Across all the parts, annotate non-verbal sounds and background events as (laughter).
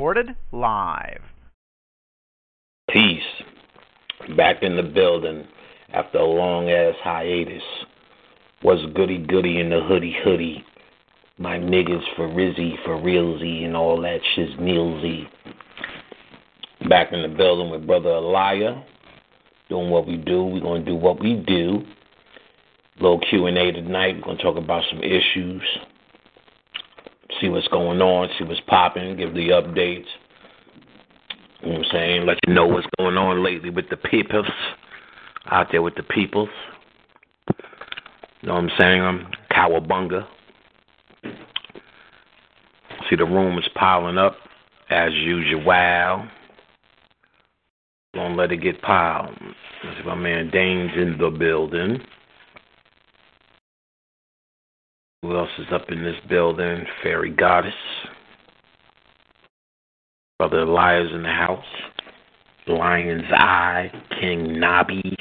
Recorded live. Peace. Back in the building after a long ass hiatus. Was goody goody in the hoodie hoodie. My niggas for Rizzy, for realzy, and all that shit's. Back in the building with Brother Eliah. Doing what we do. We're going to do what we do. Little Q&A tonight. We're going to talk about some issues. See what's going on. See what's popping. Give the updates. You know what I'm saying? Let you know what's going on lately with the peoples. Out there with the peoples. You know what I'm saying? I'm cowabunga. See the room is piling up as usual. Don't let it get piled. See my man Dane's in the building. Who else is up in this building? Fairy Goddess. Brother Elias in the house. Lion's Eye. King Nobby.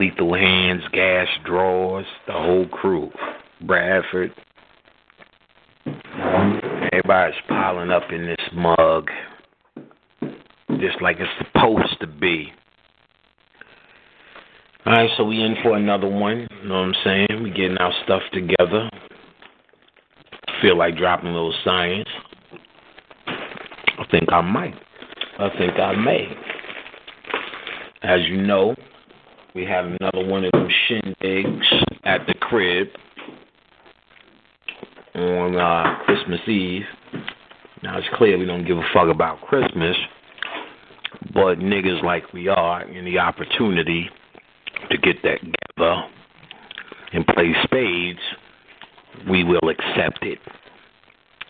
Lethal Hands, Gas Drawers, the whole crew. Bradford. Everybody's piling up in this mug. Just like it's supposed to be. Alright, so we in for another one. You know what I'm saying? We getting our stuff together. Feel like dropping a little science. I think I might. I think I may. As you know, we have another one of them shindigs at the crib on uh, Christmas Eve. Now it's clear we don't give a fuck about Christmas, but niggas like we are in the opportunity to get that together and play spades, we will accept it.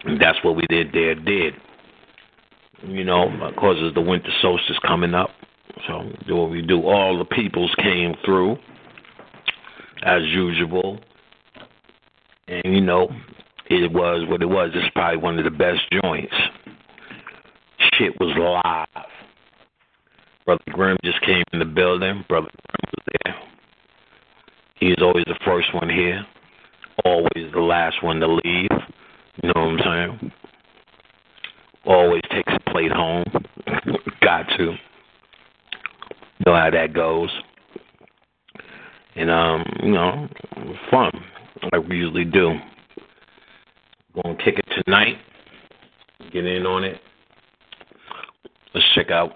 And that's what we did there, did. You know, because the winter solstice coming up. So do what we do. All the peoples came through as usual. And you know, it was what it was. It's probably one of the best joints. Shit was live. Brother Grimm just came in the building. Brother Grimm there. He's always the first one here, always the last one to leave. You know what I'm saying? Always takes a plate home. (laughs) Got to. Know how that goes. And um, you know, fun like we usually do. Gonna kick it tonight. Get in on it. Let's check out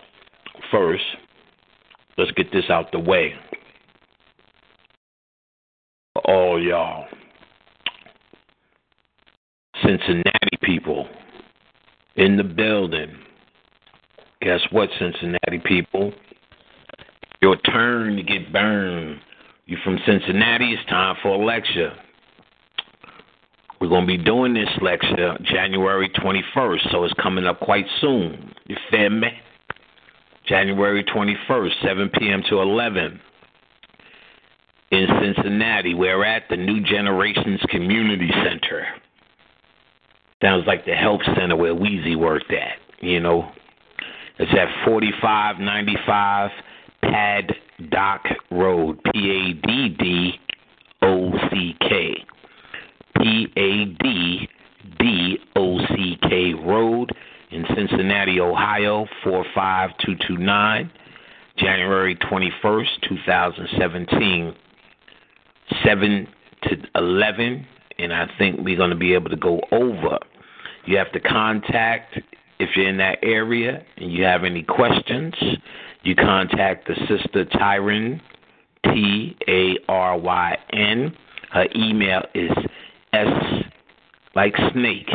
first. Let's get this out the way. All y'all. Cincinnati people in the building. Guess what, Cincinnati people? Your turn to get burned. You from Cincinnati, it's time for a lecture. We're going to be doing this lecture January 21st, so it's coming up quite soon. You feel me? January 21st, 7 p.m. to 11 in Cincinnati. We're at the New Generations Community Center. Sounds like the health center where Weezy worked at, you know. It's at 4595 Pad Dock Road, P A D D O C K. P A D D O C K Road in Cincinnati, Ohio, 45229, January 21st, 2017, 7 to 11. And I think we're going to be able to go over. You have to contact, if you're in that area and you have any questions, you contact the sister Taryn, T A R Y N. Her email is S like snake,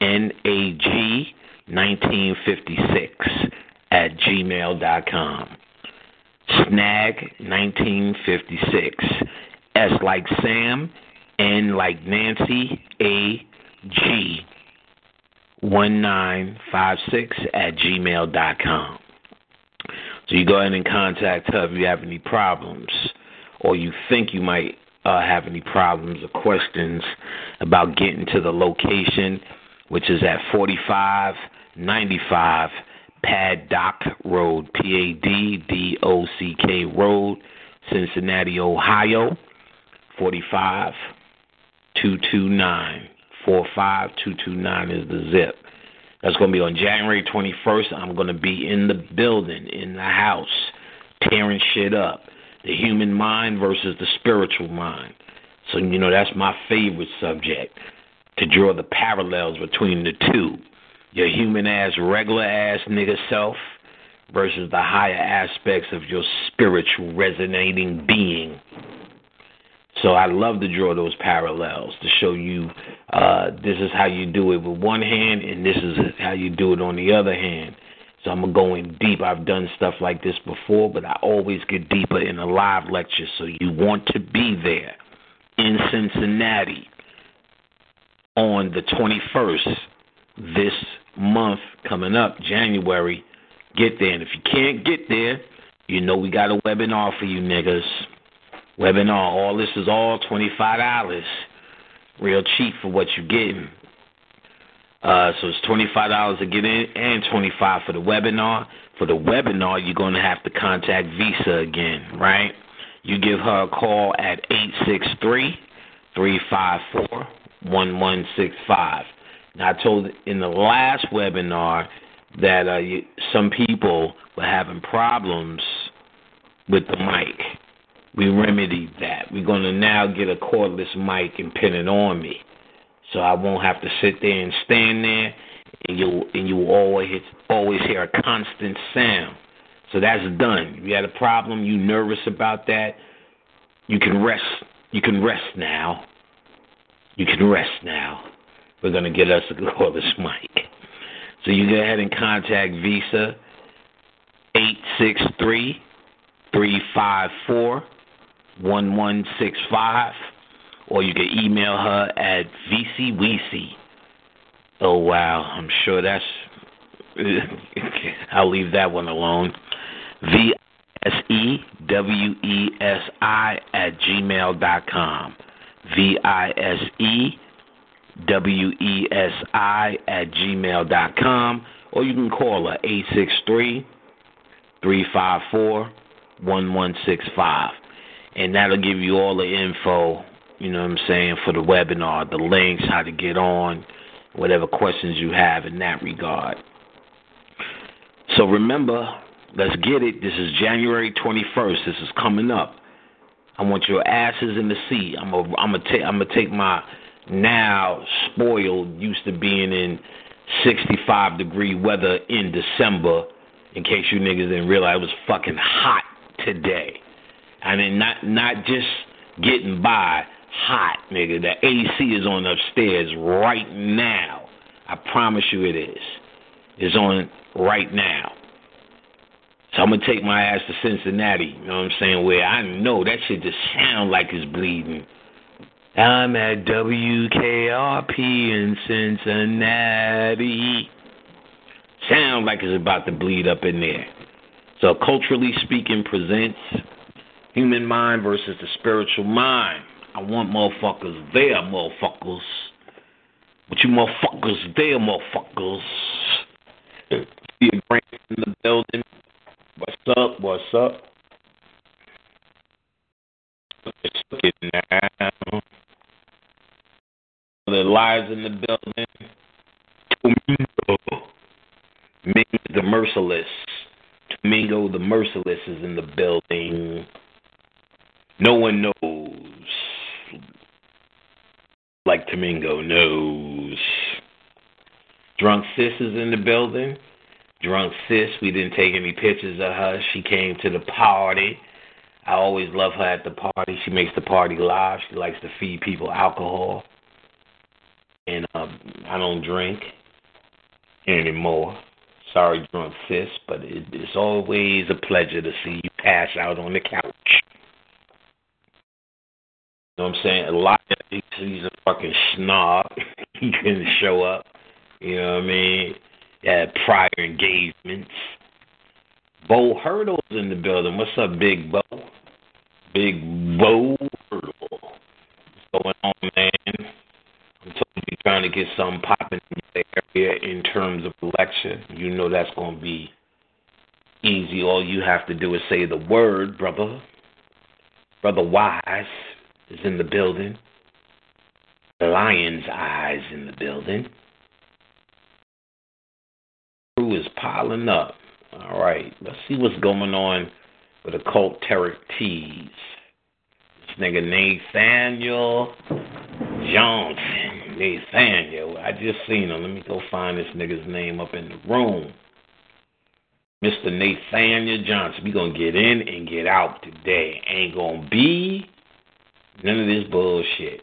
N A G 1956 at gmail.com. Snag 1956 S like Sam, N like Nancy, A G 1956 at gmail.com. So you go ahead and contact her if you have any problems or you think you might uh, have any problems or questions about getting to the location, which is at 4595 Paddock Road, P A D D O C K Road, Cincinnati, Ohio, 45229. 45229 is the zip. That's going to be on January 21st. I'm going to be in the building, in the house, tearing shit up. The human mind versus the spiritual mind. So, you know, that's my favorite subject to draw the parallels between the two. Your human ass, regular ass nigga self versus the higher aspects of your spiritual resonating being. So I love to draw those parallels to show you uh, this is how you do it with one hand, and this is how you do it on the other hand. So I'm going deep. I've done stuff like this before, but I always get deeper in a live lecture. So you want to be there in Cincinnati on the 21st this month coming up, January. Get there. And if you can't get there, you know we got a webinar for you niggas. Webinar. All this is all $25. Real cheap for what you're getting. Uh, so it's $25 to get in and 25 for the webinar. For the webinar, you're going to have to contact Visa again, right? You give her a call at 863 354 1165. Now, I told in the last webinar that uh, you, some people were having problems with the mic. We remedied that. We're going to now get a cordless mic and pin it on me so I won't have to sit there and stand there, and you and you always always hear a constant sound. So that's done. You had a problem, you nervous about that, you can rest. You can rest now. You can rest now. We're gonna get us a cordless (laughs) mic. So you go ahead and contact Visa eight six three three five four 1165, or you can email her at vcwc. Oh, wow. I'm sure that's. (laughs) I'll leave that one alone. V S E W E S I at gmail dot com. V I S E W E S I at gmail dot com. Or you can call her 863 354 1165 and that'll give you all the info you know what I'm saying, for the webinar, the links, how to get on, whatever questions you have in that regard. So remember, let's get it. This is January 21st. This is coming up. I want your asses in the seat. I'm gonna I'm gonna take I'm gonna take my now spoiled used to being in 65 degree weather in December. In case you niggas didn't realize it was fucking hot today. I mean, not not just getting by, hot, nigga. The AC is on upstairs right now. I promise you it is. It's on right now. So I'm gonna take my ass to Cincinnati, you know what I'm saying, where I know that shit just sound like it's bleeding. I'm at WKRP in Cincinnati. Sound like it's about to bleed up in there. So culturally speaking presents human mind versus the spiritual mind. I want motherfuckers there, motherfuckers. But you motherfuckers there, motherfuckers. See a brain in the building. What's up? What's up? Let's look at now. The lives in the building. Domingo. Ming the Merciless. Domingo the Merciless is in the building. No one knows like Domingo knows. Drunk Sis is in the building. Drunk Sis, we didn't take any pictures of her. She came to the party. I always love her at the party. She makes the party live. She likes to feed people alcohol. And um, I don't drink anymore. Sorry, Drunk Sis, but it, it's always a pleasure to see you pass out on the couch. Know what I'm saying? Elijah, he's a fucking snob. (laughs) he couldn't show up. You know what I mean? Had prior engagements. Bo Hurdle's in the building. What's up, Big Bo? Big Bo Hurdle. What's going on, man? I'm you trying to get something popping in the area in terms of election. You know that's going to be easy. All you have to do is say the word, brother. Brother Wise is in the building. The lion's Eyes in the building. Crew is piling up. All right, let's see what's going on with occulterick Tees. This nigga Nathaniel Johnson. Nathaniel. I just seen him. Let me go find this nigga's name up in the room. Mr. Nathaniel Johnson. We gonna get in and get out today. Ain't gonna be none of this bullshit.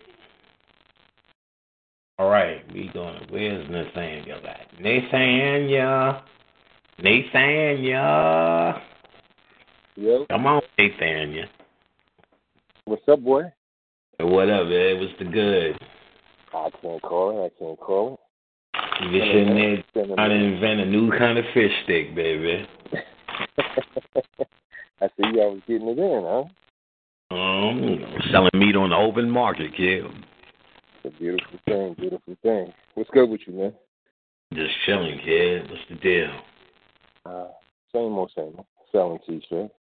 All right, we going. To. Where's Nathaniel at? Nathaniel, Nathaniel. Yo, Come on, Nathaniel. what's up, boy? What up, man? What's the good? I can't call it. I can't call You just sitting there (laughs) trying to invent a new kind of fish stick, baby. (laughs) I see y'all was getting it in, huh? Um, selling meat on the open market, kid. It's a beautiful thing, beautiful thing. What's good with you, man? Just chilling, kid. What's the deal? Uh, same old same. old. Selling t-shirts.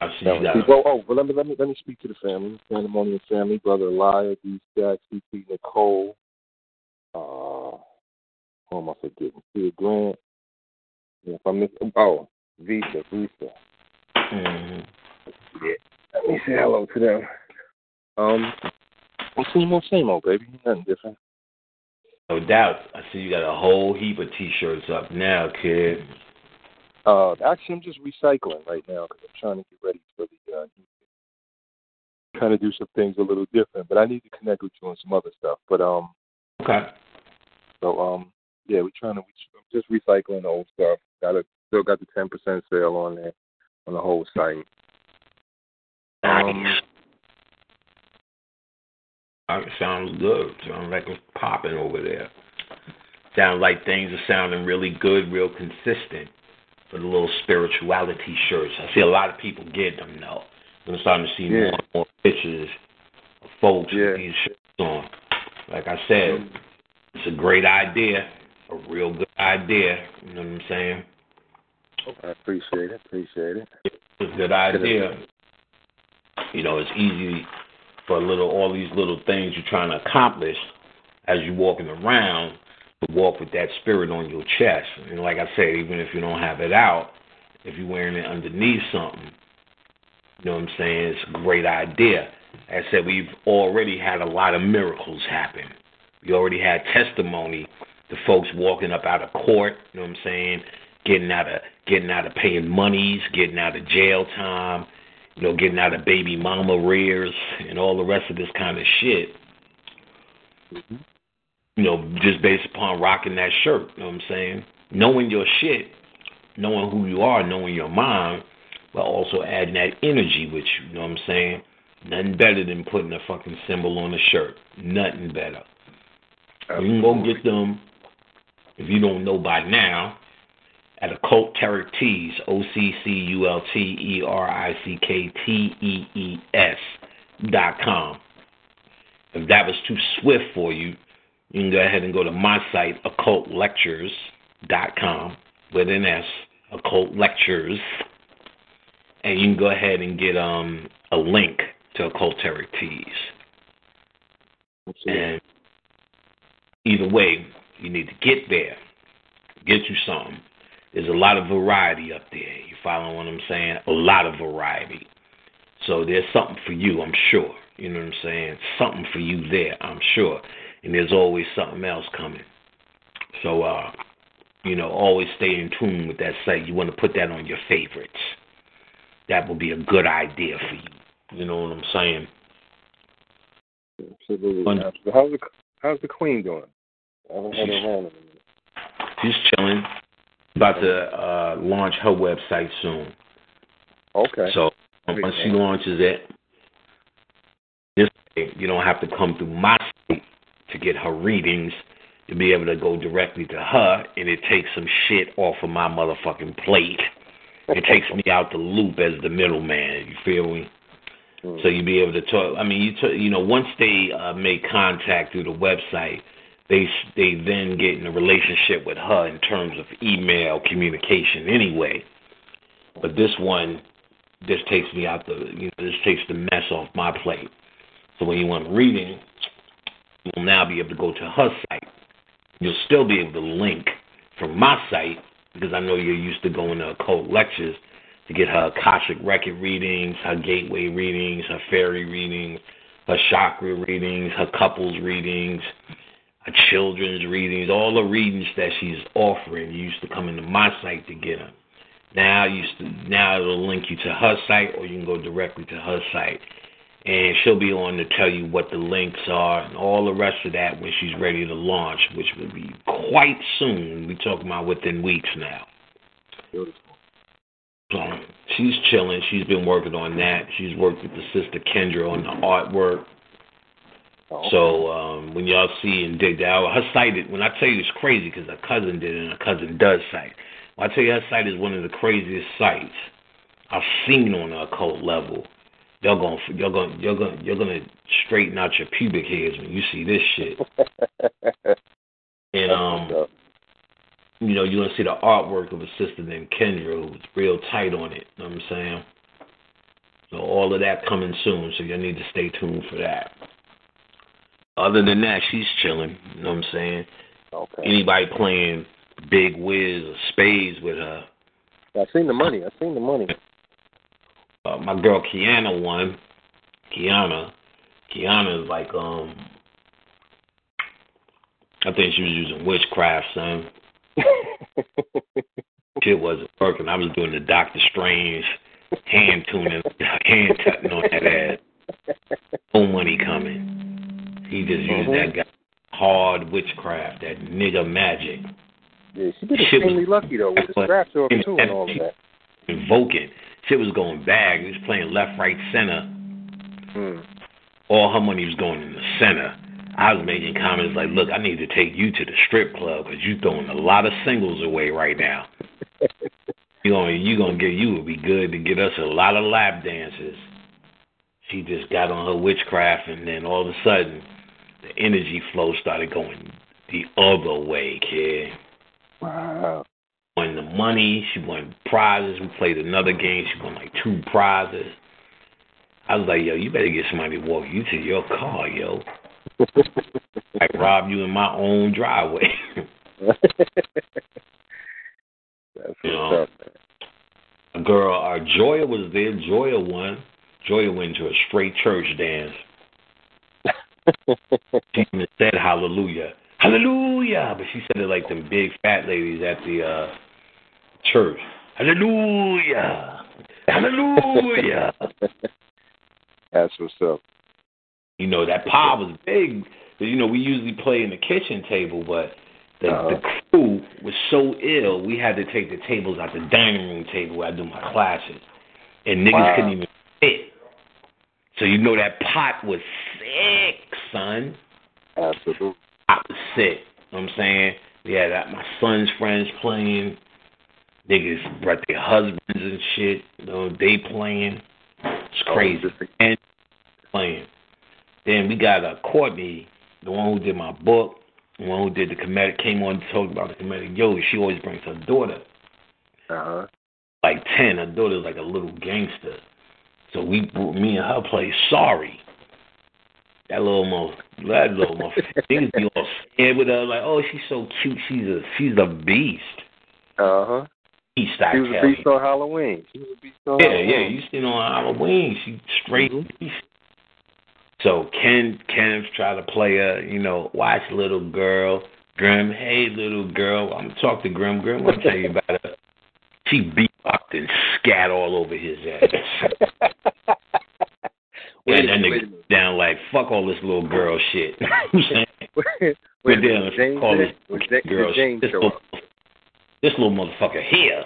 I see Selling got. oh, oh, but let me let me let me speak to the family. Pandemonium family, brother Elias, D Stacks, CP Nicole. Uh, who am I forgetting? Tia Grant. Yeah, if I miss, oh, Visa, Visa. Mhm. Let me say hello to them. Um, well, same old, same old, baby. Nothing different. No doubt. I see you got a whole heap of T-shirts up now, kid. Uh, actually, I'm just recycling right now because I'm trying to get ready for the. Uh, trying to do some things a little different, but I need to connect with you on some other stuff. But um, Okay. so um, yeah, we're trying to. We, I'm just recycling the old stuff. Got a still got the ten percent sale on there on the whole site. Um. Uh, It sounds good. Sounds like it's popping over there. Sounds like things are sounding really good, real consistent for the little spirituality shirts. I see a lot of people get them now. I'm starting to see Yeah. more and more pictures of folks Yeah. with these shirts on. Like I said, it's a great idea, a real good idea. You know what I'm saying? I appreciate it. Appreciate it. It's a good idea. You know, it's easy for little all these little things you're trying to accomplish as you're walking around to walk with that spirit on your chest. And like I said, even if you don't have it out, if you're wearing it underneath something, you know what I'm saying? It's a great idea. As I said, we've already had a lot of miracles happen. We already had testimony to folks walking up out of court, you know what I'm saying? Getting out of getting out of paying monies, getting out of jail time, you know, getting out of baby mama rears and all the rest of this kind of shit. Mm-hmm. You know, just based upon rocking that shirt, you know what I'm saying? Knowing your shit, knowing who you are, knowing your mind, but also adding that energy with you, you know what I'm saying? Nothing better than putting a fucking symbol on a shirt. Nothing better. You can go get them, if you don't know by now, at Occulterick Tees, O C C U L T E R I C K T E E S dot com. If that was too swift for you, you can go ahead and go to my site, occultlectures.com, with an S, occult lectures, and you can go ahead and get um a link to Occulterick Tees. And either way, you need to get there, get you something. There's a lot of variety up there. You follow what I'm saying? A lot of variety. So there's something for you, I'm sure. You know what I'm saying? Something for you there, I'm sure. And there's always something else coming. So, uh, you know, always stay in tune with that site. You want to put that on your favorites. That would be a good idea for you. You know what I'm saying? Absolutely. How's the How's the Queen doing? I haven't had her around in a minute. She's chilling. About to uh, launch her website soon. Okay. So um, once she launches it, this way, You don't have to come through my site to get her readings. To be able to go directly to her, and it takes some shit off of my motherfucking plate. It takes me out the loop as the middleman. You feel me? Mm. So you be able to talk. I mean, you t- you know, once they uh, make contact through the website, they they then get in a relationship with her in terms of email communication anyway. But this one this takes me out the you know this takes the mess off my plate. So when you want reading, you'll now be able to go to her site. You'll still be able to link from my site because I know you're used to going to occult lectures to get her Akashic record readings, her gateway readings, her fairy readings, her chakra readings, her couples readings, her children's readings, all the readings that she's offering. You used to come into my site to get them. Now you to, now it'll link you to her site, or you can go directly to her site, and she'll be on to tell you what the links are and all the rest of that when she's ready to launch, which will be quite soon. We're talking about within weeks now. She's chilling. She's been working on that. She's worked with the sister Kendra on the artwork. Oh, So um, when y'all see and dig that out, her site, is- when I tell you it's crazy because her cousin did it and her cousin does site. When I tell you her site is one of the craziest sites I've seen on a occult level. Y'all gonna, y'all gonna, you're gonna, you're gonna straighten out your pubic hairs when you see this shit. (laughs) And um, you know, you're gonna see the artwork of a sister named Kendra who's real tight on it. You know what I'm saying? So all of that coming soon, so y'all need to stay tuned for that. Other than that, she's chilling. You know what I'm saying? okay. Anybody playing Bid Whist or Spades with her? I seen the money. I seen the money. Uh, my girl Kiana won. Kiana, Kiana is like um, I think she was using witchcraft, son. (laughs) Shit wasn't working. I was doing the Doctor Strange hand tuning, hand tutting on that ass. No money coming. He just used that guy hard witchcraft, that nigga magic. Yeah, she been Shit was- extremely lucky though with the (laughs) scratch off too and all of that. Invoking. Shit was going bad. He was playing left, right, center. Hmm. all her money was going in the center. I was making comments like, "Look, I need to take you to the strip club because you're throwing a lot of singles away right now. (laughs) You gonna you gonna get you would be good to get us a lot of lap dances." She just got on her witchcraft, and then all of a sudden, the energy flow started going the other way, kid. Wow. Won the money. She won prizes. We played another game. She won like two prizes. I was like, yo, you better get somebody to walk you to your car, yo. (laughs) I rob you in my own driveway. (laughs) That's You know. what's up, man. a girl, our Joya was there. Joya won. Joya went to a straight church dance. She even said hallelujah. Hallelujah. But she said it like them big fat ladies at the uh church. Hallelujah. Hallelujah. That's what's up. You know, that pie was big. You know, we usually play in the kitchen table, but the, Uh-huh. the crew was so ill, we had to take the tables out the dining room table where I do my classes. And niggas Wow. couldn't even fit. So you know that pot was sick, son. Absolutely. Sick. You know what I'm saying? We had my son's friends playing. Niggas brought their husbands and shit. You know, they playing. It's crazy. And playing. Then we got uh, Courtney, the one who did my book, the one who did the Kemetic, came on to talk about the Kemetic yoga. She always brings her daughter, Uh huh. like 10. Her daughter's like a little gangster. So we, me and her play Sorry. That little mo, that little mo, niggas be all scared with her, like, oh, she's so cute. She's a, she's a beast. Uh huh. Beast, I She was a beast on Halloween. She was a beast on Yeah, Halloween. yeah. You seen on Halloween, she straight. Mhm. So Ken, Ken's try to play a, you know, watch little girl. Grim, hey little girl. I'm gonna talk to Grim. Grim, I'm gonna tell you about her. She beat up and scat all over his ass. (laughs) Wait and that nigga down like, fuck all this little girl shit. (laughs) You know what I'm saying? (laughs) Wait We're down James call this Was girl James this little, this little motherfucker here.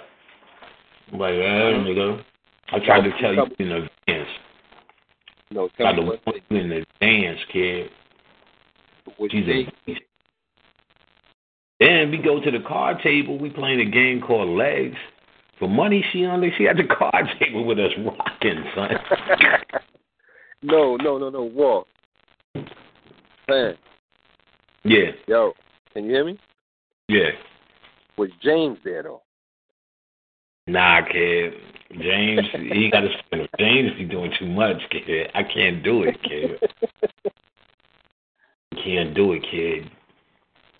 I'm like, eh, Uh-huh. nigga. I tried to tell you in advance. No, tell the what woman in advance, kid. She's a beast. Then we go to the card table. We playing a game called Legs. For money, she on she at the (laughs) card table with us rocking, son. No, no, no, no. Walk. Man, yeah, yo, can you hear me? yeah. Was James there though? Nah, kid. James, he got to James be doing too much, kid. I can't do it, kid. (laughs) Can't do it, kid.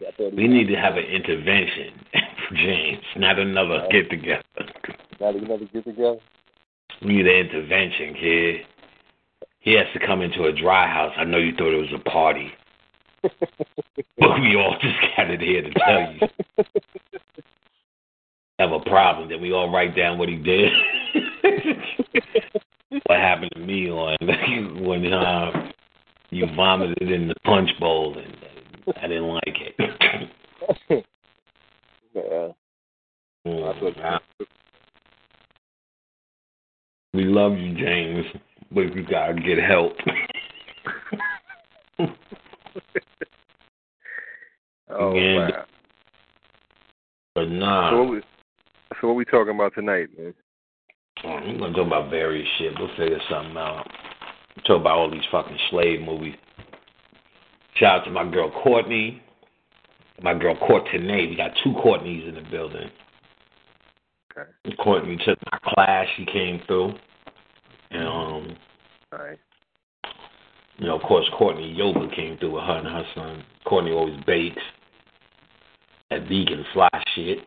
I thought he We need to have an intervention (laughs) for James, not another get together. Not another get together. We need an intervention, kid. He has to come into a dry house. I know you thought it was a party, (laughs) but we all just gathered here to tell you (laughs) have a problem. Then we all write down what he did. (laughs) what happened to me on when uh, you vomited in the punch bowl and I didn't like it. yeah. Mm, we love you, James, but you gotta get help. (laughs) Oh And- wow. but nah. So what we so what we talking about tonight, man? We're gonna talk about various shit. We'll figure something out. Talk about all these fucking slave movies. Shout out to my girl Courtney, my girl Courtney. We got two Courtneys in the building. Okay. Courtney took my class. She came through, and um, All right. you know, of course, Courtney Yoga came through with her and her son. Courtney always bakes that vegan fly shit.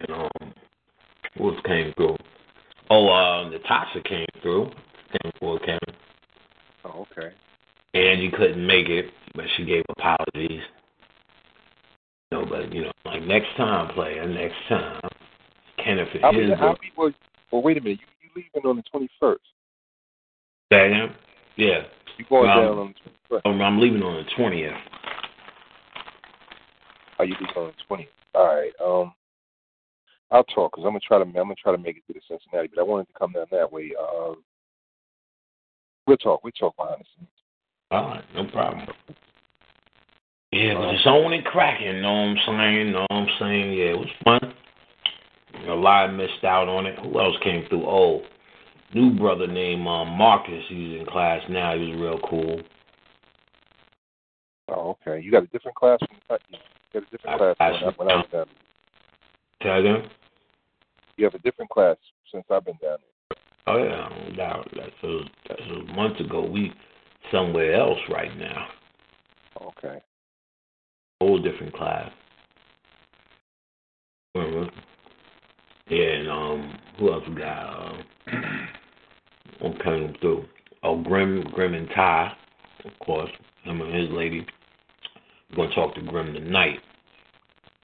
And um, who else came through? Oh, uh, Natasha came through. Came through, came. Oh, okay. Angie couldn't make it, but she gave apologies. No, but you know, like next time, player, next time. Kenneth be, is well, well wait a minute, you you leaving on the twenty first. Damn. Yeah, You going Well, down on the twenty first. I'm, I'm leaving on the twentieth. Oh, you leaving on the twentieth. All right. Um I'll talk because I'm gonna try to I'm gonna try to make it to the Cincinnati, but I wanted to come down that way. Uh, we'll talk. We'll talk behind the scenes. All right, no problem. Yeah, but it's on and cracking, know what I'm saying? Know what I'm saying? Yeah, it was fun. A lot missed out on it. Who else came through? Oh, new brother named um, Marcus. He's in class now. He was real cool. Oh, okay. You got a different class from you got a different I- class I when I, when I was down. Tell them? You have a different class since I've been down there. Oh yeah, no. That's a, that's a month ago. We somewhere else right now. Okay. Whole different class. Mhm. Yeah, and um, who else we got? Uh, what came through? Oh, Grim, Grim and Ty, of course. Him and his lady. We're gonna talk to Grim tonight.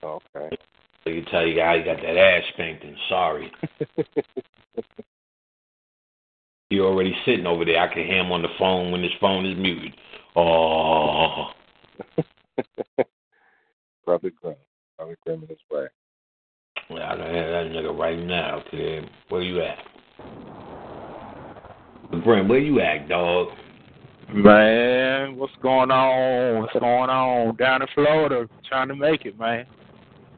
Okay. So you tell you how you got that ass spanked and sorry. (laughs) He already sitting over there. I can hear him on the phone when his phone is muted. Oh, (laughs) Brother Grim. Brother Grim in his way. Well, I can hear that nigga right now, kid. Where you at? Grim, where you at, dog? Man, what's going on? What's going on down in Florida? Trying to make it, man.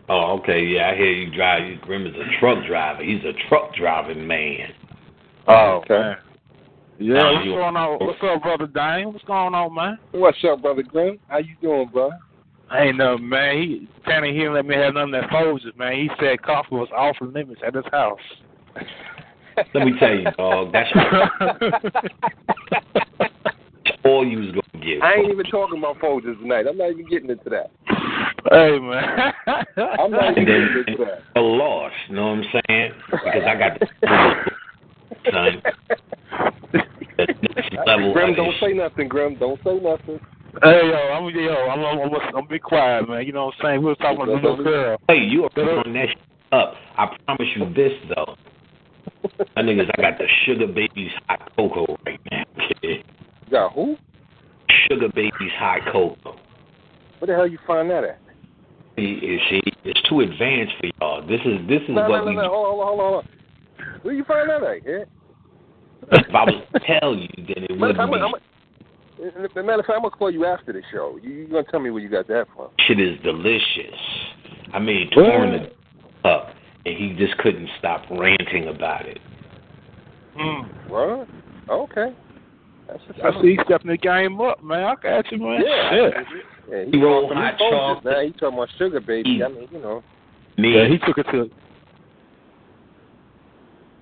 Oh, okay, yeah, I hear you drive. Grim is a truck driver. He's a truck driving man. Oh, Okay. man. Yeah, Now what's you- going on? What's up, brother Dane? What's going on, man? What's up, Brother Grim? How you doing, bro? Ain't nothing, man. He Tanner here let me have none of that Folgers, man. He said coffee was off limits at his house. Let me tell you, dog. That's (laughs) all you was gonna get. I ain't even talking about Folgers tonight. I'm not even getting into that. hey, man. I'm not even And then getting into that. a loss, you know what I'm saying? Because I got the son. (laughs) The next level Grim, don't say nothing, Grim. Don't say nothing. Hey yo, I'm yo, I'm I'm, I'm, I'm, I'm be quiet, man. You know what I'm saying? We was talking about the little girl. Hey, you are throwing that shit up. I promise you this though. My niggas, I got the Sugar Babies hot cocoa right now, kid. You got who? Sugar Babies hot cocoa. Where the hell you find that at? See, you see, it's too advanced for y'all. This is this is No, what no, no, we. no. Hold on, hold on, hold on. Where you find that at? Yeah? if I was to tell you, then it wouldn't of be. Matter of fact, I'm gonna call you after the show. You, you gonna tell me where you got that from? Shit is delicious. I mean, torn it up, and he just couldn't stop ranting about it. Mm. What? Okay. That's I see he's stepping the game up, man. I got you, man. Yeah. Shit. Yeah, He rolled talking hot Folgers chocolate. Now he talking about sugar baby. He- I mean, you know. Me, Yeah, he took it to.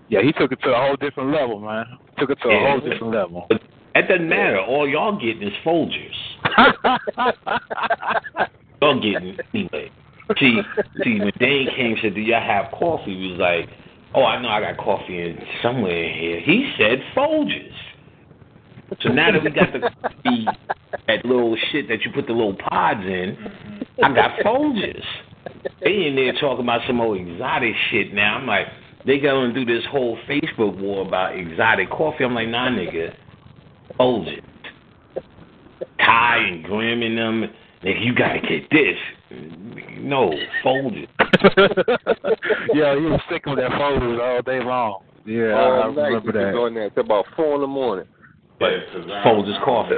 Yeah, he took it to a whole different level, man. Took it to a Yeah. whole different level. That doesn't matter. All y'all getting is Folgers. (laughs) Y'all getting anyway. See, see, when Dane came said, "Do y'all have coffee?" He was like, "Oh, I know I got coffee in somewhere in here." He said Folgers. So now that we got the coffee, that little shit that you put the little pods in, I got Folgers. They in there talking about some old exotic shit now. I'm like, they going to do this whole Facebook war about exotic coffee. I'm like, nah, nigga, Folgers. Ty and Grim and them, nigga, you got to get this. No, Folgers. (laughs) yeah, he was sticking with that Folgers all day long. Yeah, I All night remember you that. go in there until about four in the morning. But Folgers coffee.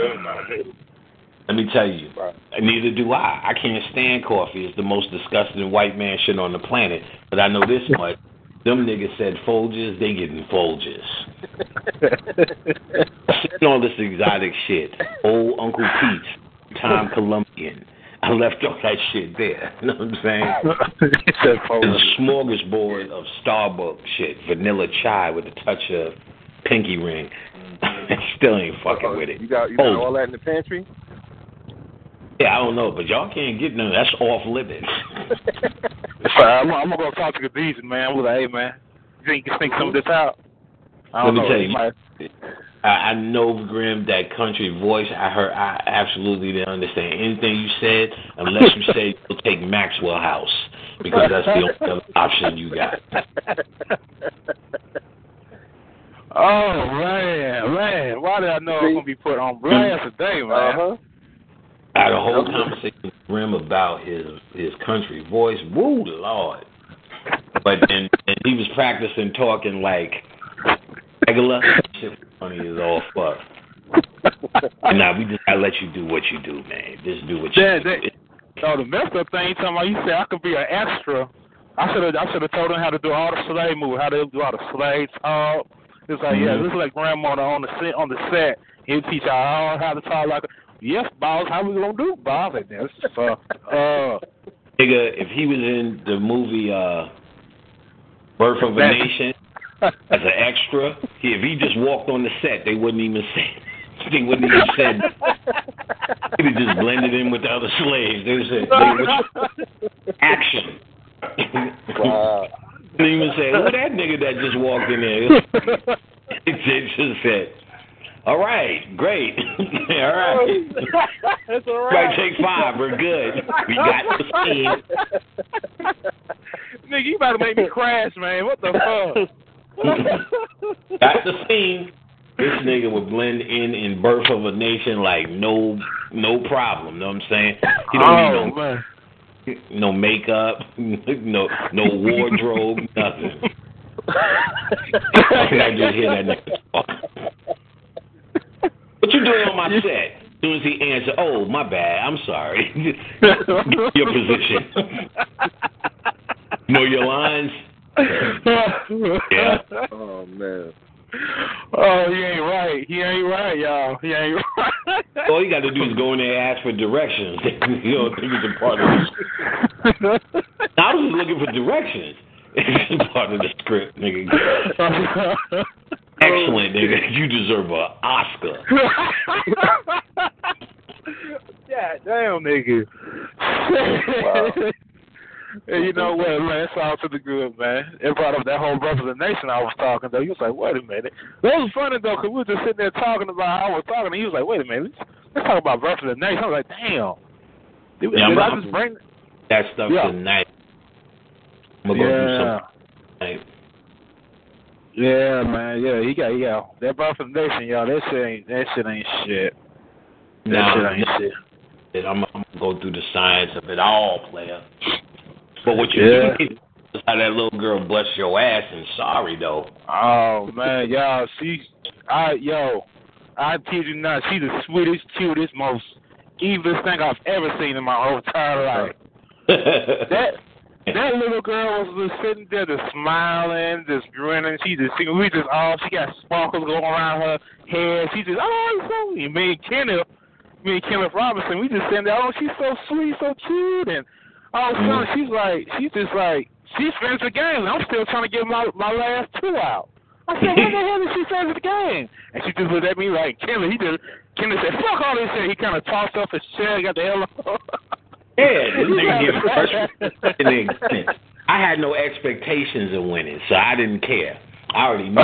Let me tell you, Right. neither do I. I can't stand coffee. It's the most disgusting white man shit on the planet. But I know this much. Them niggas said Folgers, they getting Folgers. Sitting (laughs) all this exotic shit. Old Uncle Pete's, Tom Colombian. I left all that shit there. You know what I'm saying? (laughs) It's a smorgasbord of Starbucks shit, vanilla chai with a touch of pinky ring. (laughs) Still ain't fucking oh, with it. You got you got Folgers. all that in the pantry? Yeah, I don't know, but y'all can't get none. That's off limits. (laughs) So I'm, I'm gonna go talk to Khadijah, man. I'm like, hey, man, you think you can sneak some of this out? I don't Let me know. tell you. might- I, know Grim that country voice. I heard. I absolutely didn't understand anything you said unless you said you'll (laughs) take Maxwell House because that's the only option you got. (laughs) Oh man, man, why did I know I was gonna be put on blast today, man? Uh-huh. I had a whole conversation with Grim about his his country voice. Woo, Lord! But then and he was practicing talking like regular. Shit funny as all fuck. And now we just gotta let you do what you do, man. Just do what you Yeah, do. that- So the messed up thing, talking about, you said I could be an extra. I should have, I should have told him how to do all the slave moves, how to do all the slave talk. It's like, yeah, Mhm. this is like grandmother on the set, on the set. He'll teach y'all how to talk like. Yes, boss. How we gonna do, boss? Like this. So, uh, Nigga, if he was in the movie uh Birth of a Nation as an extra, he, if he just walked on the set, they wouldn't even say (laughs) they wouldn't even say (laughs) he'd have just blended in with the other slaves. They would say they action. Wow. Didn't even say, who that nigga that just walked in there? (laughs) they just said, All right, great. (laughs) all right. Oh. (laughs) That's all Right, take five, we're good. We got the scene. (laughs) Nigga, you about to make me crash, man. What the fuck? Got the scene. This nigga would blend in in Birth of a Nation like no no problem. Know what I'm saying? He don't oh need man. no no makeup, no no wardrobe, nothing. I just hear that nigga talk. What you doing on my set? As soon as he answer, oh my bad, I'm sorry. (laughs) your position. know your lines? Yeah. (laughs) Oh man. Oh, he ain't right. He ain't right, y'all. He ain't right. All you got to do is go in there and ask for directions. (laughs) you don't think it's a part of the script. I was just looking for directions. It's (laughs) part of the script, nigga. (laughs) Excellent, nigga. You deserve an Oscar. (laughs) God damn, nigga. Wow. And you know what, man? It's all to the good, man. It brought up that whole Brothers of the Nation I was talking, though. He was like, wait a minute. That was funny, though, because we were just sitting there talking about how I was talking, and he was like, wait a minute. Let's, let's talk about Brothers of the Nation. I was like, damn. Did, Yeah, did I'm- I just bring... That stuff Yeah. tonight. I'm gonna go do Yeah. something. Yeah, man. Yeah, he got, he got. That the Nation, y'all, that shit ain't, that shit ain't shit. That Now, shit ain't shit. that I'm, I'm gonna go through the science of it all, player. But what you Yeah. do (laughs) is how that little girl bless your ass and sorry though. Oh man, y'all, she I yo, I kid you not, she's the sweetest, cutest, most evilest thing I've ever seen in my whole entire life. (laughs) that that little girl was just sitting there, just smiling, just grinning. She just, she, we just all, she got sparkles going around her head. She just, oh, it's so sweet. Me and Kenneth, me and Kenneth Robinson, we just sitting there, oh, she's so sweet, so cute, and all of a sudden she's like, she's just like, she's finished the game. I'm still trying to get my my last two out. I said, what the hell did she finish the game? And she just looked at me like, Kenneth, he just, Kenneth said, fuck all this shit. He kind of tossed off his chair, got the hell off. (laughs) Yeah, this nigga (laughs) get fresh. I had no expectations of winning, so I didn't care. I already knew.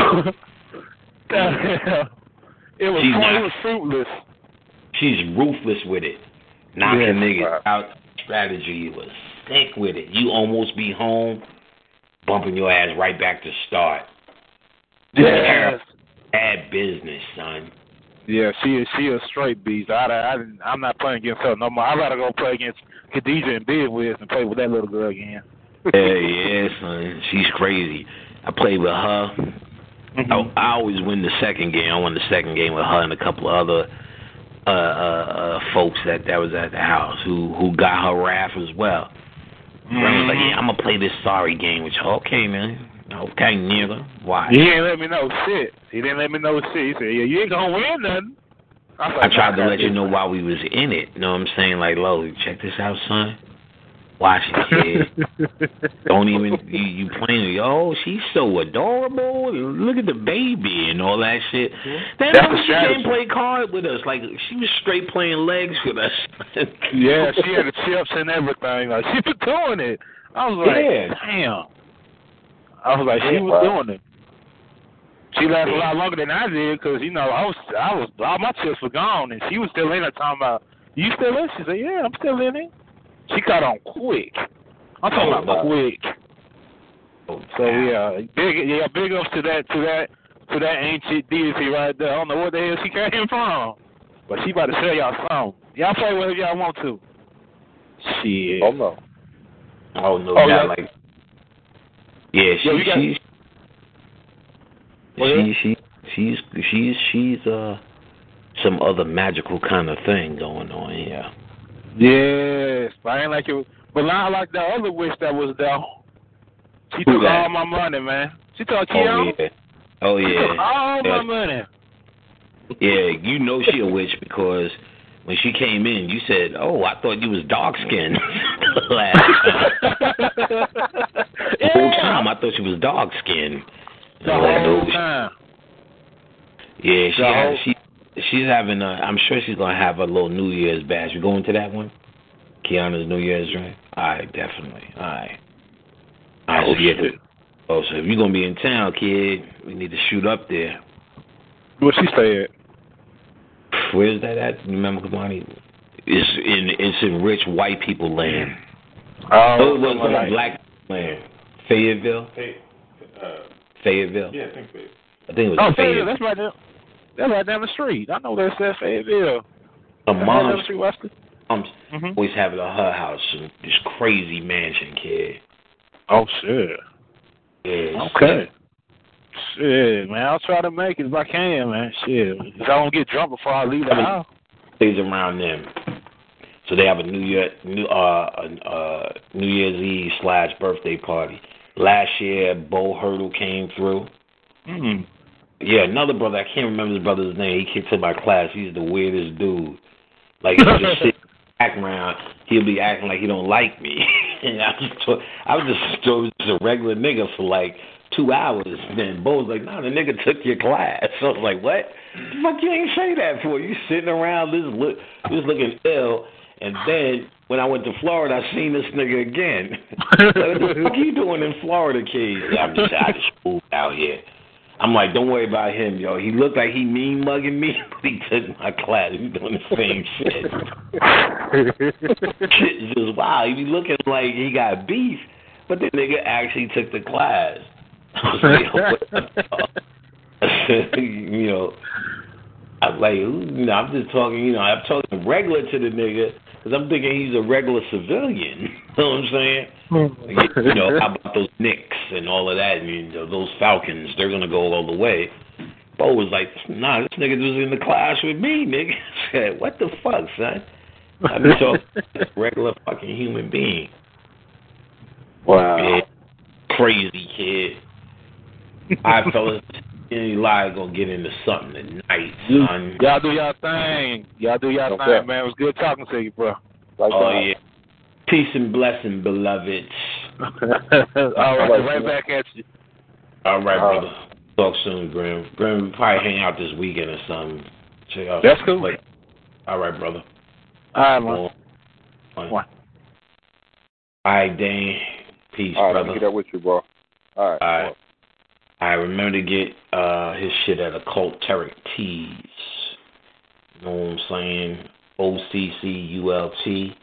(laughs) it was She's not- it was fruitless. She's ruthless with it. Knocking Yes, niggas right. out. Strategy was sick with it. You almost be home, bumping your ass right back to start. Yes. Bad business, son. Yeah, she is she a straight beast. I, I, I I'm not playing against her no more. I'd rather go play against Khadijah and Bid Whist and play with that little girl again. Yeah, yeah, son. She's crazy. I played with her. Mm-hmm. I, I always win the second game. I won the second game with her and a couple of other uh, uh, uh, folks that that was at the house who who got her wrath as well. Ren was like, "Yeah, I'm gonna play this sorry game with you." Okay, man. Okay, nigga. Why? He ain't let me know shit. He didn't let me know shit. He said, "Yeah, you ain't gonna win nothing." I, was I tried to let you know while we was in it. You know what I'm saying? Like, Lo, check this out, son. Watch it, kid. (laughs) Don't even you, you playing. Yo, she's so adorable. Look at the baby and all that shit. Then That's she didn't play card with us. Like she was straight playing legs with us. yeah, she had the chips and everything. Like she was doing it. I was like, Yeah. damn. I was like, she was doing it. She lasted a lot longer than I did because you know I was I was all my chips were gone and she was still in there talking about you still in? She said, yeah, I'm still in it. She caught on quick. I'm talking Oh, about quick. So oh, yeah, big yeah, big ups to that to that to that ancient deity right there. I don't know what the hell she came from, but she about to tell y'all something. Y'all play whatever y'all want to. Shit. Oh no. Oh no, Oh, doubt, yeah. like yeah, she Yo, you got- she's Oh, she she she's she's she's uh some other magical kind of thing going on here. Yes, but I ain't like it. But not like the other witch that was there. She Who took that? all my money, man. She took Oh yeah. Oh She yeah. all my money. Yeah, you know she a witch because when she came in, you said, "Oh, I thought you was dark skinned." (laughs) Last time. (laughs) The whole time I thought she was dog skinned. The whole time. Yeah, she whole- she she's having. A, I'm sure she's gonna have a little New Year's bash. You going to that one? Kiana's New Year's drink. All right, definitely. All right. All right, Oh, so yeah. shit. Oh, so if you're gonna be in town, kid, we need to shoot up there. What she said. Where's that at? Remember, Kamani? It's in it's in rich white people land. Oh, it was like- black land. Fayetteville. Fayetteville. Yeah, I think so. I think it was Oh, Fayetteville. Fayetteville. That's right down. That's right down the street. I know that's at Fayetteville. Her That's right down the mom's, street, Weston. mom's Mhm. always have it at her house. and This crazy mansion, kid. Oh shit. Yeah. Okay. Shit, man. I'll try to make it if I can, man. Shit. If I don't get drunk before I leave the I mean- house. Stays around them. So they have a New Year, new uh, uh, uh, New Year's Eve slash birthday party. Last year, Bo Hurdle came through. Mm. Yeah, another brother. I can't remember his brother's name. He kicked in my class. He's the weirdest dude. Like he'll just sit back around. He'll be acting like he don't like me. (laughs) and I was just, I was just, I was just a regular nigga for like two hours. Then Bo was like, "Nah, the nigga took your class." So (laughs) I was like, "What? The fuck you ain't say that for? You sitting around this look, just looking ill." And then when I went to Florida, I seen this nigga again. (laughs) like, what the fuck you doing in Florida, kid? I'm just, out of school out here. I'm like, don't worry about him, yo. He looked like he mean mugging me, (laughs) but he took my class. He's doing the same shit. (laughs) shit is just wow. He be looking like he got beef, but the nigga actually took the class. I was like, yo, what the fuck? you know, I'm like, you know, I'm just talking, you know, I'm talking regular to the nigga because I'm thinking he's a regular civilian. (laughs) You know what I'm saying? Mm-hmm. you know, how about those Knicks and all of that? I mean, those Falcons, they're gonna go all the way. Bo was like, nah, this nigga was in the class with me, nigga. (laughs) I said, what the fuck, son? I be talking to a regular fucking human being. Wow. Crazy kid. I fellas, any lie gonna get into something tonight, son. Y'all do y'all thing. Y'all do y'all Okay. thing, man. It was good talking to you, bro. Like Oh that. yeah. Peace and blessing, beloveds. (laughs) All right, right back at you. All right, Uh, brother. Talk soon, Grim. Grim, we'll probably hang out this weekend or something. Check out That's some cool. play. All right, brother. All right, man. Well. One. All right, Dane. Peace, All right, let brother. me get that with you, bro. All right. All right. I remember to get uh his shit at Occulterick Tees. You know what I'm saying? O C C U L T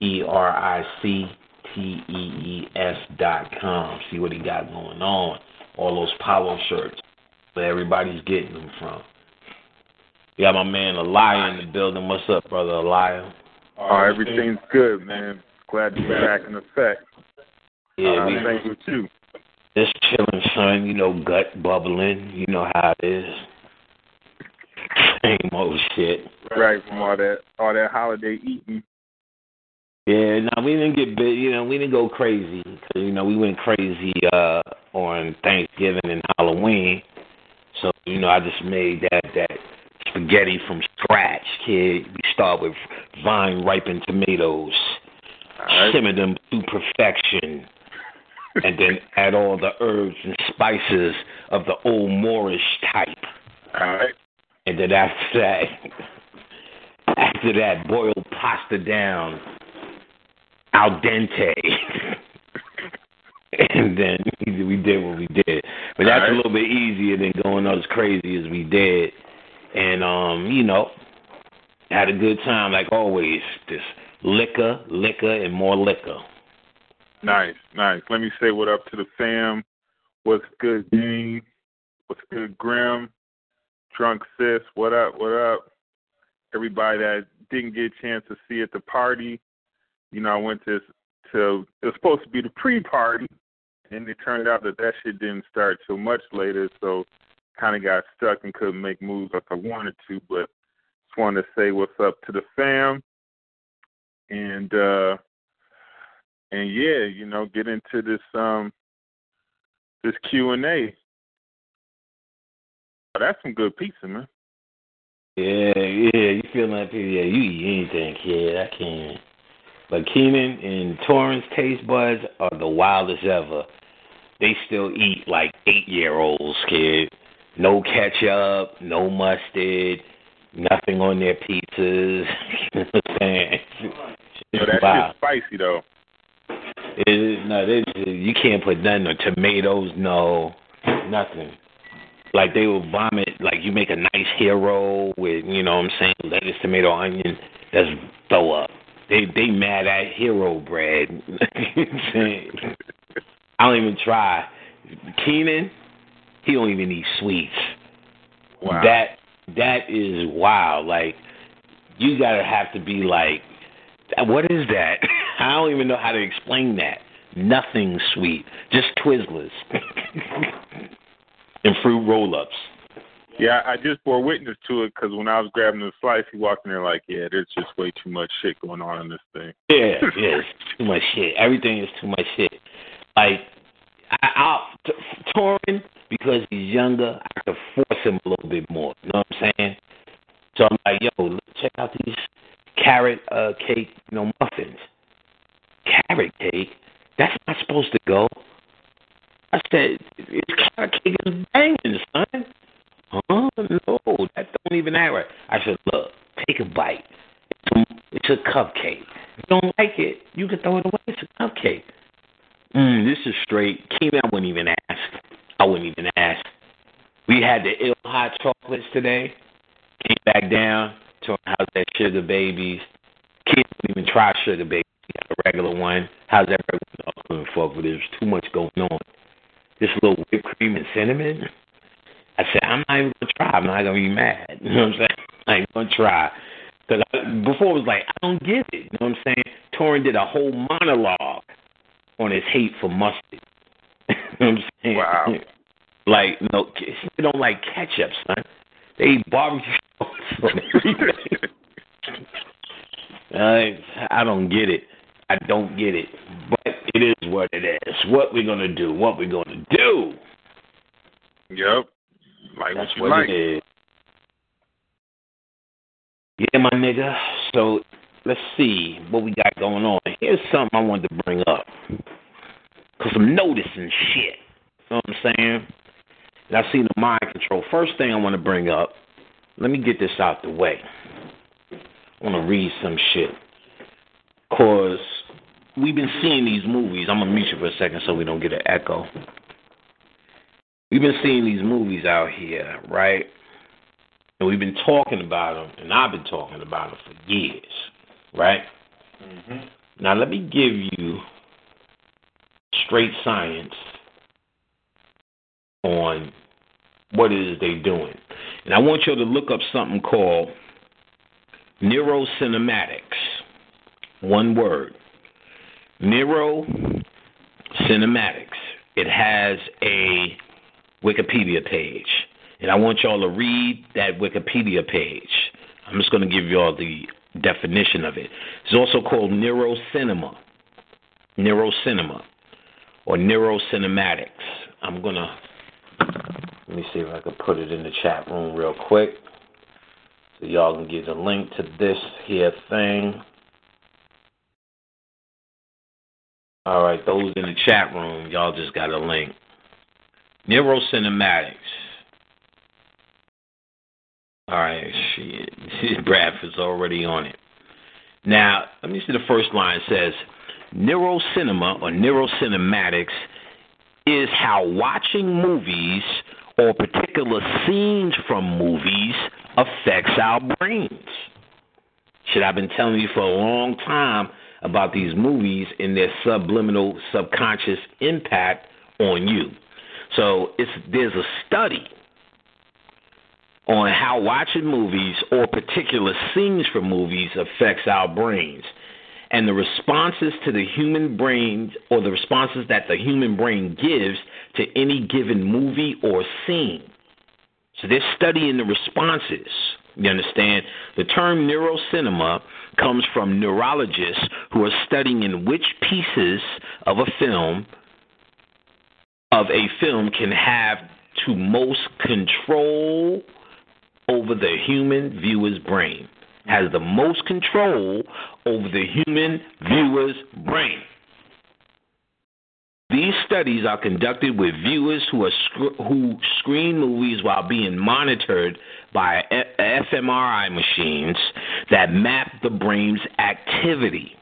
E R I C T E E S dot com. See what he got going on. All those polo shirts. Where everybody's getting them from. Yeah, my man Eliah in the building. What's up, brother Eliah? Oh, everything's good, man. Glad to be back in effect. Yeah, uh, we thank you too. Just chilling, son. You know, gut bubbling. You know how it is. Same old shit. Right from all that all that holiday eating. Yeah, no, we didn't get big. You know, we didn't go crazy because you know we went crazy uh on Thanksgiving and Halloween. So you know, I just made that that spaghetti from scratch, kid. We start with vine ripened tomatoes, right. simmer them to perfection, and then add all the herbs and spices of the old Moorish type. All right. And then after that, after that, boil pasta down al dente. (laughs) and then we did what we did. But that's Alright. a little bit easier than going as crazy as we did. And um, you know, had a good time like always. Just liquor, liquor, and more liquor. Nice, nice. Let me say what up to the fam. What's good, Dean? What's good, Grim? Drunk Sis, what up, what up? Everybody that didn't get a chance to see at the party. You know, I went to, to it was supposed to be the pre party, and it turned out that that shit didn't start till much later, so kind of got stuck and couldn't make moves like I wanted to, but just wanted to say what's up to the fam. And, uh, and yeah, you know, get into this um this Q and A. Oh, that's some good pizza, man. Yeah, yeah, you feel like yeah, you eat anything, kid. I can't. But Keenan and Torin's taste buds are the wildest ever. They still eat like eight year olds, kid. No ketchup, no mustard, nothing on their pizzas. (laughs) you know what I'm saying? Know, that Wow. shit's spicy though. It no, they, you can't put nothing on tomatoes, no, nothing. Like they will vomit, like you make a nice hero with, you know what I'm saying, lettuce, tomato, onion, that's throw up. They they mad at hero bread. (laughs) You know what I'm saying? I don't even try. Keenan, he don't even eat sweets. Wow. That that is wild. Like you gotta have to be like, what is that? (laughs) I don't even know how to explain that. Nothing sweet, just Twizzlers (laughs) and fruit roll-ups. Yeah, I just bore witness to it because when I was grabbing the slice, he walked in there like, "Yeah, there's just way too much shit going on in this thing." (laughs) Yeah, yeah, it's too much shit. Everything is too much shit. Like, I, I'll t- Torin because he's younger. I could force him a little bit more. You know what I'm saying? So I'm like, yo, check out these carrot uh, cake, you know, muffins. Carrot cake? That's not supposed to go. I said, carrot cake is banging, son. Huh? No, that don't even act right. I said, look, take a bite. It's a, cupcake. If you don't like it, you can throw it away. It's a cupcake. Mm, this is straight. Keenan, I wouldn't even ask. I wouldn't even ask. We had the ill hot chocolates today. Came back down. Him, how's that sugar babies? Kids didn't even try sugar babies. A regular one. How's that regular couldn't fuck with. There's too much going on. This little whipped cream and cinnamon. I said, I'm not even gonna try. I'm not gonna be mad. (laughs) You know what I'm saying? I ain't gonna try. Cause I, before it was like, I don't get it. You know what I'm saying? Torin did a whole monologue on his hate for mustard. (laughs) you know what I'm saying? Wow. (laughs) Like no, they don't like ketchup, son. They eat barbecue sauce on everything. I I don't get it. I don't get it. But it is what it is. What we're gonna do? What we're gonna do? Yep. Like That's what you what like. it is. Yeah, my nigga. So let's see what we got going on. Here's something I wanted to bring up. Cause I'm noticing shit. You know what I'm saying? And I seen the mind control. First thing I want to bring up. Let me get this out the way. I want to read some shit. Cause we've been seeing these movies. I'm gonna mute you for a second so we don't get an echo. We've been seeing these movies out here, right? And we've been talking about them, and I've been talking about them for years, right? Mm-hmm. Now, let me give you straight science on what it is they're doing. And I want you to look up something called neurocinematics. One word. Neurocinematics. It has a Wikipedia page. And I want y'all to read that Wikipedia page. I'm just going to give y'all the definition of it. It's also called neurocinema. Neurocinema or neurocinematics. I'm going to let me see if I can put it in the chat room real quick so y'all can get a link to this here thing. All right, those in the chat room, y'all just got a link. Neurocinematics. All right, shit. (laughs) Bradford's already on it. Now, let me see the first line it says Neurocinema or neurocinematics is how watching movies or particular scenes from movies affects our brains. Shit, I've been telling you for a long time about these movies and their subliminal subconscious impact on you. So it's there's a study on how watching movies or particular scenes from movies affects our brains and the responses to the human brain or the responses that the human brain gives to any given movie or scene. So they're studying the responses. You understand? The term neurocinema comes from neurologists who are studying in which pieces of a film of a film can have to most control over the human viewer's brain. Has the most control over the human viewer's brain. These studies are conducted with viewers who sc- who screen movies while being monitored by e- fMRI machines that map the brain's activity.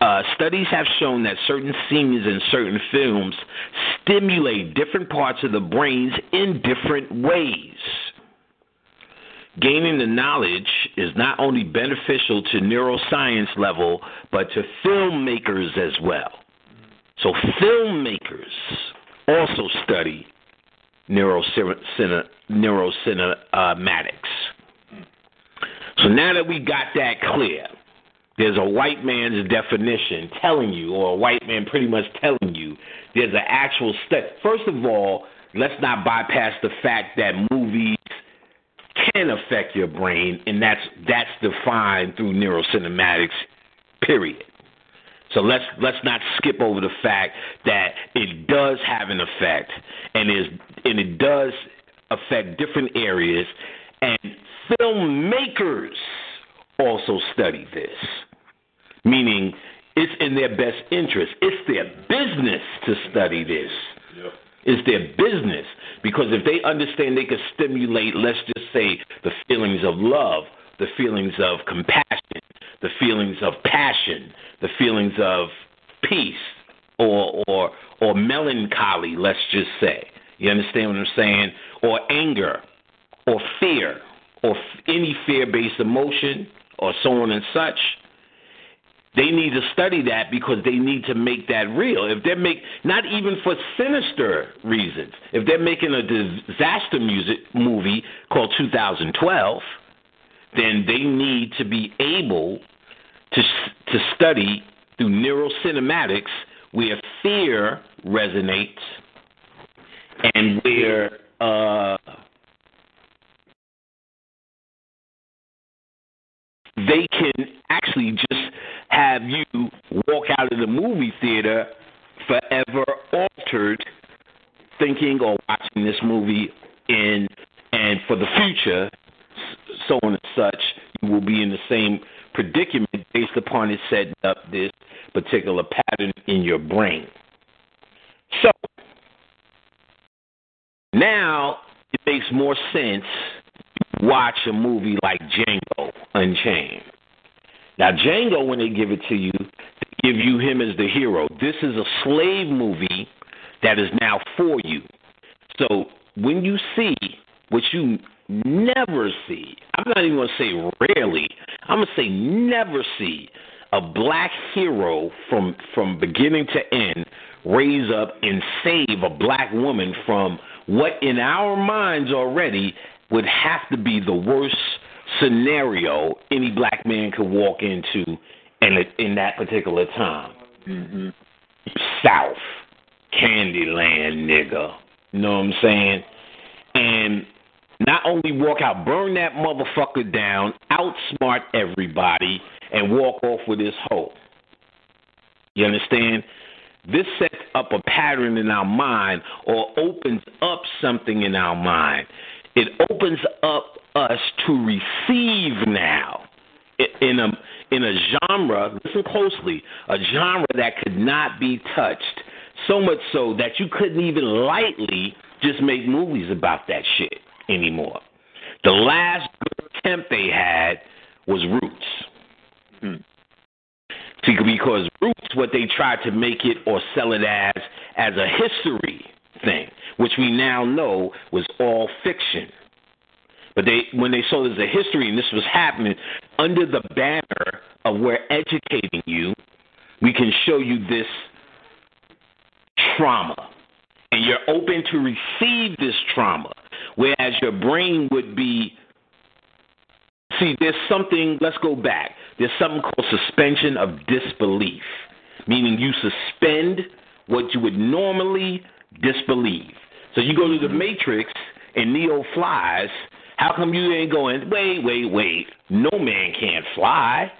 Uh, studies have shown that certain scenes in certain films stimulate different parts of the brains in different ways. Gaining the knowledge is not only beneficial to neuroscience level, but to filmmakers as well. So filmmakers also study neurocine- neurocinematics. So now that we got that clear, there's a white man's definition telling you, or a white man pretty much telling you, there's an actual study. First of all, let's not bypass the fact that movies can affect your brain, and that's that's defined through neurocinematics. Period. So let's let's not skip over the fact that it does have an effect, and is and it does affect different areas, and filmmakers also study this, meaning it's in their best interest. It's their business to study this. Yep. It's their business because if they understand they can stimulate, let's just say, the feelings of love, the feelings of compassion, the feelings of passion, the feelings of peace, or or or melancholy, let's just say. You understand what I'm saying? Or anger, or fear, or f- any fear-based emotion, or so on and such. They need to study that because they need to make that real. If they're make not even for sinister reasons, if they're making a disaster music movie called 2012, then they need to be able to to study through neurocinematics where fear resonates and where uh, they can actually just have you walk out of the movie theater forever altered thinking or watching this movie in and for the future so on and such you will be in the same predicament based upon it setting up this particular pattern in your brain so now it makes more sense to watch a movie like Django Unchained. Now, Django, when they give it to you, they give you him as the hero. This is a slave movie that is now for you. So when you see what you never see, I'm not even going to say rarely, I'm going to say never see a black hero from from beginning to end raise up and save a black woman from what in our minds already would have to be the worst scenario any black man could walk into in in that particular time. Mm-hmm. South, Candyland, nigga. You know what I'm saying? And not only walk out, burn that motherfucker down, outsmart everybody, and walk off with his hoe. You understand? This sets up a pattern in our mind or opens up something in our mind. It opens up us to receive now in a in a genre. Listen closely, a genre that could not be touched. So much so that you couldn't even lightly just make movies about that shit anymore. The last attempt they had was Roots. Hmm. See, because Roots, what they tried to make it or sell it as as a history thing, which we now know was all fiction. But they, when they saw there's a history and this was happening under the banner of we're educating you, we can show you this trauma, and you're open to receive this trauma, whereas your brain would be. See, there's something. Let's go back. There's something called suspension of disbelief, meaning you suspend what you would normally disbelieve. So you go to the Matrix and Neo flies. How come you ain't going, wait, wait, wait, no man can't fly?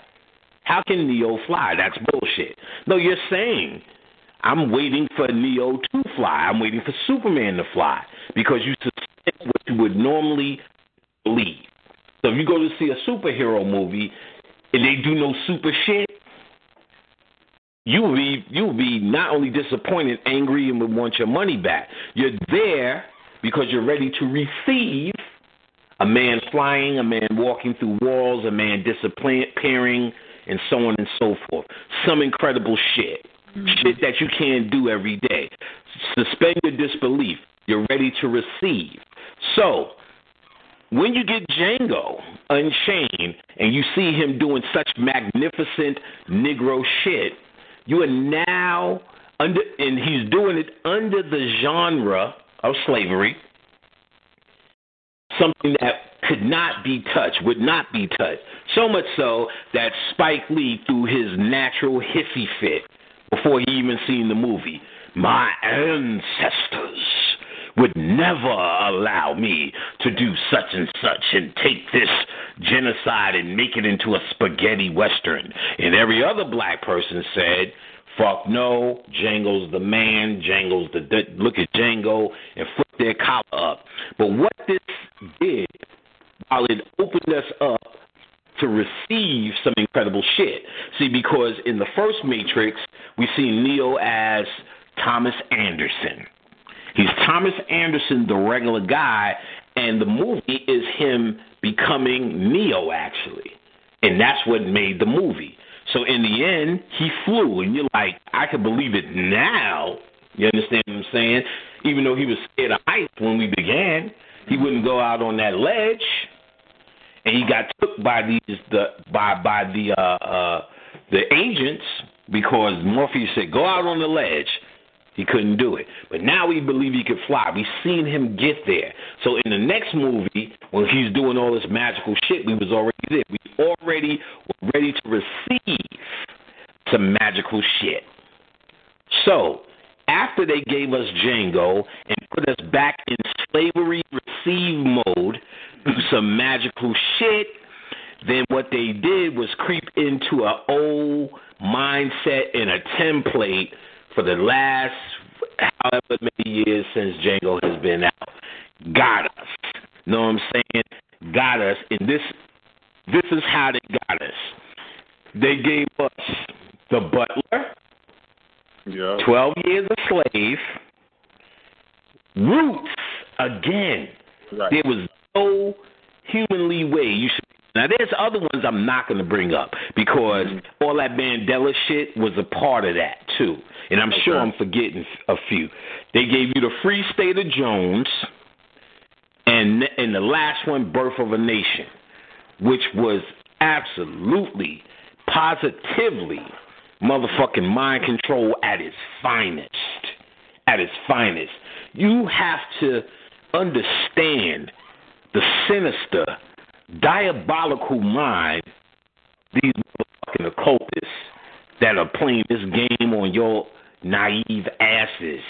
How can Neo fly? That's bullshit. No, you're saying, I'm waiting for Neo to fly. I'm waiting for Superman to fly because you suspend what you would normally believe. So if you go to see a superhero movie and they do no super shit, you will be you will be not only disappointed, angry, and would want your money back. You're there because you're ready to receive a man flying, a man walking through walls, a man disappearing, and so on and so forth. Some incredible shit. Mm-hmm. Shit that you can't do every day. Suspend your disbelief. You're ready to receive. So, when you get Django Unchained and you see him doing such magnificent Negro shit, you are now under, and he's doing it under the genre of slavery, something that could not be touched, would not be touched. So much so that Spike Lee through his natural hissy fit before he even seen the movie. My ancestors would never allow me to do such and such and take this genocide and make it into a spaghetti western. And every other black person said, fuck no, Django's the man, Django's the, look at Django and flip their collar up. But what this did, while it opened us up to receive some incredible shit. See, because in the first Matrix, we see Neo as Thomas Anderson. He's Thomas Anderson, the regular guy, and the movie is him becoming Neo, actually. And that's what made the movie. So in the end, he flew, and you're like, I can believe it now. You understand what I'm saying? Even though he was scared of heights when we began, he wouldn't go out on that ledge, and he got took by these the by by the uh, uh, the agents because Morpheus said, "Go out on the ledge." He couldn't do it. But now we believe he could fly. We've seen him get there. So in the next movie, when he's doing all this magical shit, we was already there. We already were ready to receive some magical shit. So after they gave us Django and put us back in slavery receive mode, do some magical shit. Then what they did was creep into an old a template for the last however many years since Django has been out. Got us. Know what I'm saying? Got us. And this this is how they got us. They gave us the butler, Yeah. 12 years a slave, roots again. Right. There was no humanly way you should. Now, there's other ones I'm not going to bring up because all that Shit was a part of that too, and I'm sure I'm forgetting a few. They gave you the Free State of Jones, and and the last one, Birth of a Nation, which was absolutely, positively, motherfucking mind control at its finest, at its finest. You have to understand the sinister, diabolical mind these motherfucking occultists that are playing this game on your naive asses.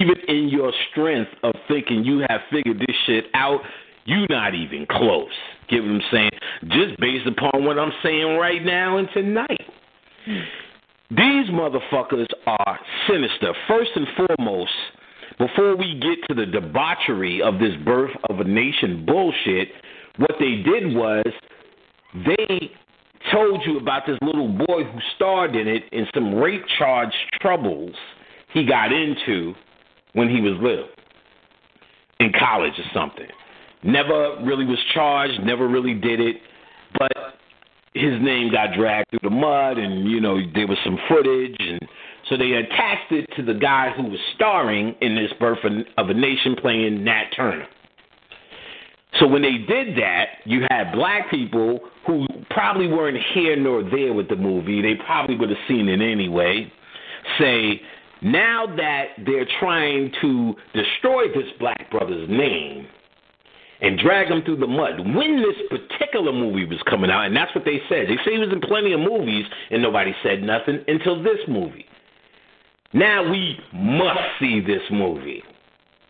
Even in your strength of thinking you have figured this shit out, you're not even close. Get what I'm saying? Just based upon what I'm saying right now and tonight. These motherfuckers are sinister. First and foremost, before we get to the debauchery of this birth of a nation bullshit, what they did was they told you about this little boy who starred in it in some rape charge troubles he got into when he was little in college or something. Never really was charged, never really did it, but his name got dragged through the mud and you know there was some footage and so they attached it to the guy who was starring in this birth of a nation playing Nat Turner. So when they did that, you had black people who probably weren't here nor there with the movie. They probably would have seen it anyway. Say, now that they're trying to destroy this black brother's name and drag him through the mud, when this particular movie was coming out, and that's what they said. They say he was in plenty of movies and nobody said nothing until this movie. Now we must see this movie.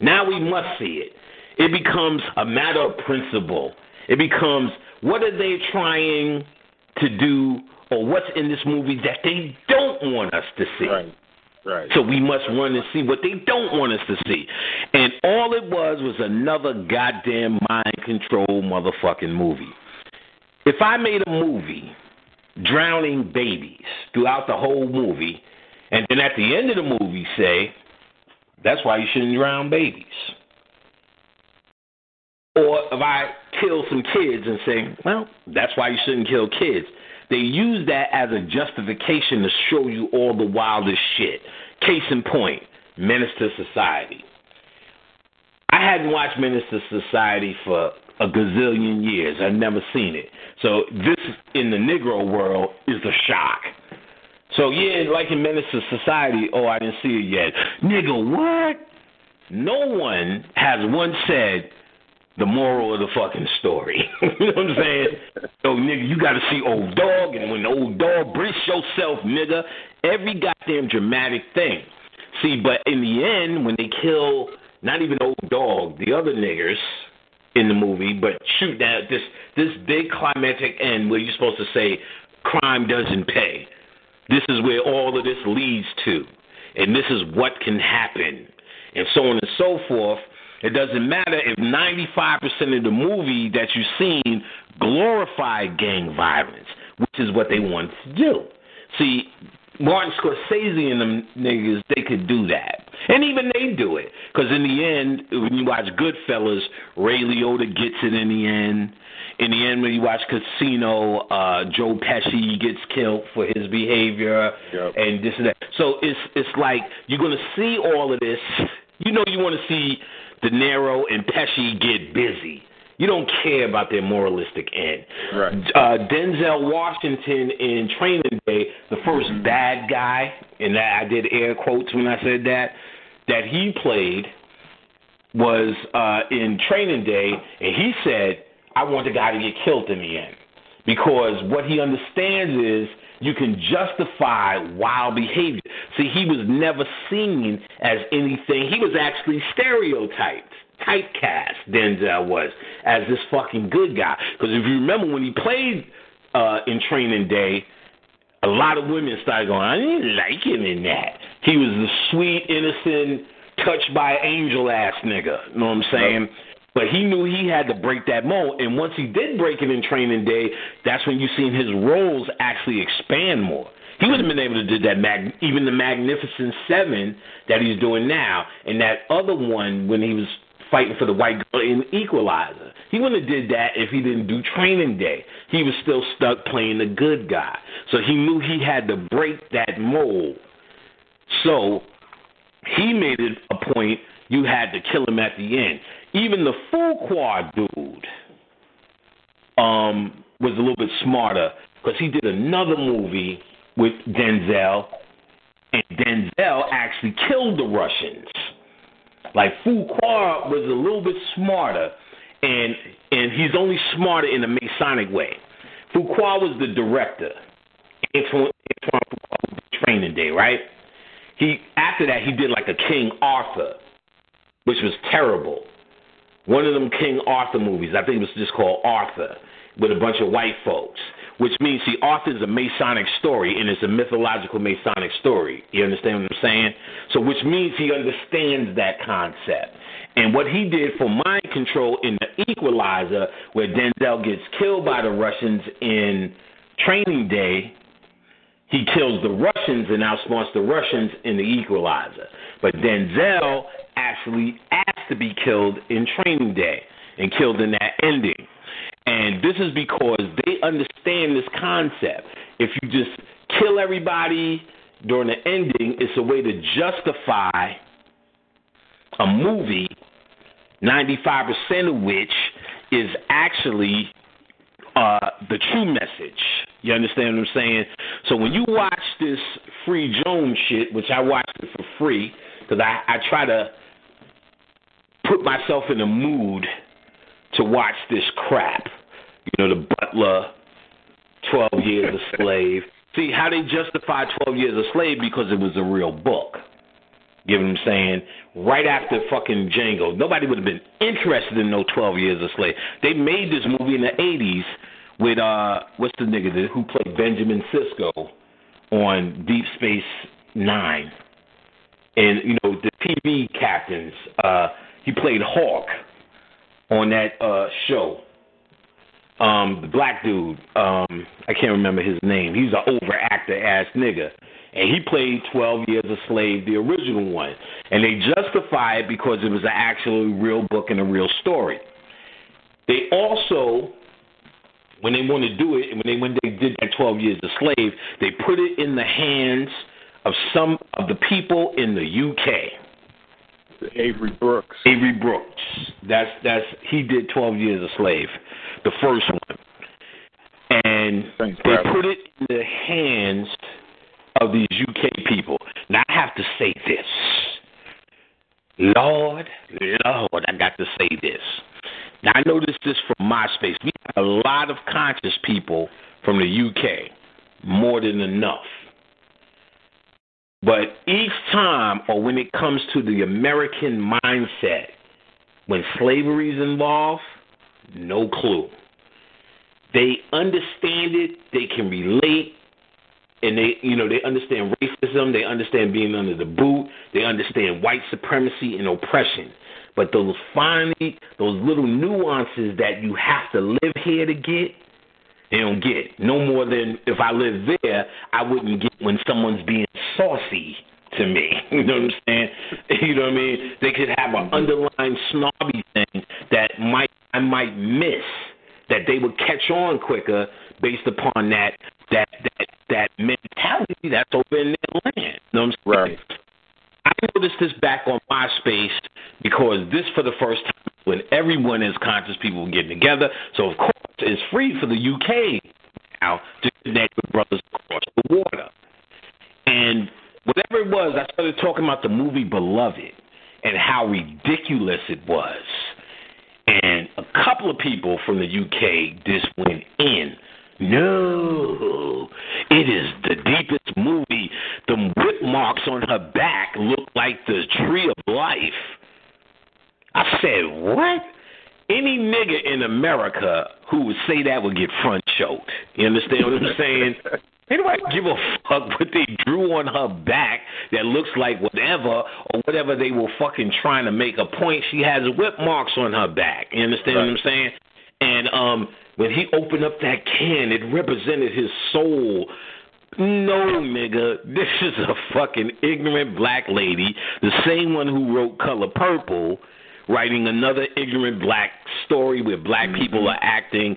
Now we must see it. It becomes a matter of principle. It becomes what are they trying to do or what's in this movie that they don't want us to see. Right. Right. So we must run and see what they don't want us to see. And all it was was another goddamn mind control motherfucking movie. If I made a movie drowning babies throughout the whole movie, and then at the end of the movie say, that's why you shouldn't drown babies. Or if I kill some kids and say, well, that's why you shouldn't kill kids. They use that as a justification to show you all the wildest shit. Case in point, Menace to Society. I hadn't watched Menace to Society for a gazillion years. I'd never seen it. So this in the Negro world is a shock. So yeah, like in Menace to Society, oh I didn't see it yet. Nigga, what? No one has once said the moral of the fucking story. (laughs) you know what I'm saying? So nigga, you gotta see old dog and when old dog brace yourself, nigga. Every goddamn dramatic thing. See, but in the end, when they kill not even old dog, the other niggers in the movie, but shoot that this this big climactic end where you're supposed to say crime doesn't pay. This is where all of this leads to. And this is what can happen. And so on and so forth. It doesn't matter if 95% of the movie that you've seen glorify gang violence, which is what they want to do. See, Martin Scorsese and them niggas, they could do that. And even they do it. Because in the end, when you watch Goodfellas, Ray Liotta gets it in the end. In the end, when you watch Casino, uh, Joe Pesci gets killed for his behavior Yep. and this and that. So it's it's like you're gonna see all of this. You know you want to see De Niro and Pesci get busy. You don't care about their moralistic end. Right. Uh, Denzel Washington in Training Day, the 1st bad guy, and that I did air quotes when I said that, that he played was uh, in Training Day, and he said, "I want the guy to get killed in the end," because what he understands is you can justify wild behavior. See, he was never seen as anything. He was actually stereotyped, typecast. Denzel was as this fucking good guy. Because if you remember when he played uh, in Training Day, a lot of women started going, I didn't like him in that. He was the sweet, innocent, touched by angel ass nigga. You know what I'm saying? Yep. But he knew he had to break that mold, and once he did break it in Training Day, that's when you seen his roles actually expand more. He would have been able to do that, mag- even the Magnificent Seven that he's doing now, and that other one when he was fighting for the white girl in Equalizer. He wouldn't have did that if he didn't do Training Day. He was still stuck playing the good guy, so he knew he had to break that mold. So he made it a point you had to kill him at the end. Even the Fuqua dude um, was a little bit smarter because he did another movie with Denzel, and Denzel actually killed the Russians. Like Fuqua was a little bit smarter, and and he's only smarter in a Masonic way. Fuqua was the director. Antoine, Fuqua was training day, right? He after that he did like a King Arthur, which was terrible. One of them King Arthur movies. I think it was just called Arthur, with a bunch of white folks. Which means, see, Arthur's a Masonic story, and it's a mythological Masonic story. You understand what I'm saying? So, which means he understands that concept. And what he did for mind control in the Equalizer, where Denzel gets killed by the Russians in Training Day, he kills the Russians and outsmarts the Russians in the Equalizer. But Denzel actually to be killed in Training Day and killed in that ending. And this is because they understand this concept. If you just kill everybody during the ending, it's a way to justify a movie, 95% of which is actually uh, the true message. You understand what I'm saying? So when you watch this Free Jones shit, which I watched it for free, because I, I try to put myself in a mood to watch this crap. You know, the Butler, 12 Years a (laughs) Slave. See how they justify 12 Years a Slave because it was a real book. You know what I'm saying? Right after fucking Django, nobody would have been interested in no 12 Years a Slave. They made this movie in the 80s with uh, what's the nigga that, who played Benjamin Sisko on Deep Space Nine, and you know the TV captains. Uh, he played Hawk on that uh, show. Um, the black dude, um, I can't remember his name. He's an overactor ass nigga. And he played 12 Years a Slave, the original one. And they justify it because it was an actually real book and a real story. They also, when they want to do it, when they when they did that 12 Years a Slave, they put it in the hands of some of the people in the UK. Avery Brooks. Avery Brooks. That's that's he did Twelve Years a Slave, the first one, and Thanks, they put it in the hands of these UK people. Now I have to say this, Lord, Lord, I got to say this. Now I noticed this from MySpace. We have a lot of conscious people from the UK, more than enough. But each time, or when it comes to the American mindset, when slavery is involved, no clue. They understand it, they can relate, and they, you know, they understand racism, they understand being under the boot, they understand white supremacy and oppression. But those finally, those little nuances that you have to live here to get, they don't get no more than if I lived there, I wouldn't get when someone's being saucy to me. (laughs) You know what I'm saying? (laughs) You know what I mean? They could have an underlying snobby thing that might I might miss that they would catch on quicker based upon that that that that mentality that's over in their land. You know what I'm saying? Right. I noticed this back on MySpace because this for the first time when everyone is conscious people getting together. So of course it's free for the UK now to connect with brothers across the water. And whatever it was, I started talking about the movie Beloved and how ridiculous it was. And a couple of people from the UK just went in. No, it is the deepest movie. The whip marks on her back look like the tree of life. I said, what? Any nigga in America who would say that would get front choked. You understand what I'm saying? (laughs) Anybody give a fuck what they drew on her back that looks like whatever or whatever they were fucking trying to make a point? She has whip marks on her back. You understand Right. what I'm saying? And um when he opened up that can, it represented his soul. No, nigga, this is a fucking ignorant black lady, the same one who wrote Color Purple, writing another ignorant black story where black mm-hmm. people are acting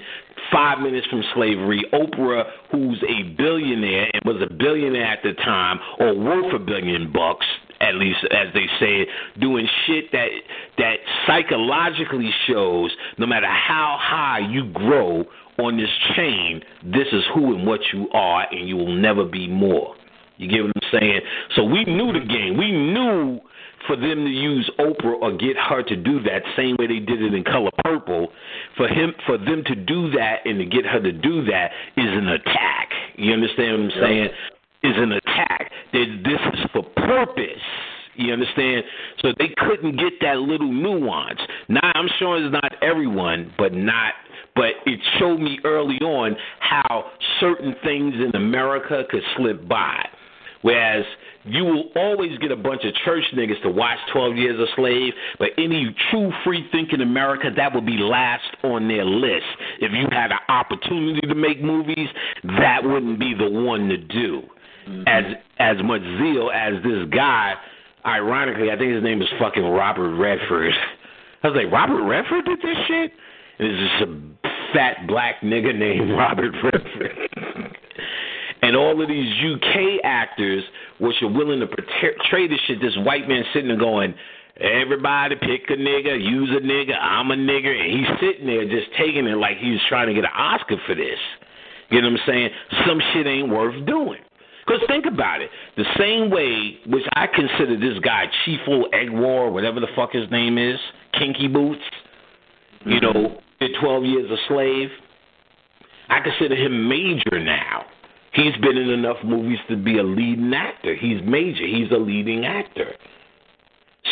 five minutes from slavery. Oprah, who's a billionaire and was a billionaire at the time, or worth a billion bucks, at least as they say it, doing shit that that psychologically shows no matter how high you grow on this chain, this is who and what you are, and you will never be more. You get what I'm saying? So we knew the game. We knew for them to use Oprah or get her to do that same way they did it in Color Purple, for him for them to do that and to get her to do that is an attack. You understand what I'm saying? Is an attack. That this is for purpose. You understand? So they couldn't get that little nuance. Now I'm sure it's not everyone, but not but it showed me early on how certain things in America could slip by. Whereas you will always get a bunch of church niggas to watch 12 Years a Slave, but any true free thinking America, that would be last on their list. If you had an opportunity to make movies, that wouldn't be the one to do. Mm-hmm. As as much zeal as this guy, ironically, I think his name is fucking Robert Redford. I was like, Robert Redford did this shit? And it's just a fat black nigga named (laughs) Robert Redford. And all of these UK actors, which are willing to portray this shit, this white man sitting there going, Everybody pick a nigga, use a nigga, I'm a nigga, and he's sitting there just taking it like he was trying to get an Oscar for this. You know what I'm saying? Some shit ain't worth doing. Because think about it. The same way, which I consider this guy Chiefo Egwar, whatever the fuck his name is, Kinky Boots, you mm-hmm. know, did 12 years a slave. I consider him major now. He's been in enough movies to be a leading actor. He's major. He's a leading actor.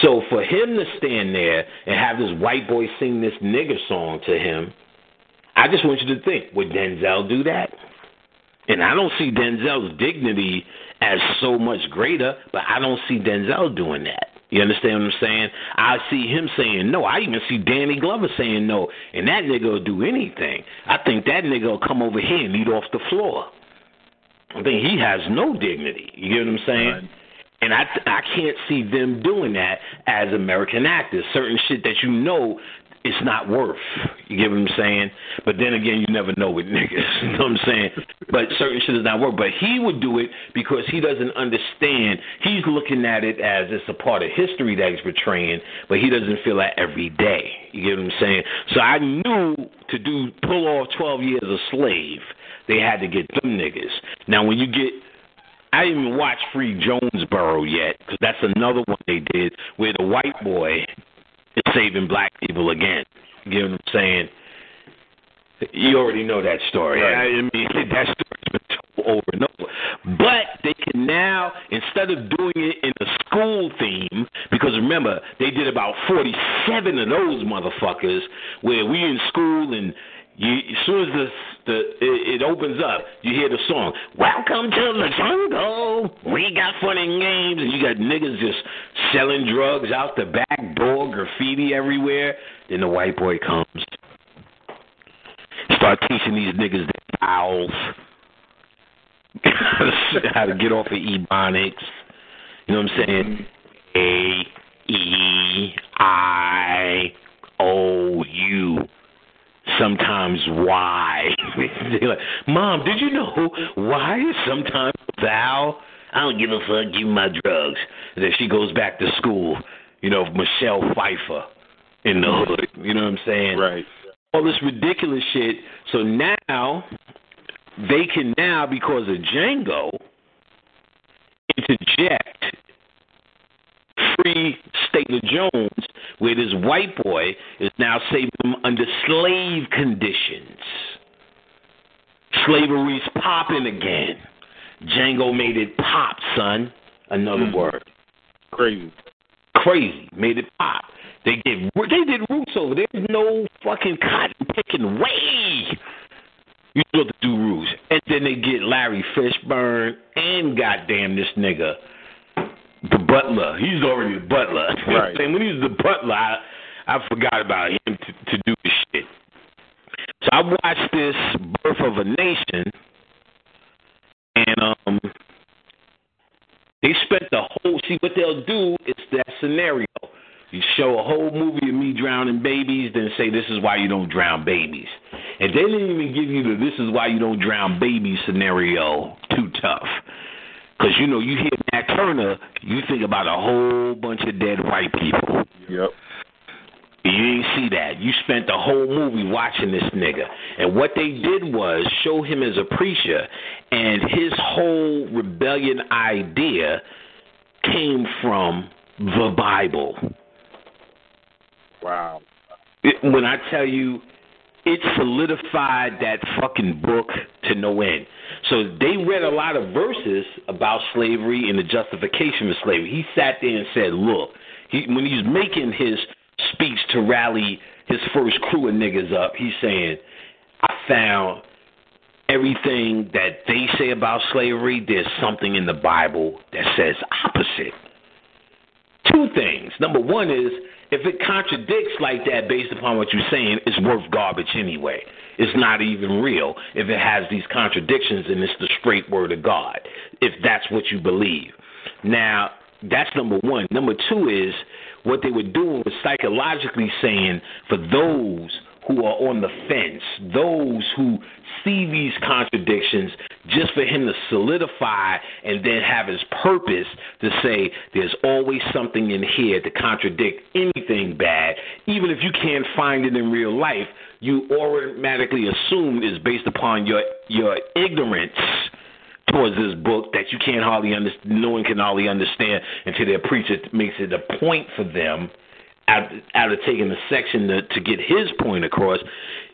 So for him to stand there and have this white boy sing this nigger song to him, I just want you to think, would Denzel do that? And I don't see Denzel's dignity as so much greater, but I don't see Denzel doing that. You understand what I'm saying? I see him saying no. I even see Danny Glover saying no. And that nigga will do anything. I think that nigga will come over here and eat off the floor. I think he has no dignity. You get what I'm saying? Right. And I I can't see them doing that as American actors. Certain shit that you know it's not worth. You get what I'm saying? But then again, you never know with (laughs) niggas. You know what I'm saying? But certain shit is not worth. But he would do it because he doesn't understand. He's looking at it as it's a part of history that he's portraying, but he doesn't feel that every day. You get what I'm saying? So I knew to do pull off 12 years a slave, they had to get them niggas. Now when you get I didn't even watch Free Jonesboro yet because that's another one they did where the white boy is saving black people again. You get what I'm saying? You already know that story. Right. I mean, (laughs) that story's been told over and over. But they can now, instead of doing it in a school theme, because remember, they did about 47 of those motherfuckers where we in school and you, as soon as the, the it, it opens up, you hear the song, Welcome to the jungle. We got fun and games. And you got niggas just selling drugs out the back door, graffiti everywhere. Then the white boy comes. Start teaching these niggas their vowels, (laughs) how to get off of ebonics. You know what I'm saying? A E I O U. Sometimes Y. (laughs) They're like, Mom, did you know Y is sometimes vowel? I don't give a fuck. Give me my drugs. And then she goes back to school. You know, Michelle Pfeiffer in the hood. You know what I'm saying? Right. all this ridiculous shit. So now they can now because of Django interject free State of Jones, where this white boy is now saving them under slave conditions. Slavery's popping again. Django made it pop, son. Another mm. word. Crazy. Crazy. Made it pop. They did they did roots over. There's no fucking cotton picking way. You supposed to do roots. And then they get Larry Fishburne and goddamn this nigga. The butler. He's already the butler. (laughs) Right. and when he was the butler, I I forgot about him to, to do the shit. So I watched this Birth of a Nation and um they spent the whole see what they'll do is that scenario. You show a whole movie of me drowning babies, then say this is why you don't drown babies. And they didn't even give you the this is why you don't drown babies scenario too tough. Because you know, you hear Nat Turner, you think about a whole bunch of dead white people. Yep. You didn't see that. You spent the whole movie watching this nigga. And what they did was show him as a preacher, and his whole rebellion idea came from the Bible. Wow. It, when I tell you, it solidified that fucking book to no end. So they read a lot of verses about slavery and the justification of slavery. He sat there and said, "Look, he, when he's making his speech to rally his first crew of niggas up, he's saying, I found everything that they say about slavery. There's something in the Bible that says opposite." Two things. Number one is if it contradicts like that based upon what you're saying, it's worth garbage anyway. It's not even real if it has these contradictions and it's the straight word of God, if that's what you believe. Now, that's number one. Number two is what they were doing was psychologically saying for those who are on the fence, those who see these contradictions, just for him to solidify and then have his purpose to say there's always something in here to contradict anything bad, even if you can't find it in real life, you automatically assume is based upon your your ignorance towards this book that you can't hardly understand, no one can hardly understand until their preacher makes it a point for them out, out of taking a section to, to get his point across,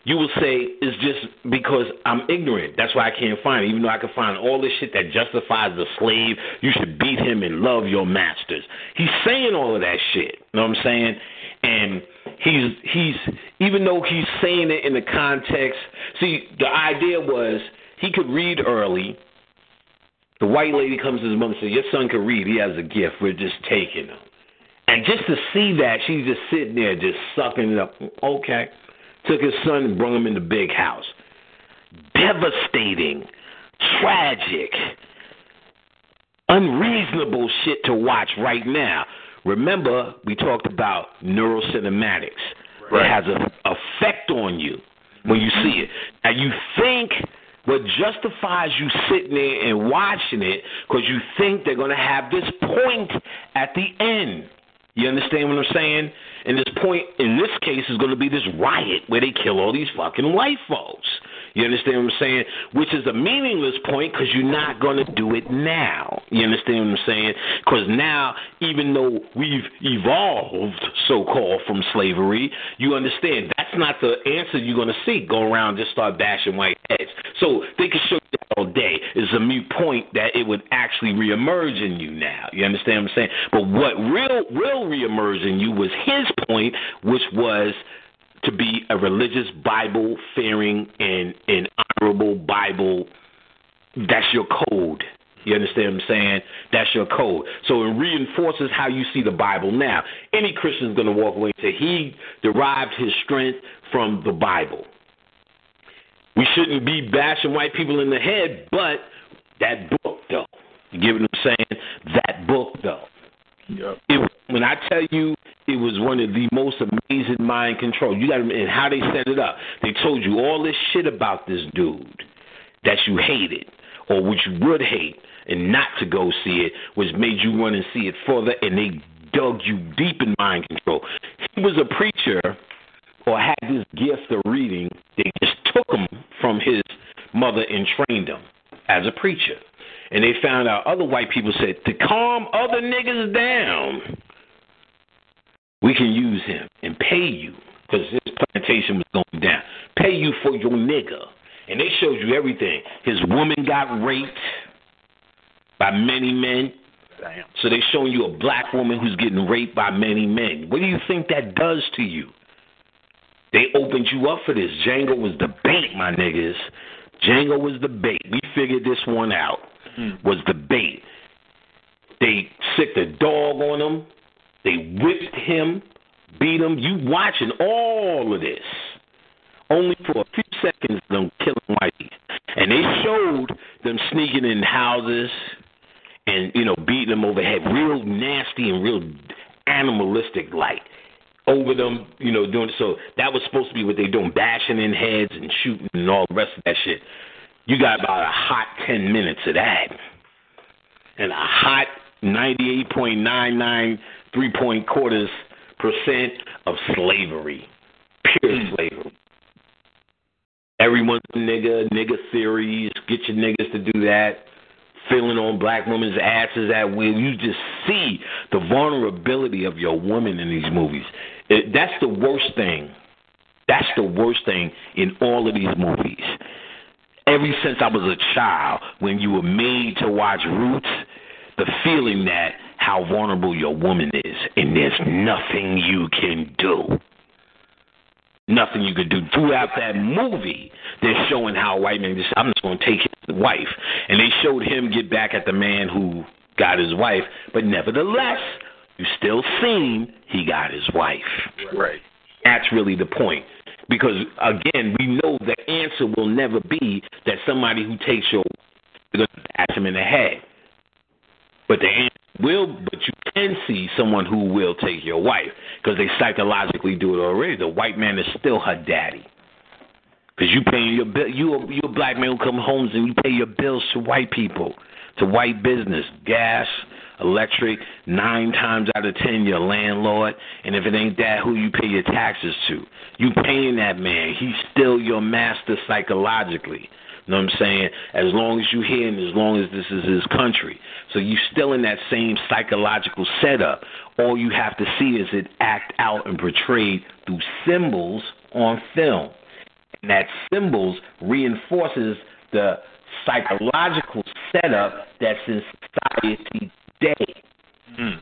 you will say it's just because I'm ignorant. That's why I can't find it. Even though I can find all this shit that justifies the slave, you should beat him and love your masters. He's saying all of that shit. You know what I'm saying? And he's he's even though he's saying it in the context. See, the idea was he could read early. The white lady comes to his mom and says, "Your son can read. He has a gift. We're just taking him." And just to see that, she's just sitting there, just sucking it up. Okay. Took his son and brought him in the big house. Devastating, tragic, unreasonable shit to watch right now. Remember, we talked about neurocinematics. Right. It has an effect on you when you see it. And you think what justifies you sitting there and watching it because you think they're going to have this point at the end. You understand what I'm saying? And this point in this case is going to be this riot where they kill all these fucking white folks. You understand what I'm saying? Which is a meaningless point because you're not going to do it now. You understand what I'm saying? Because now, even though we've evolved, so called, from slavery, you understand that's not the answer you're going to see. Go around just start bashing white heads. So they can show you that all day. It's a mute point that it would actually reemerge in you now. You understand what I'm saying? But what real, real reemerge in you was his point, which was to be a religious Bible fearing and, and honorable Bible. That's your code. You understand what I'm saying? That's your code. So it reinforces how you see the Bible now. Any Christian is going to walk away and say he derived his strength from the Bible. We shouldn't be bashing white people in the head, but that book, though. You get what I'm saying? That book, though. Yep. It, when I tell you it was one of the most amazing mind control, you got to and how they set it up. They told you all this shit about this dude that you hated or which you would hate and not to go see it, which made you run and see it further, and they dug you deep in mind control. He was a preacher or had this gift of reading. They just took him from his mother and trained him as a preacher. And they found out other white people said to calm other niggas down, we can use him and pay you because his plantation was going down. Pay you for your nigga. And they showed you everything. His woman got raped by many men. Damn. So they're showing you a black woman who's getting raped by many men. What do you think that does to you? They opened you up for this. Django was the bait, my niggas. Django was the bait. We figured this one out. Mm. Was the bait. They sicked a dog on him. They whipped him, beat him. You watching all of this. Only for a few seconds them killing whiteys. And they showed them sneaking in houses and, you know, beating them over the head. Real nasty and real animalistic like over them, you know, doing so that was supposed to be what they're doing, bashing in heads and shooting and all the rest of that shit. You got about a hot ten minutes of that. And a hot ninety eight point nine nine three point quarters percent of slavery. Pure hmm. slavery. Everyone's a nigga, nigga theories, get your niggas to do that. Feeling on black women's asses at will. You just see the vulnerability of your woman in these movies. It, that's the worst thing. That's the worst thing in all of these movies. Ever since I was a child, when you were made to watch Roots, the feeling that how vulnerable your woman is, and there's nothing you can do. Nothing you could do. Throughout that movie, they're showing how white man just, I'm just going to take his wife. And they showed him get back at the man who got his wife, but nevertheless, you still seen he got his wife. Right. That's really the point. Because again, we know the answer will never be that somebody who takes your you're gonna bash him in the head. But the answer will, but you can see someone who will take your wife because they psychologically do it already. The white man is still her daddy. Because you paying your bill, you you a black man who come home and you pay your bills to white people, to white business, gas, electric. Nine times out of ten, your landlord, and if it ain't that, who you pay your taxes to? You paying that man. He's still your master psychologically. You know what I'm saying? As long as you're here and as long as this is his country. So you're still in that same psychological setup. All you have to see is it act out and portrayed through symbols on film. And that symbols reinforces the psychological setup that's in society today. Mm.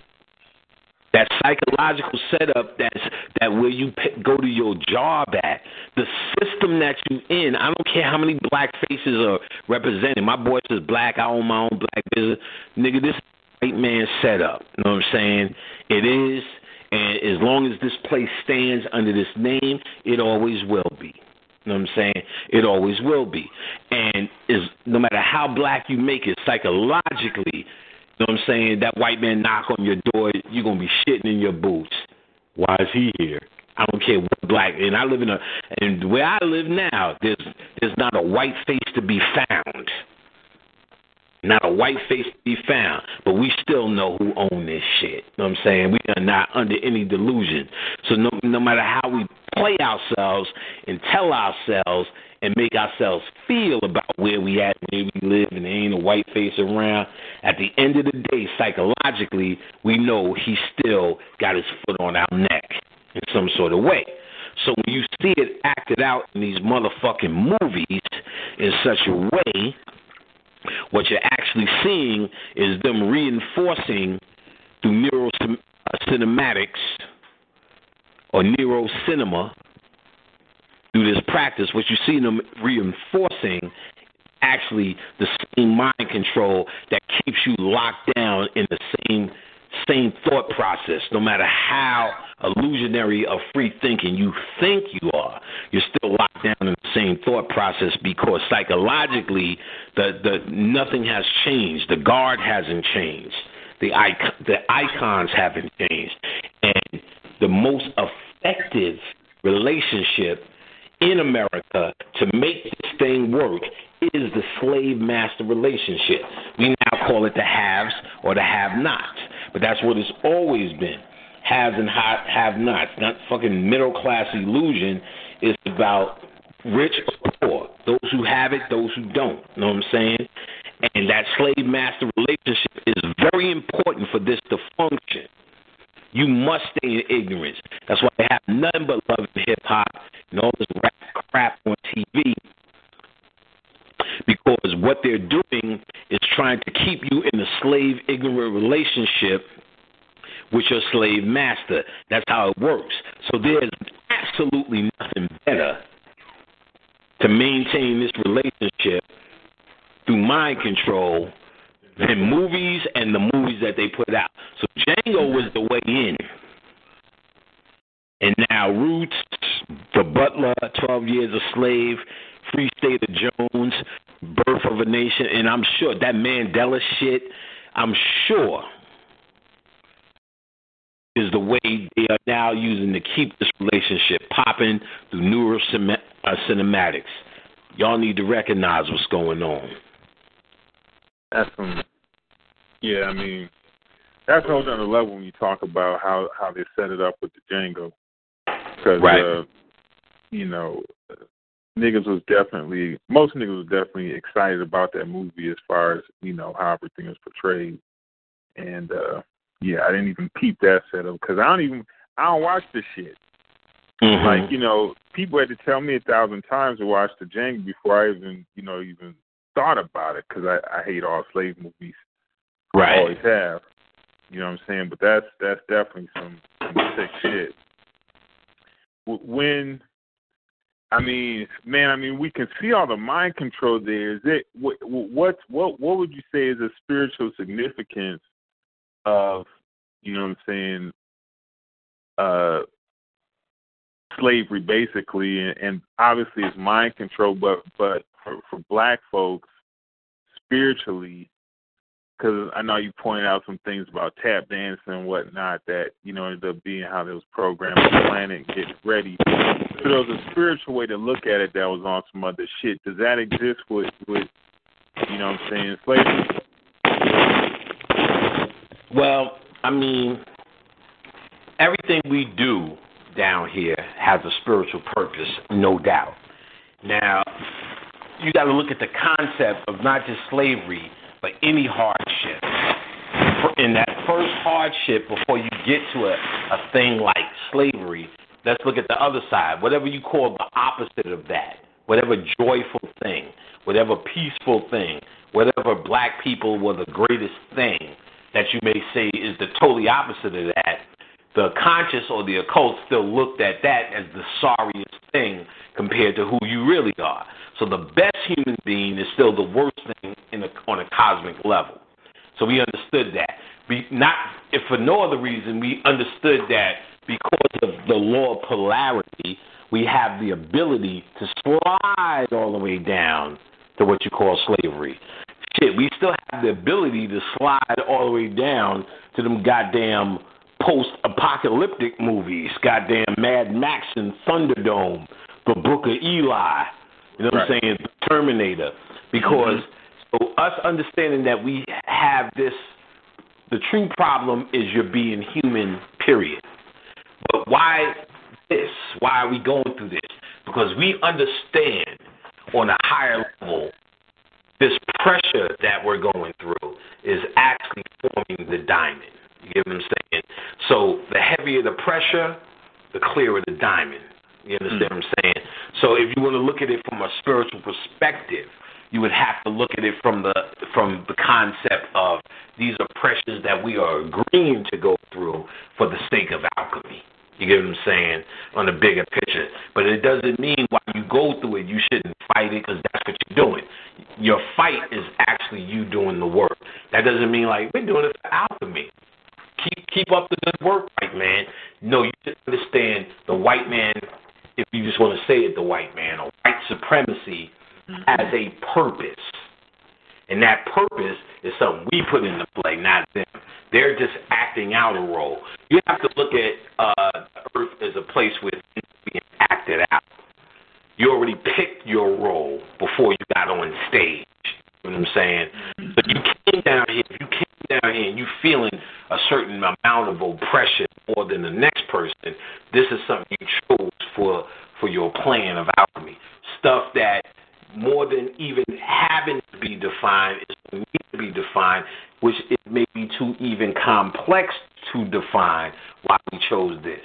That psychological setup that's that where you p- go to your job at, the system that you in. I don't care how many black faces are represented. My voice is black. I own my own black business. Nigga, this white man setup. You know what I'm saying? It is, and as long as this place stands under this name, it always will be. You know what I'm saying? It always will be. And is no matter how black you make it psychologically, you know what I'm saying? That white man knock on your door, you're gonna be shitting in your boots. Why is he here? I don't care what black and I live in a and where I live now, there's there's not a white face to be found. Not a white face to be found, but we still know who own this shit. You know what I'm saying? We are not under any delusion. So no, no matter how we play ourselves and tell ourselves and make ourselves feel about where we at, where we live, and there ain't a white face around. At the end of the day, psychologically, we know he still got his foot on our neck in some sort of way. So when you see it acted out in these motherfucking movies in such a way, what you're actually seeing is them reinforcing through neuro uh, cinematics or neuro cinema through this practice, what you see them reinforcing actually the same mind control that keeps you locked down in the same same thought process, no matter how illusionary of free thinking you think you are, you're still locked down in the same thought process because psychologically the, the nothing has changed. The guard hasn't changed. The icon, the icons haven't changed. And the most effective relationship in America to make this thing work is the slave master relationship. We now call it the haves or the have nots, but that's what it's always been. Haves and have nots, not fucking middle class illusion. It's about rich or poor, those who have it, those who don't. You know what I'm saying? And that slave master relationship is very important for this to function. You must stay in ignorance. That's why they have nothing but love in hip hop and all this rap crap on TV. Because what they're doing is trying to keep you in a slave ignorant relationship with your slave master. That's how it works. So there's absolutely nothing better to maintain this relationship through mind control than movies and the movies that they put out. So Django was the way in. And now Roots, The Butler, 12 Years a Slave, Free State of Jones, Birth of a Nation, and I'm sure that Mandela shit, I'm sure is the way they are now using to keep this relationship popping through neuro uh, cinematics. Y'all need to recognize what's going on. That's some, yeah. I mean, that's a whole other level when you talk about how how they set it up with the Django, because right. uh, you know, niggas was definitely most niggas was definitely excited about that movie as far as you know how everything is portrayed, and uh yeah, I didn't even peep that setup because I don't even I don't watch this shit. Mm-hmm. Like you know, people had to tell me a thousand times to watch the Django before I even you know even thought about it because I, I hate all slave movies. Right. I always have. You know what I'm saying? But that's that's definitely some, some sick shit. When I mean, man, I mean, we can see all the mind control there. Is it what what what what would you say is the spiritual significance of, you know what I'm saying, uh, slavery basically, and, and obviously it's mind control, but but for, for black folks, spiritually, because I know you pointed out some things about tap dancing and whatnot that you know ended up being how they was programmed to plan and get ready. So there was a spiritual way to look at it that was on some other shit. Does that exist with with you know what I'm saying slavery? Well, I mean, everything we do down here has a spiritual purpose, no doubt. Now, you got to look at the concept of not just slavery, but any hardship. In that first hardship, before you get to a, a thing like slavery, let's look at the other side. Whatever you call the opposite of that, whatever joyful thing, whatever peaceful thing, whatever black people were the greatest thing, that you may say is the totally opposite of that, the conscious or the occult still looked at that as the sorriest thing compared to who you really are. So the best human being is still the worst thing in a, on a cosmic level. So we understood that. We not if for no other reason we understood that because of the law of polarity, we have the ability to slide all the way down to what you call slavery shit, we still have the ability to slide all the way down to them goddamn post apocalyptic movies, goddamn Mad Max and Thunderdome, The Book of Eli, you know what right. I'm saying, Terminator. Because mm-hmm. so us understanding that we have this the true problem is you're being human, period. But why this? Why are we going through this? Because we understand on a higher level this pressure that we're going through is actually forming the diamond. You get what I'm saying? So the heavier the pressure, the clearer the diamond. You understand mm-hmm. what I'm saying? So if you want to look at it from a spiritual perspective, you would have to look at it from the from the concept of these are pressures that we are agreeing to go through for the sake of alchemy. You get what I'm saying? On the bigger picture. But it doesn't mean while you go through it, you shouldn't fight it because that's what you're doing. Your fight is actually you doing the work. That doesn't mean like we're doing it for alchemy. Keep keep up the good work, white man. No, you should understand the white man. If you just want to say it, the white man or white supremacy mm-hmm. has a purpose, and that purpose is something we put into play, not them. They're just acting out a role. You have to look at uh, Earth as a place where things being acted out. You already picked your role before you got on stage. You know what I'm saying? But you came down here. You came down here and you feeling a certain amount of oppression more than the next person, this is something you chose for for your plan of alchemy. Stuff that more than even having to be defined is need to be defined, which it may be too even complex to define why we chose this.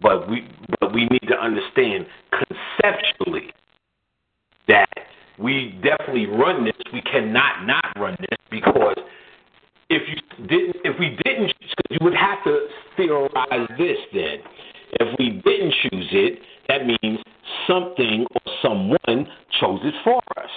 But we but we need to understand conceptually we definitely run this. We cannot not run this because if you didn't, if we didn't, you would have to theorize this. Then, if we didn't choose it, that means something or someone chose it for us.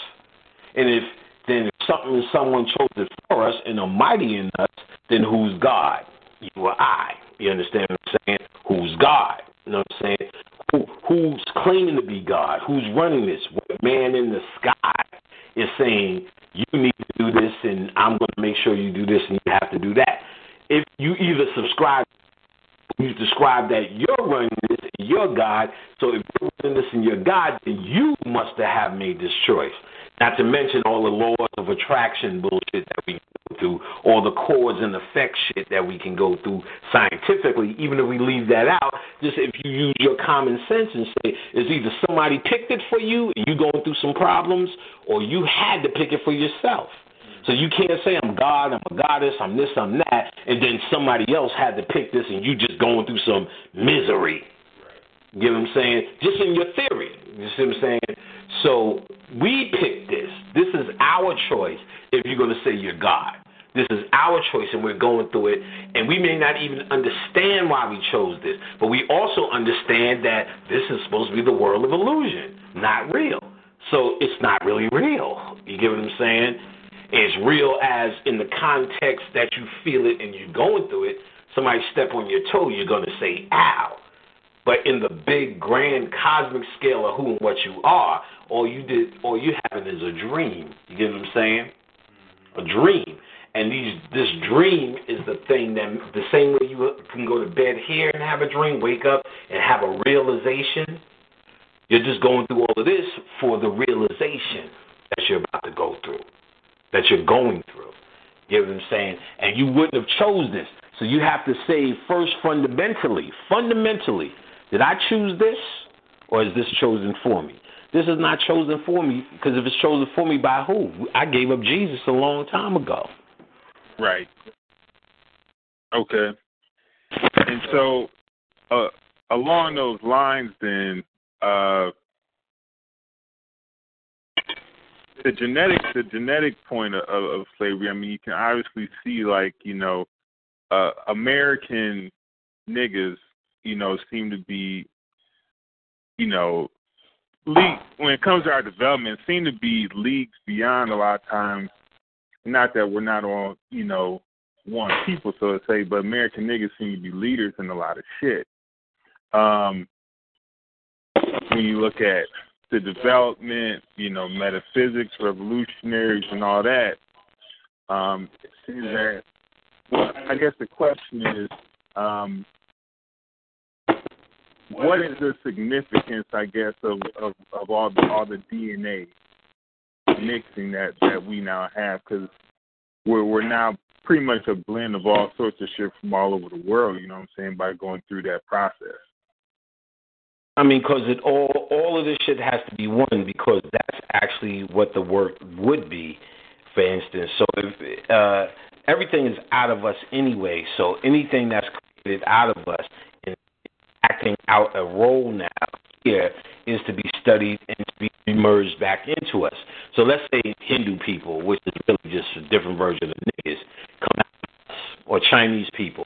And if then if something or someone chose it for us and are mighty in us, then who's God? You or I. You understand what I'm saying? Who's God? You know what I'm saying? Who, who's claiming to be God? Who's running this? What man in the sky is saying you need to do this, and I'm going to make sure you do this, and you have to do that. If you either subscribe, you describe that you're running this, you're God. So if you're running this and you're God, then you must have made this choice. Not to mention all the laws of attraction bullshit that we through, all the cause and effect shit that we can go through scientifically. Even if we leave that out, just if you use your common sense and say it's either somebody picked it for you and you going through some problems, or you had to pick it for yourself. So you can't say I'm God, I'm a goddess, I'm this, I'm that, and then somebody else had to pick this and you just going through some misery. You know what I'm saying? Just in your theory. You see what I'm saying? So we picked this. This is our choice if you're going to say you're God. This is our choice and we're going through it. And we may not even understand why we chose this, but we also understand that this is supposed to be the world of illusion, not real. So it's not really real. You get what I'm saying? It's real as in the context that you feel it and you're going through it. Somebody step on your toe, you're going to say, ow. But in the big, grand, cosmic scale of who and what you are, all you did, all you having is a dream. You get what I'm saying? A dream. And these, this dream is the thing that the same way you can go to bed here and have a dream, wake up and have a realization. You're just going through all of this for the realization that you're about to go through, that you're going through. You know what I'm saying? And you wouldn't have chose this. So you have to say first fundamentally, fundamentally, did I choose this or is this chosen for me? This is not chosen for me because if it's chosen for me by who? I gave up Jesus a long time ago. Right. Okay. And so, uh, along those lines, then, uh, the genetic, the genetic point of, of slavery. I mean, you can obviously see, like, you know, uh, American niggas you know, seem to be, you know, league when it comes to our development, seem to be leagues beyond a lot of times. Not that we're not all, you know, one people, so to say, but American niggas seem to be leaders in a lot of shit. Um, when you look at the development, you know, metaphysics, revolutionaries, and all that, um, it seems that. Well, I guess the question is, um, what is the significance, I guess, of of, of all the all the DNA mixing that that we now have? Because we're we're now pretty much a blend of all sorts of shit from all over the world. You know what I'm saying? By going through that process. I mean, because it all all of this shit has to be one because that's actually what the work would be. For instance, so if uh, everything is out of us anyway, so anything that's created out of us acting out a role now here is to be studied and to be merged back into us. So let's say Hindu people, which is really just a different version of niggas, come out of us, or Chinese people.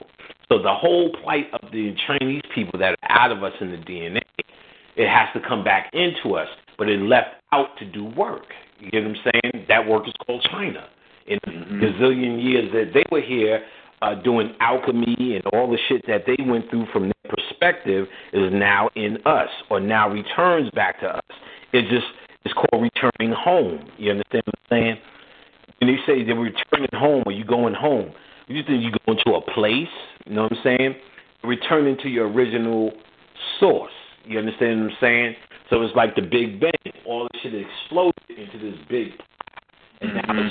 So the whole plight of the Chinese people that are out of us in the DNA, it has to come back into us, but it left out to do work. You get what I'm saying? That work is called China. In mm-hmm. gazillion years that they were here, uh, doing alchemy and all the shit that they went through from their perspective is now in us or now returns back to us. It just it's called returning home. You understand what I'm saying? When they say they're returning home or you going home, you think you going to a place. You know what I'm saying? Returning to your original source. You understand what I'm saying? So it's like the Big Bang. All this shit exploded into this big, and now mm-hmm.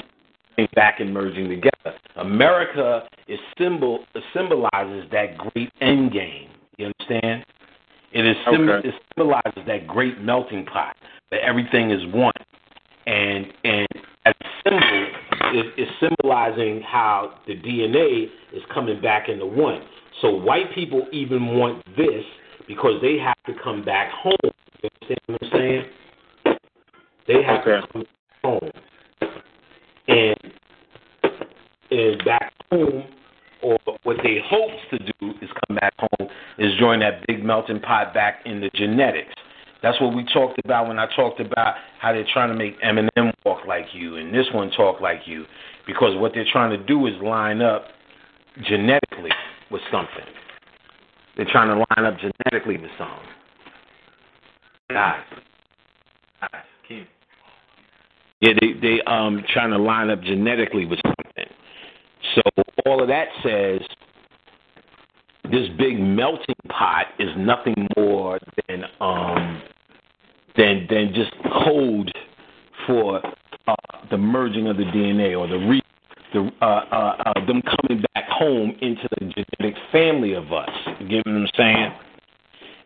it's back and merging together. America is symbol symbolizes that great end game. You understand? It is sim- okay. it symbolizes that great melting pot that everything is one, and and as a symbol, it, it's symbolizing how the DNA is coming back into one. So white people even want this because they have to come back home. You understand what I'm saying? They have okay. to come home, and and back home, or what they hopes to do is come back home is join that big melting pot back in the genetics. That's what we talked about when I talked about how they're trying to make Eminem walk like you and this one talk like you, because what they're trying to do is line up genetically with something. They're trying to line up genetically with something. Guys, guys. Yeah, they they um trying to line up genetically with something. So all of that says this big melting pot is nothing more than um than than just code for uh, the merging of the DNA or the re the uh, uh, uh, them coming back home into the genetic family of us. You get what I'm saying?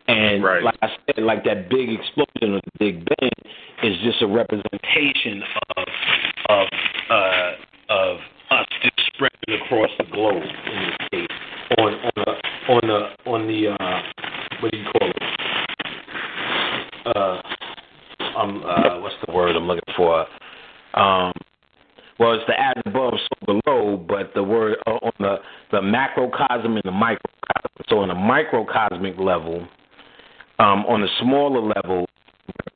And Right. like I said, like that big explosion of the Big Bang is just a representation of of uh, of us just spreading across the globe in this case on on the on the on the uh, what do you call it? Uh, um, uh, what's the word I'm looking for? Um, well, it's the as above, so below, but the word uh, on the the macrocosm and the microcosm. So on a microcosmic level, um, on a smaller level,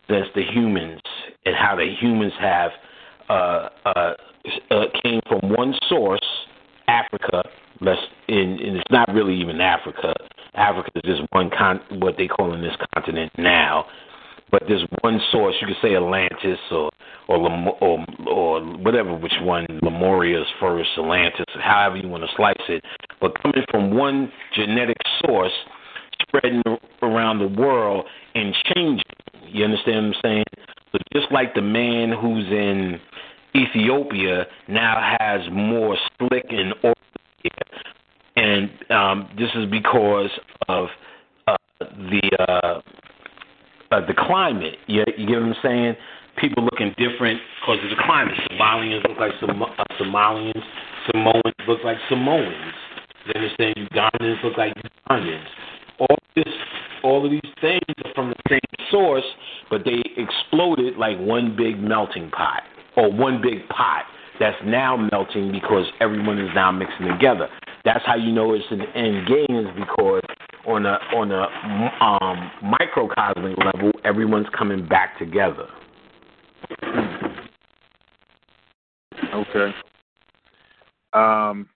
that's the humans and how the humans have uh, uh, uh, came from one source, Africa. Less in, and it's not really even Africa. Africa is just one con, what they call in this continent now. But there's one source. You could say Atlantis or or Lem- or, or whatever, which one Lemuria's first, Atlantis, however you want to slice it. But coming from one genetic source, spreading around the world and changing. You understand what I'm saying? So just like the man who's in Ethiopia now has more slick and orderly, and um, this is because of uh, the uh, uh, the climate. You, you get what I'm saying? People looking different because of the climate. Somalians look like Som- uh, Somalians. Samoans look like Samoans. You understand? Ugandans look like Ugandans. All this, all of these things are from the same source, but they exploded like one big melting pot or one big pot that's now melting because everyone is now mixing together. That's how you know it's an end game is because on a on a um, microcosmic level, everyone's coming back together. Okay. Um,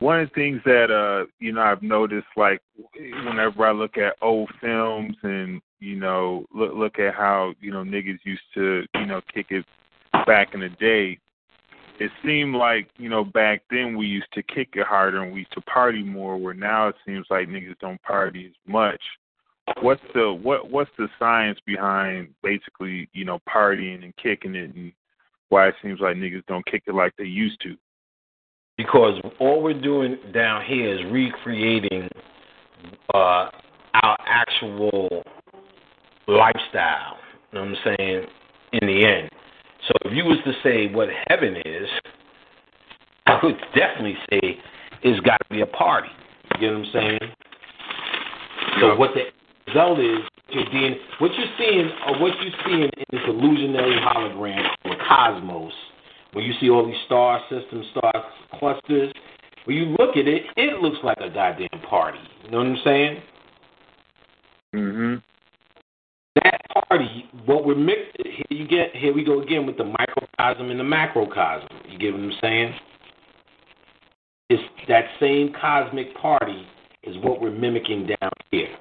one of the things that uh, you know I've noticed, like whenever I look at old films and you know look look at how you know niggas used to you know kick it back in the day, it seemed like you know back then we used to kick it harder and we used to party more. Where now it seems like niggas don't party as much. What's the what what's the science behind basically you know partying and kicking it and why it seems like niggas don't kick it like they used to? Because all we're doing down here is recreating uh, our actual lifestyle. You know what I'm saying? In the end. So if you was to say what heaven is, I would definitely say it's got to be a party. You get what I'm saying? So what the result is, you're being, what you're seeing, or what you're seeing in this illusionary hologram called the cosmos, when you see all these star systems, star clusters, when you look at it, it looks like a goddamn party. You know what I'm saying? Mhm. that party, what we're mixed here you get here we go again with the microcosm and the macrocosm. You get what I'm saying? It's that same cosmic party is what we're mimicking down here.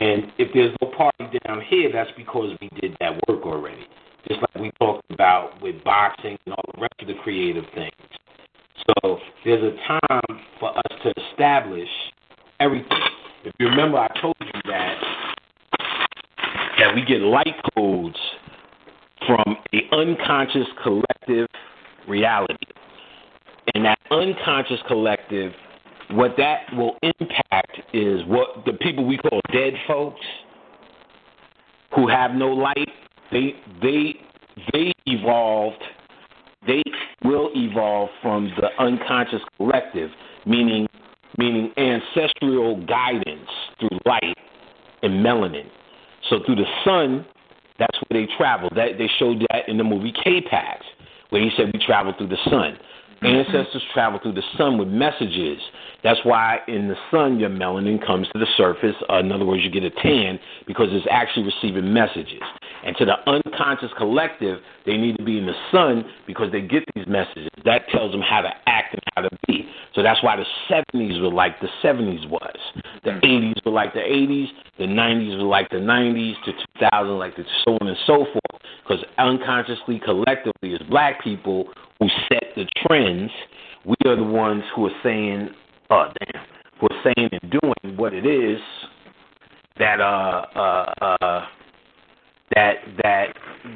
And if there's no party down here, that's because we did that work already. Just like we talked about with boxing and all the rest of the creative things. So there's a time for us to establish everything. If you remember, I told you that that we get light codes from a unconscious collective reality. And that unconscious collective, what that will impact is what the people we call dead folks who have no light, they they they evolved they will evolve from the unconscious collective, meaning meaning ancestral guidance through light and melanin. So through the sun, that's where they travel. That they showed that in the movie K-Pax, where he said we travel through the sun. Ancestors travel through the sun with messages. That's why in the sun your melanin comes to the surface. Uh, in other words, you get a tan because it's actually receiving messages. And to the unconscious collective, they need to be in the sun because they get these messages. That tells them how to act and how to be. So that's why the 70s were like the 70s was. The 80s were like the 80s. The 90s were like the 90s. To 2000, like the so on and so forth. Because unconsciously, collectively, as black people who set the trends, we are the ones who are saying, oh, damn, who are saying and doing what it is that uh uh uh that that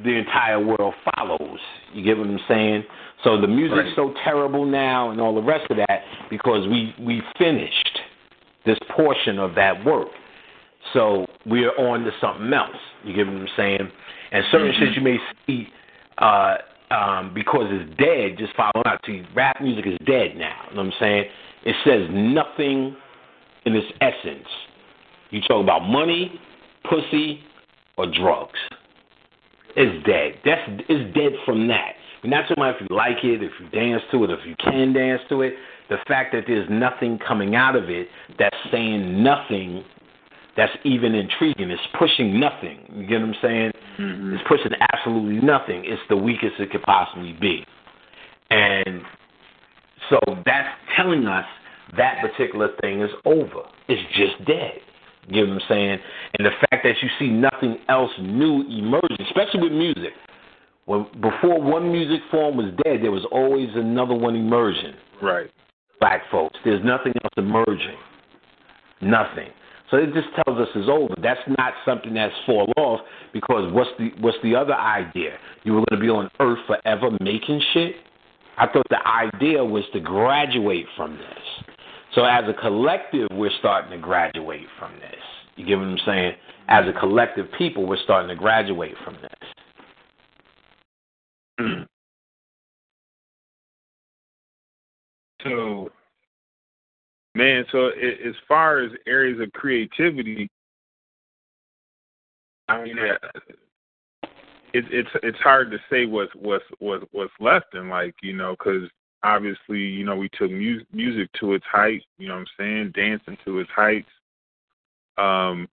the entire world follows. You get what I'm saying? So the music's Right. so terrible now and all the rest of that because we we finished this portion of that work. So we're on to something else. You get what I'm saying? And certain shit you may see uh um because it's dead, just following out. See, rap music is dead now. You know what I'm saying? It says nothing in its essence. You talk about money, pussy, or drugs. It's dead. That's it's dead from that. Not so much if you like it, if you dance to it, if you can dance to it. The fact that there's nothing coming out of it that's saying nothing that's even intriguing. It's pushing nothing. You get what I'm saying? Mm-hmm. It's pushing absolutely nothing. It's the weakest it could possibly be. And so that's telling us that particular thing is over. It's just dead. You what I'm saying? And the fact that you see nothing else new emerging, especially with music. When before one music form was dead, there was always another one emerging. Right. Black folks. There's nothing else emerging. Nothing. So it just tells us it's over. That's not something that's fall off because what's the what's the other idea? You were going to be on Earth forever making shit. I thought the idea was to graduate from this. So as a collective, we're starting to graduate from this. You get what I'm saying? As a collective people, we're starting to graduate from this. So, man, so a- as far as areas of creativity, I mean, uh, it, it's it's hard to say what's what's what's what's left in like you know because obviously you know we took mu- music to its height, you know what I'm saying, dancing to its heights. Um,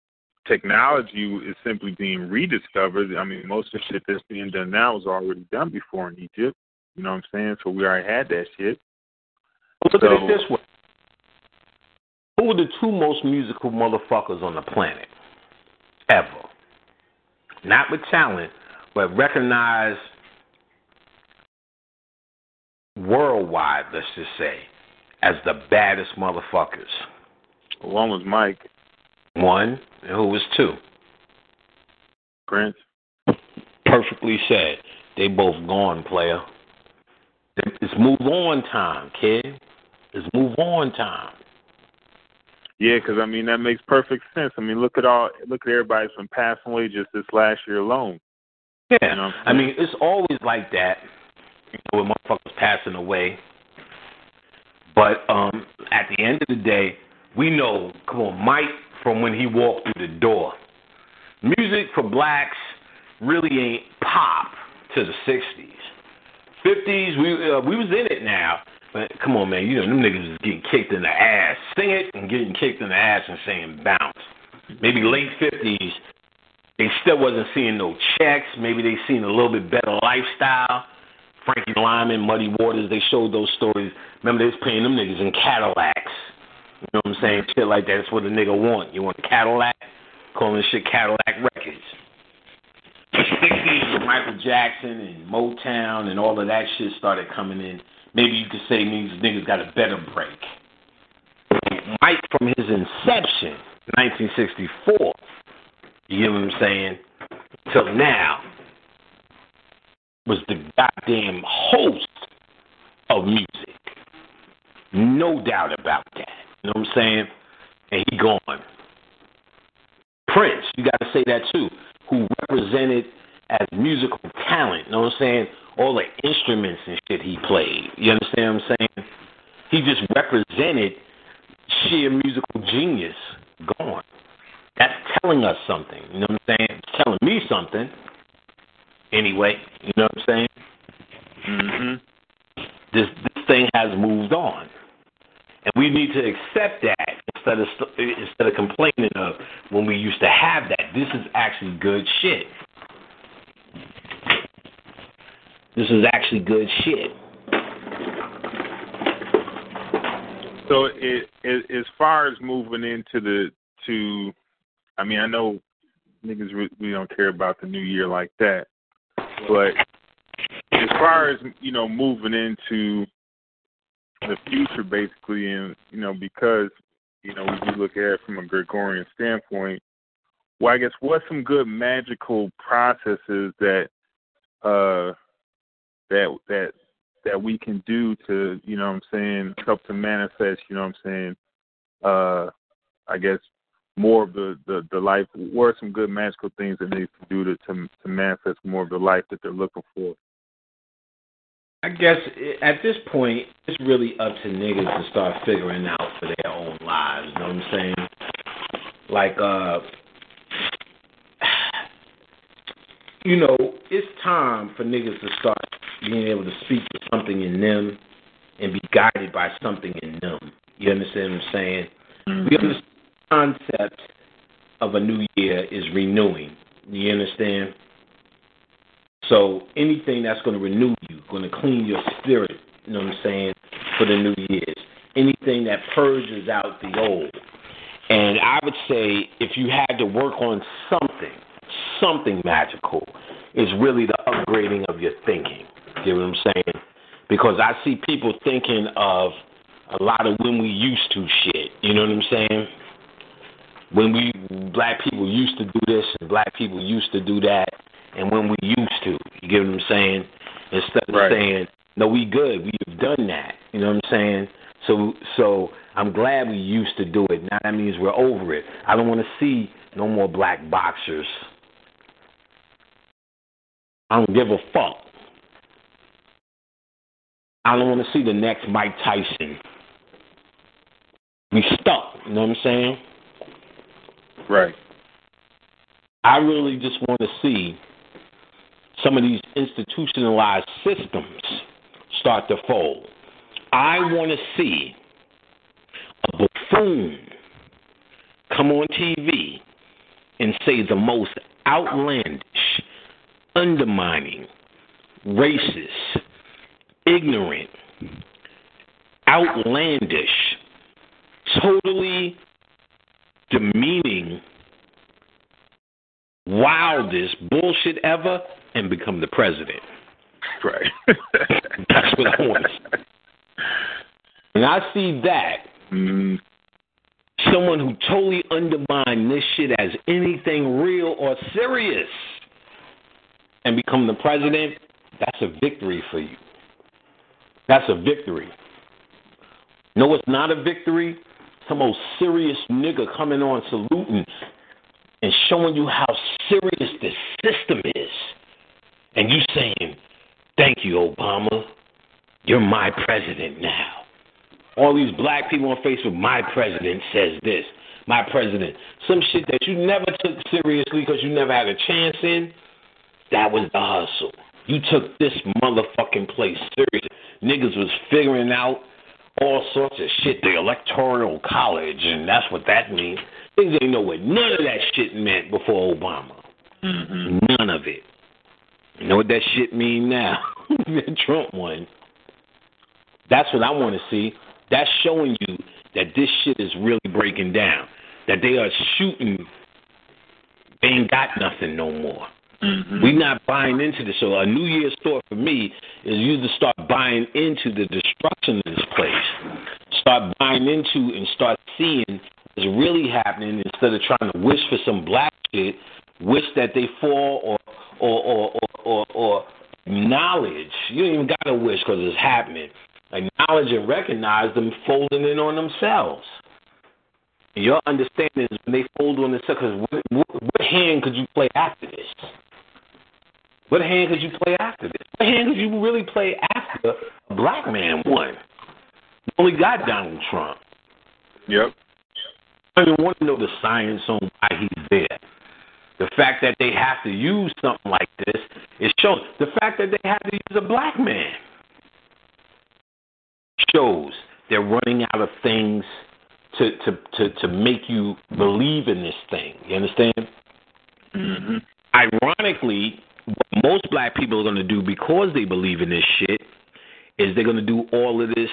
technology is simply being rediscovered. I mean, most of the shit that's being done now was already done before in Egypt. You know what I'm saying? So we already had that shit. Look at it this way. Who are the two most musical motherfuckers on the planet? Ever. Not with talent, but recognized worldwide, let's just say, as the baddest motherfuckers. One was Mike One, and who was two? Prince. Perfectly said. They both gone, player. It's move on time, kid. It's move on time. Yeah, because I mean that makes perfect sense. I mean, look at all, look at everybody from passing away just this last year alone. Yeah, You know I mean, it's always like that you know, when motherfuckers passing away. But um, at the end of the day, we know, come on, Mike from when he walked through the door. Music for blacks really ain't pop to the 60s. 50s, we uh, we was in it now. But come on, man, you know, them niggas was getting kicked in the ass. Sing it and getting kicked in the ass and saying bounce. Maybe late 50s, they still wasn't seeing no checks. Maybe they seen a little bit better lifestyle. Frankie Lymon, Muddy Waters, they showed those stories. Remember, they was paying them niggas in Cadillacs. You know what I'm saying? Shit like that. That's what a nigga want. You want a Cadillac? Calling shit Cadillac Records. 60s (laughs) with Michael Jackson and Motown and all of that shit started coming in. Maybe you could say these niggas got a better break. Mike, from his inception, 1964, you get what I'm saying, till now, was the goddamn host of music. No doubt about that. You know what I'm saying? And he gone. Prince, you got to say that too, who represented as musical talent. You know what I'm saying? All the instruments and shit he played. You understand what I'm saying? He just represented sheer musical genius. Gone. That's telling us something. You know what I'm saying? It's telling me something. Anyway, you know what I'm saying? Mm-hmm. This this thing has moved on, and we need to accept that instead of instead of complaining of when we used to have that. This is actually good shit. This is actually good shit. So it, it, as far as moving into the to, I mean, I know niggas we don't care about the new year like that, but as far as you know, moving into the future, basically, and you know, because you know we do look at it from a Gregorian standpoint. Well, I guess what's some good magical processes that uh that that that we can do to, you know what I'm saying, help to manifest, you know what I'm saying, uh I guess more of the, the, the life what are some good magical things that they can do to, to to manifest more of the life that they're looking for? I guess at this point, it's really up to niggas to start figuring out for their own lives. You know what I'm saying? Like, uh, (sighs) you know, it's time for niggas to start being able to speak to something in them and be guided by something in them. You understand what I'm saying? Mm-hmm. We understand the concept of a new year is renewing. You understand? So anything that's going to renew you, going to clean your spirit, you know what I'm saying, for the new years. Anything that purges out the old. And I would say if you had to work on something, something magical, is really the upgrading of your thinking. You know what I'm saying? Because I see people thinking of a lot of when we used to shit. You know what I'm saying? When we black people used to do this and black people used to do that and when we used to. You get what I'm saying? Instead of right. saying, No, we good, we've done that. You know what I'm saying? So so I'm glad we used to do it. Now that means we're over it. I don't want to see no more black boxers. I don't give a fuck. I don't want to see the next Mike Tyson. We stuck, you know what I'm saying? Right. I really just want to see some of these institutionalized systems start to fold. I want to see a buffoon come on TV and say the most outlandish, undermining, racist, ignorant, outlandish, totally demeaning, wildest bullshit ever and become the president. Right. (laughs) That's what I want. And I see that mm. someone who totally undermined this shit as anything real or serious and become the president, that's a victory for you. That's a victory. No, it's not a victory. Some old serious nigga coming on saluting and showing you how serious this system is. And you saying, Thank you, Obama. You're my president now. All these black people on Facebook, my president says this. My president. Some shit that you never took seriously because you never had a chance in. That was the hustle. You took this motherfucking place serious. Niggas was figuring out all sorts of shit, the electoral college, and that's what that means. Niggas didn't know what none of that shit meant before Obama. Mm-hmm. None of it. You know what that shit mean now? (laughs) the Trump one. That's what I want to see. That's showing you that this shit is really breaking down. That they are shooting. They ain't got nothing no more. Mm-hmm. We're not buying into this. So a New Year's thought for me is you to start buying into the destruction of this place. Start buying into and start seeing what's really happening instead of trying to wish for some black shit. Wish that they fall or or or or, or, or knowledge. You don't even gotta wish because it's happening. Acknowledge and recognize them folding in on themselves. Your understanding is when they fold on themselves. Because what, what, what hand could you play after this? What hand could you play after this? What hand could you really play after a black man won? You only got Donald Trump. Yep. I don't even want to know the science on why he's there. The fact that they have to use something like this it shows the fact that they had to use a black man shows they're running out of things to to to to make you believe in this thing. You understand? Mm-hmm. Ironically, what most black people are going to do because they believe in this shit is they're going to do all of this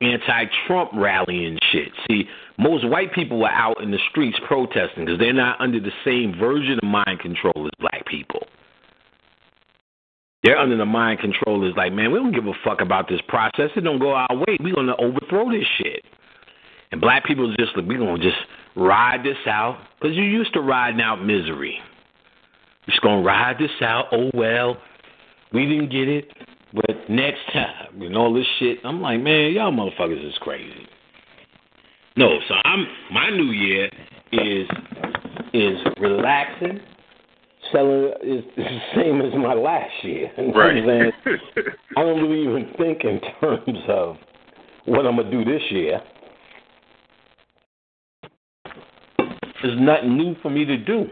anti-Trump rallying shit. See, most white people are out in the streets protesting because they're not under the same version of mind control as black people. They're under the mind control is like, man, we don't give a fuck about this process. It don't go our way. We're gonna overthrow this shit. And black people just like, we're gonna just ride this out because you're used to riding out misery. Just gonna ride this out. Oh well, we didn't get it, but next time and all this shit. I'm like, man, y'all motherfuckers is crazy. No, so I'm my new year is is relaxing selling is (laughs) the same as my last year. (laughs) You know right. (laughs) I don't really even think in terms of what I'm gonna do this year. There's nothing new for me to do.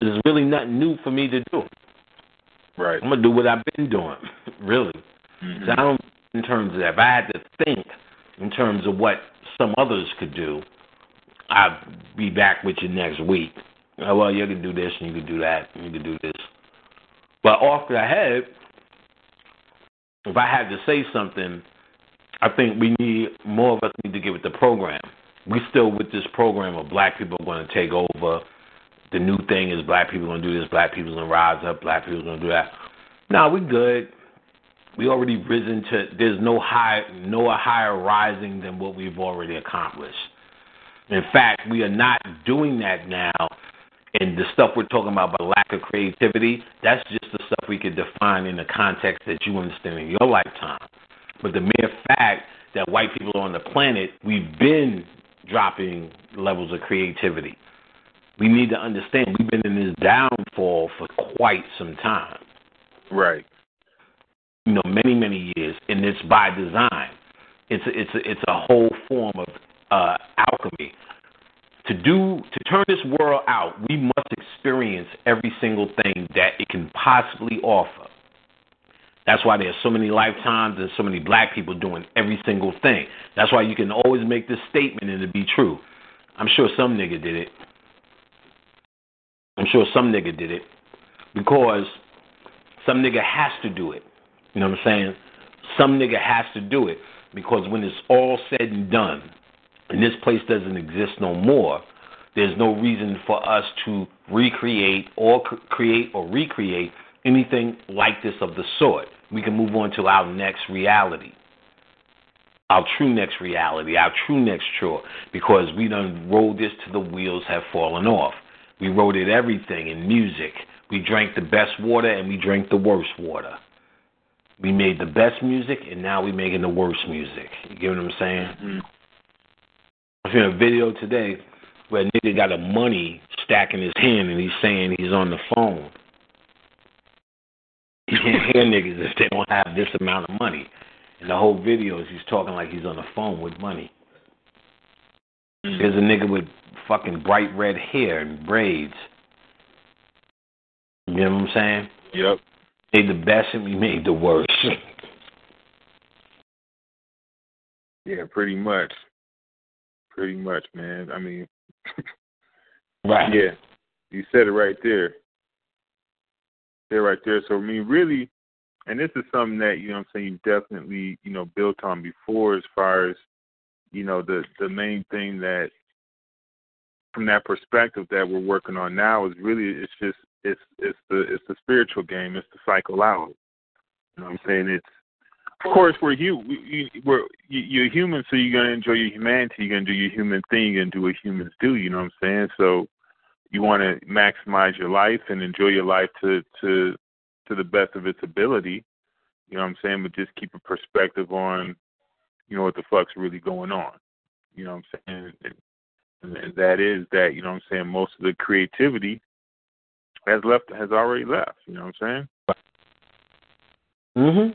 There's really nothing new for me to do. Right. I'm gonna do what I've been doing, (laughs) really. Mm-hmm. So I don't, in terms of that. If I had to think in terms of what some others could do, I'll be back with you next week. Oh, well, you can do this and you can do that and you can do this. But off the head, if I had to say something, I think we need more of us need to get with the program. We still with this program of black people going to take over. The new thing is black people to do this, black people to rise up, black people to do that. No, we good. We already risen to. There's no high, no higher rising than what we've already accomplished. In fact, we are not doing that now and the stuff we're talking about about lack of creativity, that's just the stuff we could define in the context that you understand in your lifetime. But the mere fact that white people are on the planet, we've been dropping levels of creativity. We need to understand we've been in this downfall for quite some time. Right. You know, many many years, and it's by design. It's a, it's a, it's a whole form of uh, alchemy to do to turn this world out, we must experience every single thing that it can possibly offer. That's why there's so many lifetimes and so many black people doing every single thing. That's why you can always make this statement and it be true. I'm sure some nigga did it. I'm sure some nigga did it because some nigga has to do it. You know what I'm saying? Some nigga has to do it because when it's all said and done, and this place doesn't exist no more, there's no reason for us to recreate or create or recreate anything like this of the sort. We can move on to our next reality, our true next reality, our true next chore, because we done rolled this to the wheels have fallen off. We wrote it everything in music. We drank the best water and we drank the worst water. We made the best music and now we're making the worst music. You get what I'm saying? Mm-hmm. I seen a video today where a nigga got a money stack in his hand and he's saying he's on the phone. You can't hear (laughs) niggas if they don't have this amount of money. And the whole video is he's talking like he's on the phone with money. Mm-hmm. There's a nigga with fucking bright red hair and braids. You know what I'm saying? Yep. Made the best and we made the worst. (laughs) yeah, pretty much. Pretty much, man. I mean, (laughs) right. Yeah, you said it right there. There, right there. So I mean, really, and this is something that you know I'm saying you definitely you know built on before as far as you know the the main thing that from that perspective that we're working on now is really it's just it's it's the it's the spiritual game it's the cycle out you know what i'm saying it's of course we're you we're you're human, so you're gonna enjoy your humanity. You're gonna do your human thing. and do what humans do. You know what I'm saying? So you want to maximize your life and enjoy your life to to to the best of its ability. You know what I'm saying? But just keep a perspective on, you know, what the fuck's really going on. You know what I'm saying? And, that is that, you know what I'm saying, most of the creativity has left has already left, you know what I'm saying? Mhm.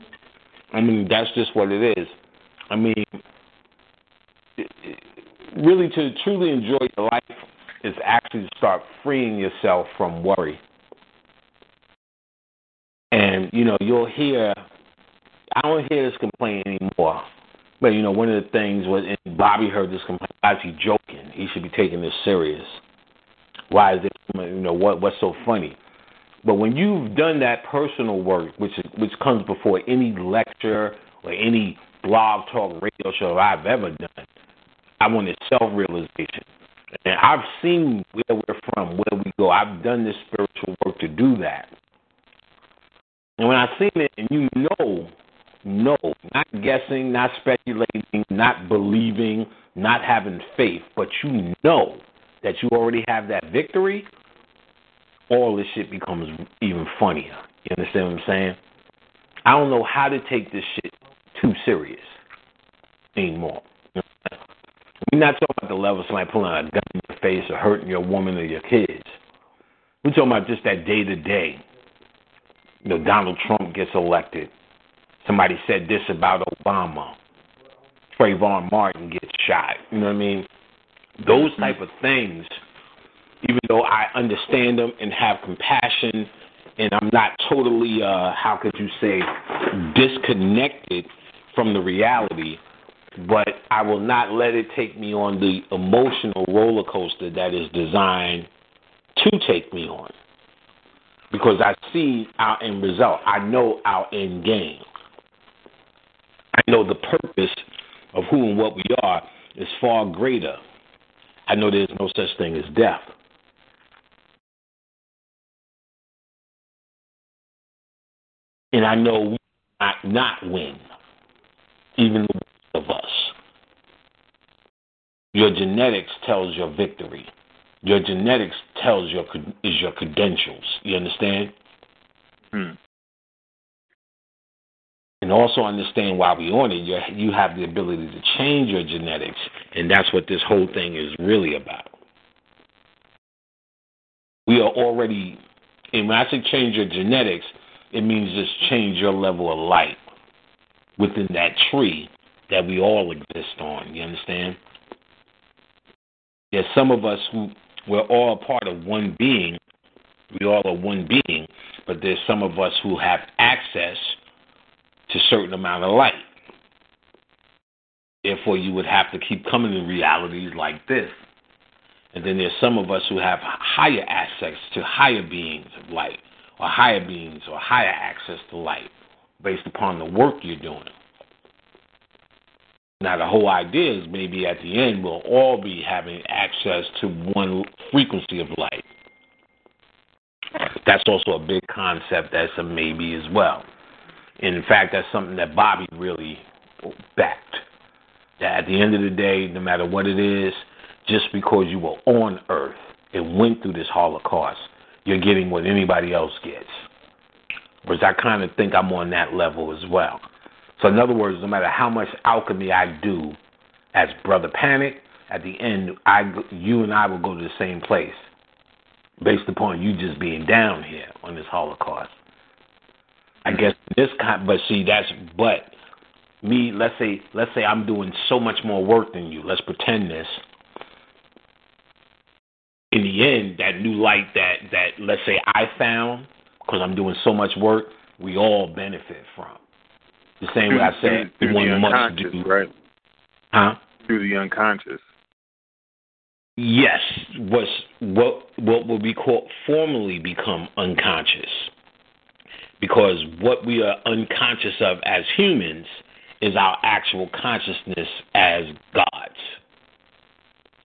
I mean, that's just what it is. I mean, really, to truly enjoy your life is actually to start freeing yourself from worry. And you know, you'll hear. I don't hear this complaint anymore. But you know, one of the things was and Bobby heard this complaint. Why is he joking? He should be taking this serious. Why is it? You know what? What's so funny? But when you've done that personal work, which which comes before any lecture or any blog talk radio show I've ever done, I want wanted self realization. And I've seen where we're from, where we go. I've done this spiritual work to do that. And when I seen it, and you know, no, not guessing, not speculating, not believing, not having faith, but you know that you already have that victory, all this shit becomes even funnier. You understand what I'm saying? I don't know how to take this shit too serious anymore. We're not talking about the level of somebody pulling a gun in your face or hurting your woman or your kids. We're talking about just that day to day. You know, Donald Trump gets elected. Somebody said this about Obama. Trayvon Martin gets shot. You know what I mean? Those type of things even though I understand them and have compassion, and I'm not totally, uh, how could you say, disconnected from the reality, but I will not let it take me on the emotional roller coaster that is designed to take me on. Because I see our end result. I know our end game. I know the purpose of who and what we are is far greater. I know there's no such thing as death. And I know we not win, even the of us. Your genetics tells your victory. Your genetics tells your is your credentials. You understand? Hmm. And also understand why we're on it. You you have the ability to change your genetics, and that's what this whole thing is really about. We are already, and when I say change your genetics, it means just change your level of light within that tree that we all exist on. You understand? There's some of us who we're all part of one being. We all are one being, but there's some of us who have access to certain amount of light. Therefore, you would have to keep coming to realities like this. And then there's some of us who have higher access to higher beings of light or higher beings or higher access to light based upon the work you're doing. Now, the whole idea is maybe at the end we'll all be having access to one frequency of light. That's also a big concept that's a maybe as well. And in fact, that's something that Bobby really backed. That at the end of the day, no matter what it is, just because you were on Earth and went through this Holocaust, you're getting what anybody else gets. Whereas I kind of think I'm on that level as well. So, in other words, no matter how much alchemy I do as Brother Panic, at the end, I, you and I will go to the same place based upon you just being down here on this Holocaust. I guess this kind, but see, that's, but me, let's say, let's say I'm doing so much more work than you. Let's pretend this in the end, that new light that that let's say I found because I'm doing so much work, we all benefit from. The same way I said, through, through the unconscious, do, right? Huh? Through the unconscious. Yes, what's what what will be called formally become unconscious, because what we are unconscious of as humans is our actual consciousness as gods,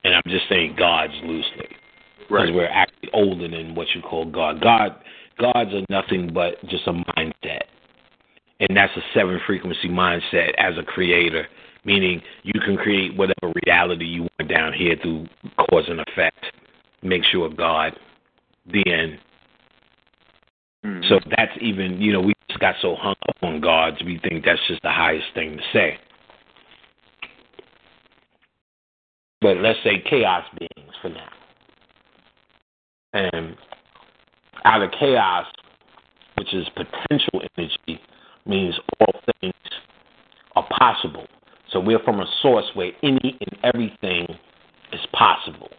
and I'm just saying gods loosely because Right. we're actually older than what you call God. God, gods are nothing but just a mindset, and that's a seven frequency mindset as a creator. Meaning, you can create whatever reality you want down here through cause and effect. Make sure God, the end. Mhm. So that's even, you know, we just got so hung up on gods, we think that's just the highest thing to say. But let's say chaos beings for now. And out of chaos, which is potential energy, means all things are possible. So we're from a source where any and everything is possible.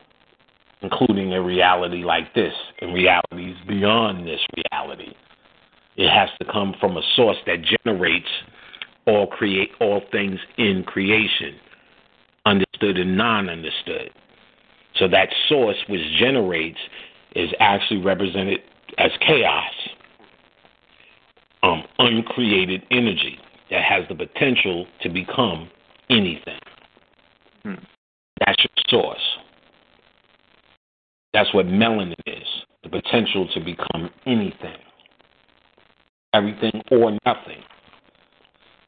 Including a reality like this and realities beyond this reality. It has to come from a source that generates all create all things in creation, understood and non-understood. So that source which generates is actually represented as chaos, um, uncreated energy that has the potential to become anything. Hmm. That's your source. That's what melanin is the potential to become anything, everything or nothing.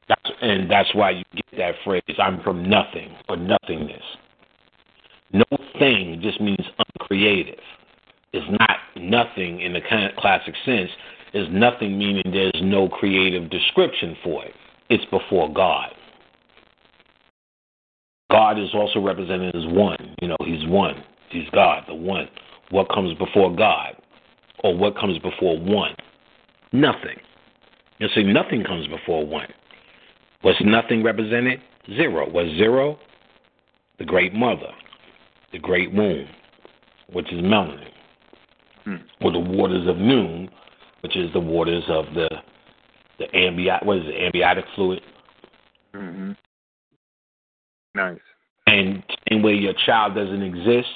That's, and that's why you get that phrase, I'm from nothing or nothingness. No thing just means uncreative. It's not nothing in the classic sense. Is nothing meaning there's no creative description for it. It's before God. God is also represented as one. You know, He's one. He's God, the one. What comes before God? Or what comes before one? Nothing. You see, nothing comes before one. What's nothing represented? Zero. What's zero? The great mother, the great womb, which is melanin, Hmm. or the waters of Nun, which is the waters of the the ambient what is it, amniotic fluid. hmm Nice. And same way your child doesn't exist,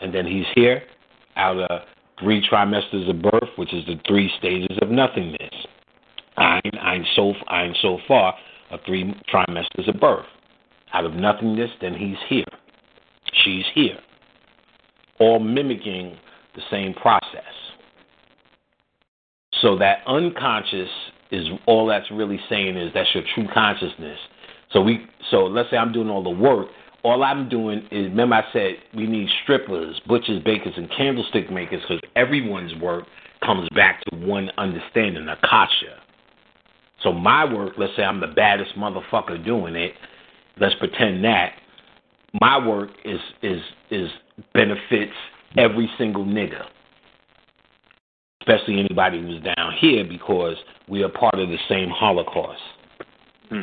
and then he's here out of three trimesters of birth, which is the three stages of nothingness. Ein, Ein Sof, Ein Sof Aur of three trimesters of birth. Out of nothingness, then he's here. She's here. All mimicking the same process. So that unconscious is all that's really saying is that's your true consciousness. So we so let's say I'm doing all the work. All I'm doing is remember I said we need strippers, butchers, bakers, and candlestick makers because everyone's work comes back to one understanding, akasha. So my work, let's say I'm the baddest motherfucker doing it. Let's pretend that my work is is is benefits every single nigga, especially anybody who's down here because we are part of the same Holocaust. Hmm.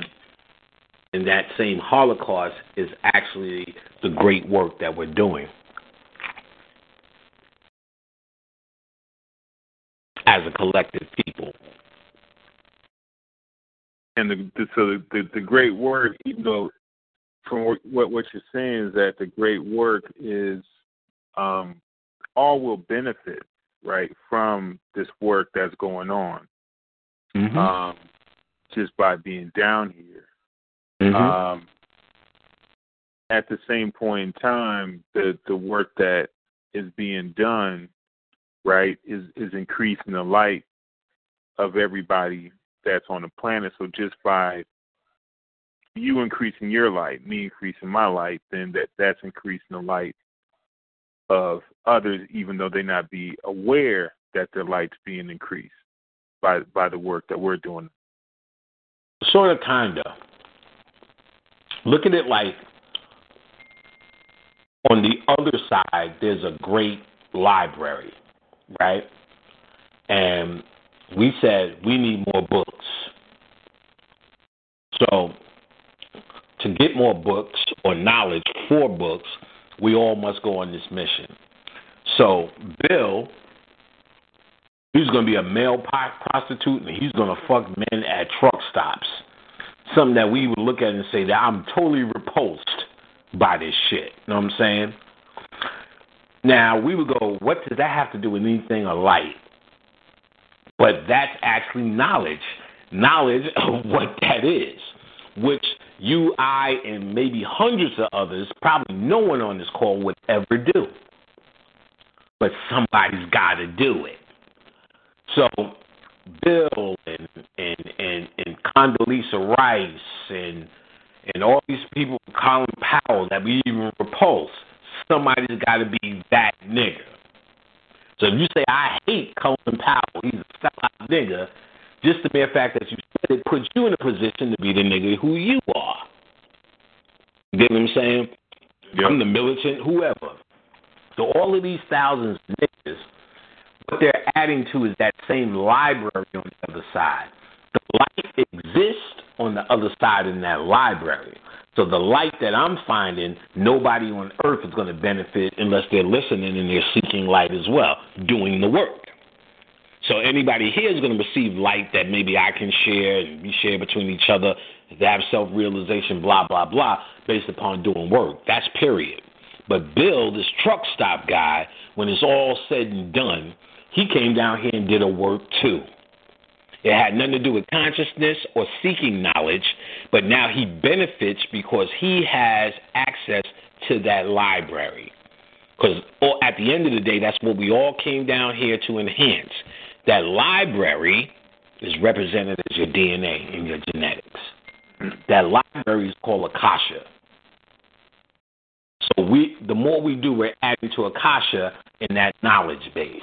And that same Holocaust is actually the great work that we're doing as a collective people. And the, the so the, the the great work, even though from what what what you're saying is that the great work is um all will benefit right from this work that's going on Mm-hmm. um just by being down here Mhm. um at the same point in time the the work that is being done right is is increasing the light of everybody that's on the planet so just by you increasing your light me increasing my light then that that's increasing the light of others even though they not be aware that their light's being increased by by the work that we're doing Sort of, kinda. Look at it like on the other side, there's a great library, right? And we said we need more books. So, to get more books or knowledge for books, we all must go on this mission. So, Bill, he's going to be a male prostitute and he's going to fuck men at truck stops. Something that we would look at and say that I'm totally repulsed by this shit. You know what I'm saying? Now, we would go, what does that have to do with anything of light? But that's actually knowledge. Knowledge (laughs) of what that is, which you, I, and maybe hundreds of others, probably no one on this call would ever do. But somebody's got to do it. So, Bill and and and and Condoleezza Rice and and all these people, Colin Powell, that we even repulse. Somebody's got to be that nigga. So if you say I hate Colin Powell, he's a sellout nigga. Just the mere fact that you said it puts you in a position to be the nigga who you are. You get what I'm saying? Yep. I'm the militant, whoever. So all of these thousands of niggas, what they're adding to is that same library on the other side. The light exists on the other side in that library. So the light that I'm finding, nobody on earth is going to benefit unless they're listening and they're seeking light as well, doing the work. So anybody here is going to receive light that maybe I can share and we share between each other to have self realization, blah, blah, blah, based upon doing work. That's period. But Bill, this truck stop guy, when it's all said and done, he came down here and did a work too. It had nothing to do with consciousness or seeking knowledge, but now he benefits because he has access to that library. Because oh, at the end of the day, that's what we all came down here to enhance. That library is represented as your DNA and your genetics. That library is called Akasha. So we, the more we do, we're adding to Akasha in that knowledge base.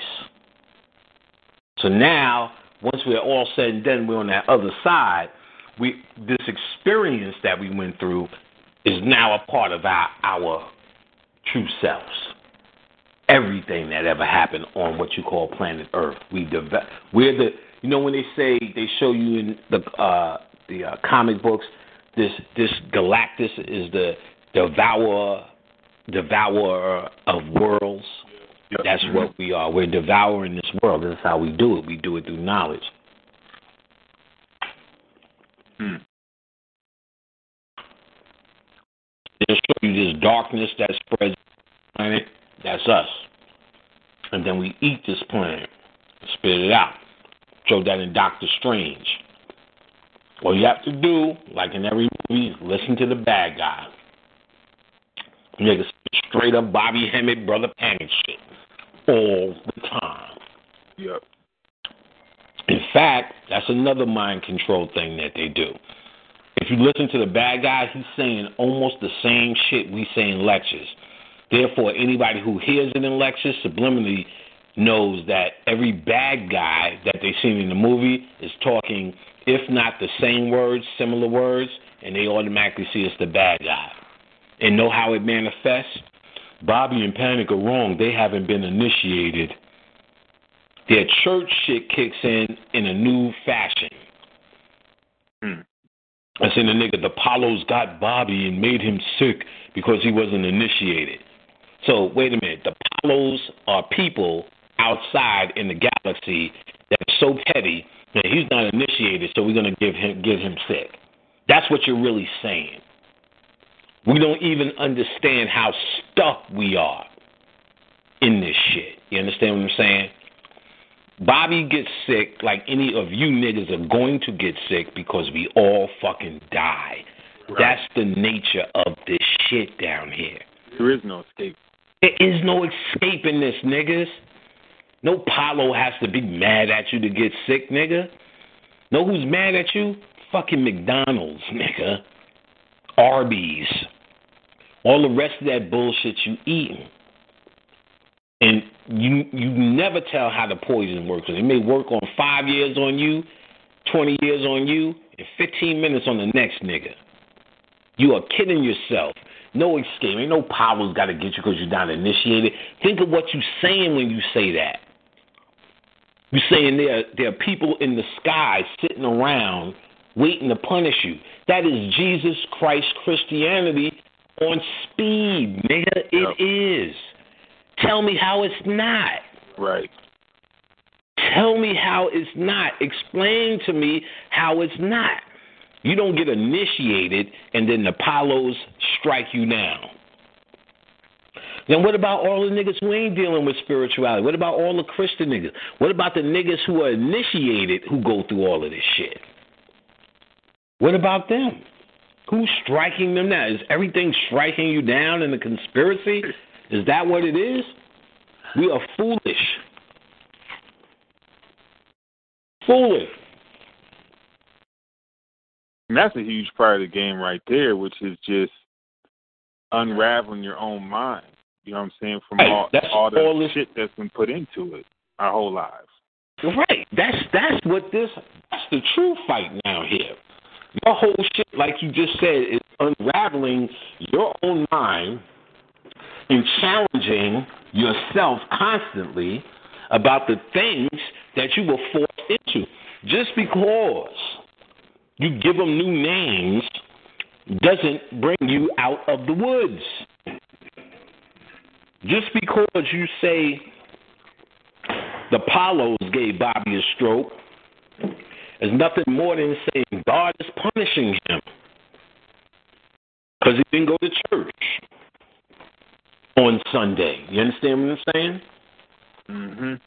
So now, once we're all said and done, we're on that other side. We this experience that we went through is now a part of our our true selves. Everything that ever happened on what you call planet Earth, we develop. We're the you know when they say they show you in the uh, the uh, comic books this this Galactus is the devourer devourer of worlds. Yep. That's what we are. We're devouring this world. That's how we do it. We do it through knowledge. Hmm. They'll show you this darkness that spreads the planet. That's us. And then we eat this planet, spit it out. Show that in Doctor Strange. All you have to do, like in every movie, listen to the bad guy. Niggas straight up Bobby Hemmitt, Brother Panic shit. All the time. Yep. In fact, that's another mind control thing that they do. If you listen to the bad guy, he's saying almost the same shit we say in lectures. Therefore, anybody who hears it in lectures subliminally knows that every bad guy that they've seen in the movie is talking, if not the same words, similar words, and they automatically see it's the bad guy. And know how it manifests? Bobby and Panic are wrong. They haven't been initiated. Their church shit kicks in in a new fashion. Hmm. I said the nigga, the Apollos got Bobby and made him sick because he wasn't initiated. So wait a minute, the Apollos are people outside in the galaxy that are so petty that he's not initiated, so we're gonna give him give him sick. That's what you're really saying. We don't even understand how stuck we are in this shit. You understand what I'm saying? Bobby gets sick like any of you niggas are going to get sick because we all fucking die. Right. That's the nature of this shit down here. There is no escape. There is no escaping this, niggas. No Paulo has to be mad at you to get sick, nigga. Know who's mad at you? Fucking McDonald's, nigga. Arby's. All the rest of that bullshit you eating. And you you never tell how the poison works. It may work on five years on you, twenty years on you, and fifteen minutes on the next nigga. You are kidding yourself. No escape. Ain't no powers got to get you because you're not initiated. Think of what you're saying when you say that. You're saying there there are people in the sky sitting around waiting to punish you. That is Jesus Christ Christianity on speed, nigga. It yep. is. Tell me how it's not. Right. Tell me how it's not. Explain to me how it's not. You don't get initiated and then the Apollos strike you down. Then what about all the niggas who ain't dealing with spirituality? What about all the Christian niggas? What about the niggas who are initiated who go through all of this shit? What about them? Who's striking them now? Is everything striking you down in the conspiracy? Is that what it is? We are foolish. Foolish. And that's a huge part of the game right there, which is just unraveling your own mind. You know what I'm saying? From right. all, that's all the all this... shit that's been put into it our whole lives. Right. That's that's what this that's the true fight now here. Your whole shit, like you just said, is unraveling your own mind and challenging yourself constantly about the things that you were forced into. Just because you give them new names doesn't bring you out of the woods. Just because you say the Apollos gave Bobby a stroke is nothing more than saying God is punishing him because he didn't go to church on Sunday. You understand what I'm saying? Mhm.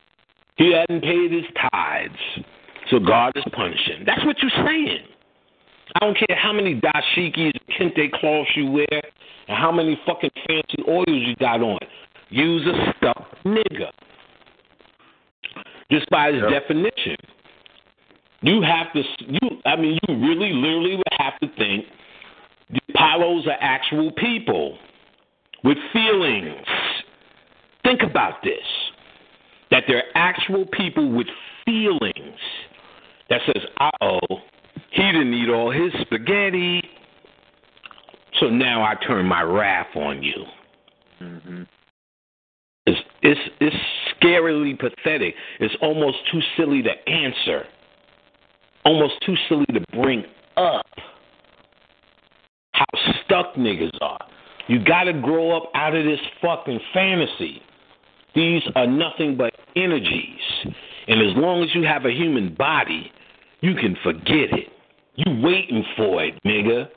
He hadn't paid his tithes, so God is punishing. That's what you're saying. I don't care how many dashikis kente cloths you wear and how many fucking fancy oils you got on. Use a stuck nigga. Just by its Yep. definition. You have to, you. I mean, you really, literally would have to think the Apollos are actual people with feelings. Think about this that they're actual people with feelings that says, uh oh, he didn't eat all his spaghetti. So now I turn my wrath on you. Mhm. It's, it's, it's scarily pathetic. It's almost too silly to answer, almost too silly to bring up how stuck niggas are. You got to grow up out of this fucking fantasy. These are nothing but energies. And as long as you have a human body, you can forget it. You waiting for it, nigga.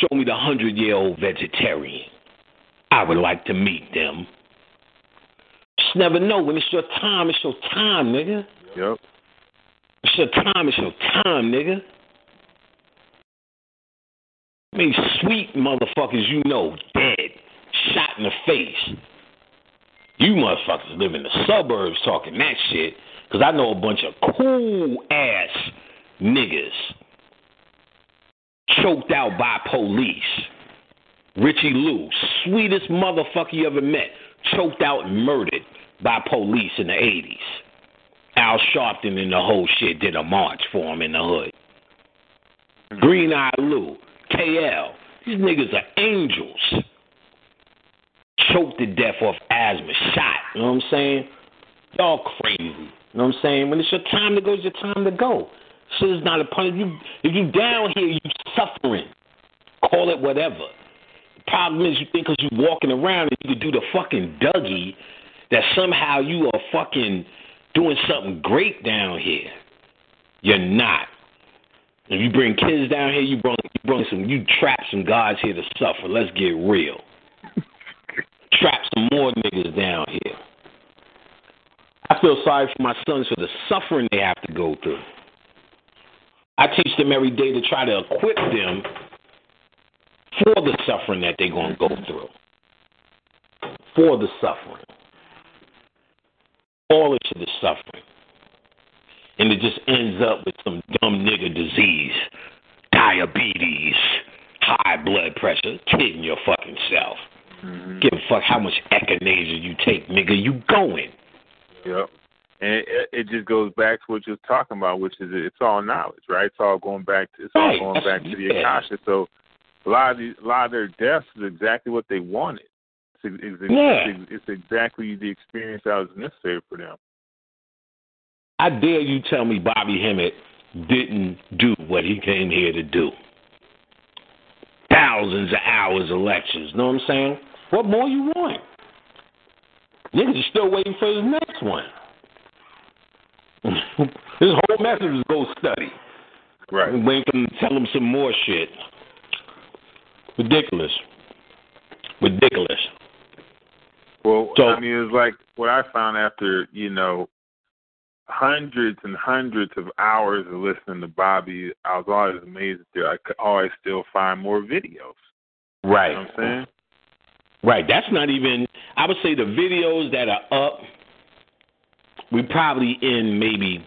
Show me the hundred year old vegetarian. I would like to meet them. Just never know. When it's your time, it's your time, nigga. Yep. It's your time, it's your time, nigga. I mean, sweet motherfuckers you know dead, shot in the face. You motherfuckers live in the suburbs talking that shit, because I know a bunch of cool ass niggas choked out by police. Richie Lou, sweetest motherfucker you ever met, choked out and murdered by police in the 80s. Al Sharpton and the whole shit did a march for him in the hood. Green Eye Lou, KL, these niggas are angels. Choked to death off asthma, shot. You know what I'm saying? Y'all crazy. You know what I'm saying? When it's your time to go, it's your time to go. Shit is not a punishment. You, if you down here, you suffering. Call it whatever. The problem is you think because you walking around and you can do the fucking Dougie that somehow you are fucking doing something great down here. You're not. If you bring kids down here, you bring you bring some you trap some guys here to suffer. Let's get real. (laughs) trap some more niggas down here. I feel sorry for my sons for the suffering they have to go through. I teach them every day to try to equip them for the suffering that they're going to go through. For the suffering. All of the suffering. And it just ends up with some dumb nigga disease, diabetes, high blood pressure. Kidding your fucking self. Mhm. Give a fuck how much echinacea you take, nigga. You going. Yep. And it, it just goes back to what you're talking about, which is it's all knowledge, right? It's all going back to it's Right. all going That's- back to the. Akasha. So a lot of these, a lot of their deaths is exactly what they wanted. It's, it's, Yeah. it's, it's exactly the experience that was necessary for them. I dare you tell me Bobby Hemmitt didn't do what he came here to do. Thousands of hours of lectures. Know what I'm saying? What more you want? Niggas are still waiting for his next one. (laughs) His whole message is go study. Right. And waiting for him to tell him some more shit. Ridiculous. Ridiculous. Well, So- I mean, it's like what I found after you know hundreds and hundreds of hours of listening to Bobby. I was always amazed that I could always still find more videos. Right. You know what I'm saying? Right. That's not even. I would say the videos that are up, we probably in maybe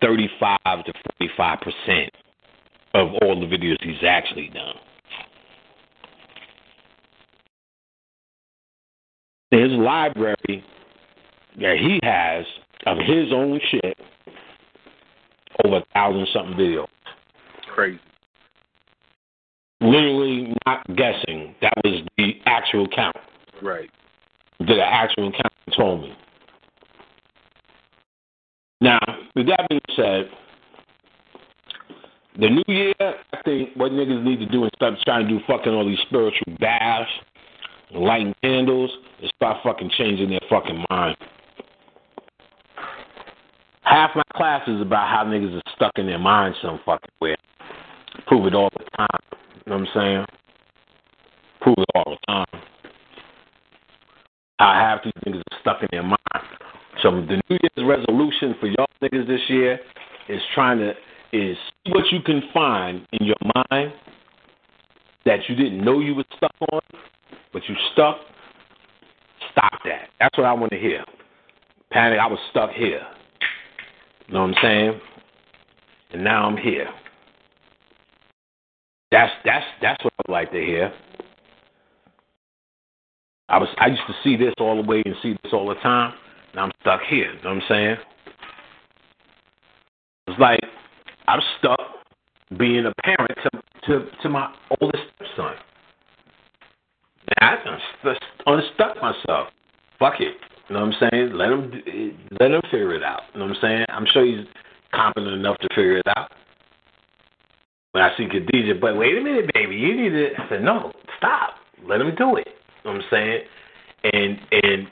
thirty-five to forty-five percent of all the videos he's actually done. His library that he has of his own shit, over a thousand something videos. Crazy. Literally not guessing. That was the actual count. Right. the actual count told me. Now, with that being said, the new year, I think what niggas need to do instead of trying to do fucking all these spiritual baths, lighting candles, and start fucking changing their fucking mind. Half my class is about how niggas are stuck in their mind some fucking way. Prove it all the time. You know what I'm saying? Prove it all the time. How half these niggas are stuck in their mind. So the New Year's resolution for y'all niggas this year is trying to is see what you can find in your mind that you didn't know you were stuck on, but you stuck. Stop that. That's what I want to hear. Panic, I was stuck here. You know what I'm saying? And now I'm here. That's that's that's what I'd like to hear. I was I used to see this all the way and see this all the time. Now I'm stuck here. You know what I'm saying? It's like I'm stuck being a parent to to, to my oldest son. I unstuck myself. Fuck it. You know what I'm saying? Let him let him figure it out. You know what I'm saying? I'm sure he's competent enough to figure it out. When I see Khadijah, but wait a minute, baby, you need to. I said, no, stop. Let him do it. You know what I'm saying? And and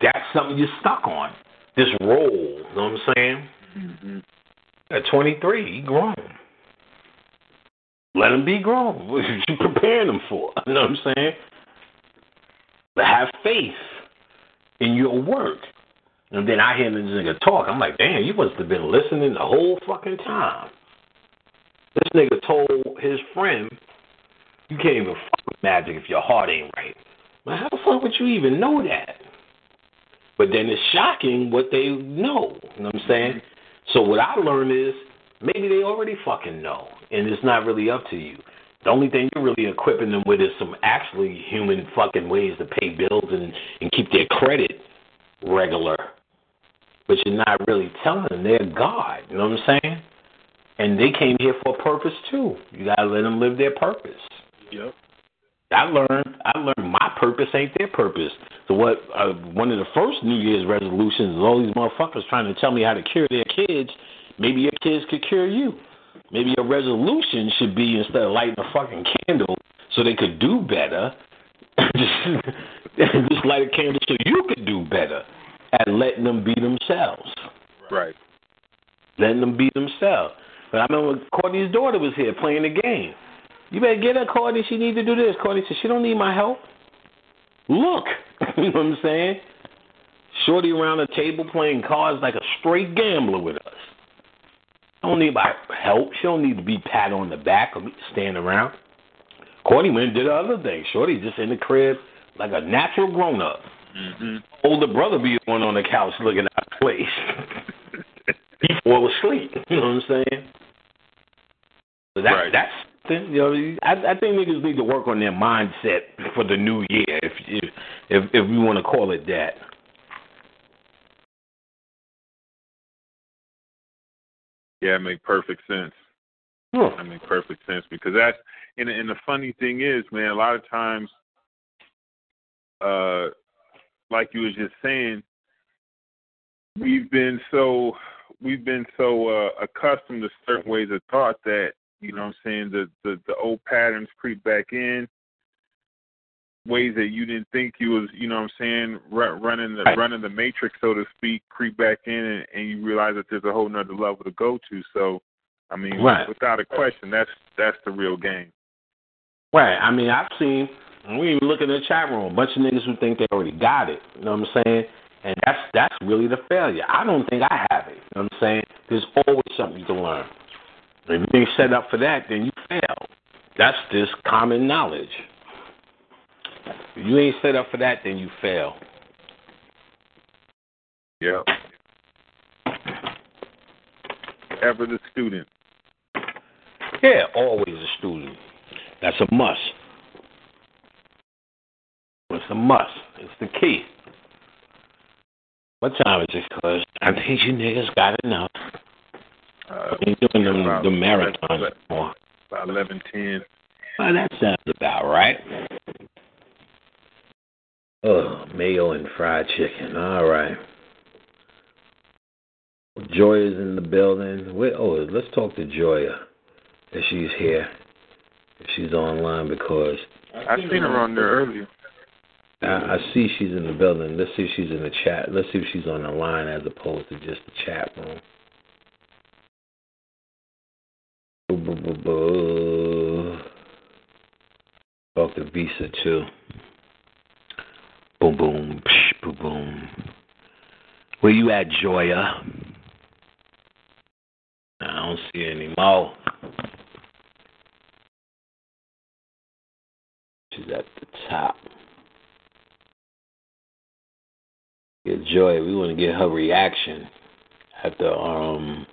that's something you're stuck on. This role. You know what I'm saying? Mm-hmm. At 23, he grown. Let him be grown. (laughs) What are you preparing him for? You know what I'm saying? Have faith in your work. And then I hear this nigga talk. I'm like, damn, you must have been listening the whole fucking time. This nigga told his friend, you can't even fuck with magic if your heart ain't right. Man, how the fuck would you even know that? But then it's shocking what they know. You know what I'm saying? So what I learned is maybe they already fucking know, and it's not really up to you. The only thing you're really equipping them with is some actually human fucking ways to pay bills and, and keep their credit regular. But you're not really telling them they're God. You know what I'm saying? And they came here for a purpose too. You gotta let them live their purpose. Yep. I learned. I learned my purpose ain't their purpose. So what? Uh, one of the first New Year's resolutions is all these motherfuckers trying to tell me how to cure their kids. Maybe your kids could cure you. Maybe your resolution should be instead of lighting a fucking candle so they could do better, just, (laughs) just light a candle so you could do better at letting them be themselves. Right. Letting them be themselves. But I remember Courtney's daughter was here playing the game. You better get her, Courtney. She need to do this. Courtney said she don't need my help. Look, (laughs) you know what I'm saying? Shorty around the table playing cards like a straight gambler with us. Don't need my help. She don't need to be pat on the back or stand around. Courtney went and did the other thing. Shorty just in the crib like a natural grown up. Mm-hmm. Older brother be the one on the couch looking out of place. (laughs) he fall asleep. You know what I'm saying? So that, Right. That's you know I, I think niggas need to work on their mindset for the new year, if if if, if we want to call it that. Yeah, it make perfect sense. Hmm. That make perfect sense because that's and and the funny thing is, man, a lot of times, uh, like you was just saying, we've been so we've been so uh, accustomed to certain ways of thought that you know what I'm saying the the the old patterns creep back in ways that you didn't think you was you know what I'm saying run, running the running the matrix so to speak creep back in and, and you realize that there's a whole nother level to go to so I mean Right. without a question that's that's the real game Right. I mean, I've seen. We even look in the chat room. A bunch of niggas who think they already got it. You know what I'm saying? And that's that's really the failure. I don't think I have it. You know what I'm saying? There's always something to learn. If you ain't set up for that, then you fail. That's just common knowledge. If you ain't set up for that, then you fail. yeah ever the student Yeah, always a student. That's a must. It's a must. It's the key. What time is it, cuz? I think you niggas got enough. uh, ain't doing them, the marathons about- anymore. about eleven ten Well, that sounds about right. Oh, mayo and fried chicken. All right. Joya's in the building. Wait, oh, let's talk to Joya. if she's here, if she's online, because I seen her on there earlier. I, I see she's in the building. Let's see if she's in the chat. Let's see if she's on the line as opposed to just the chat room. Talk to Visa too. Boom boom psh, boom boom. Where you at, Joya? I don't see any more. She's at the top. Get Joy. We want to get her reaction after um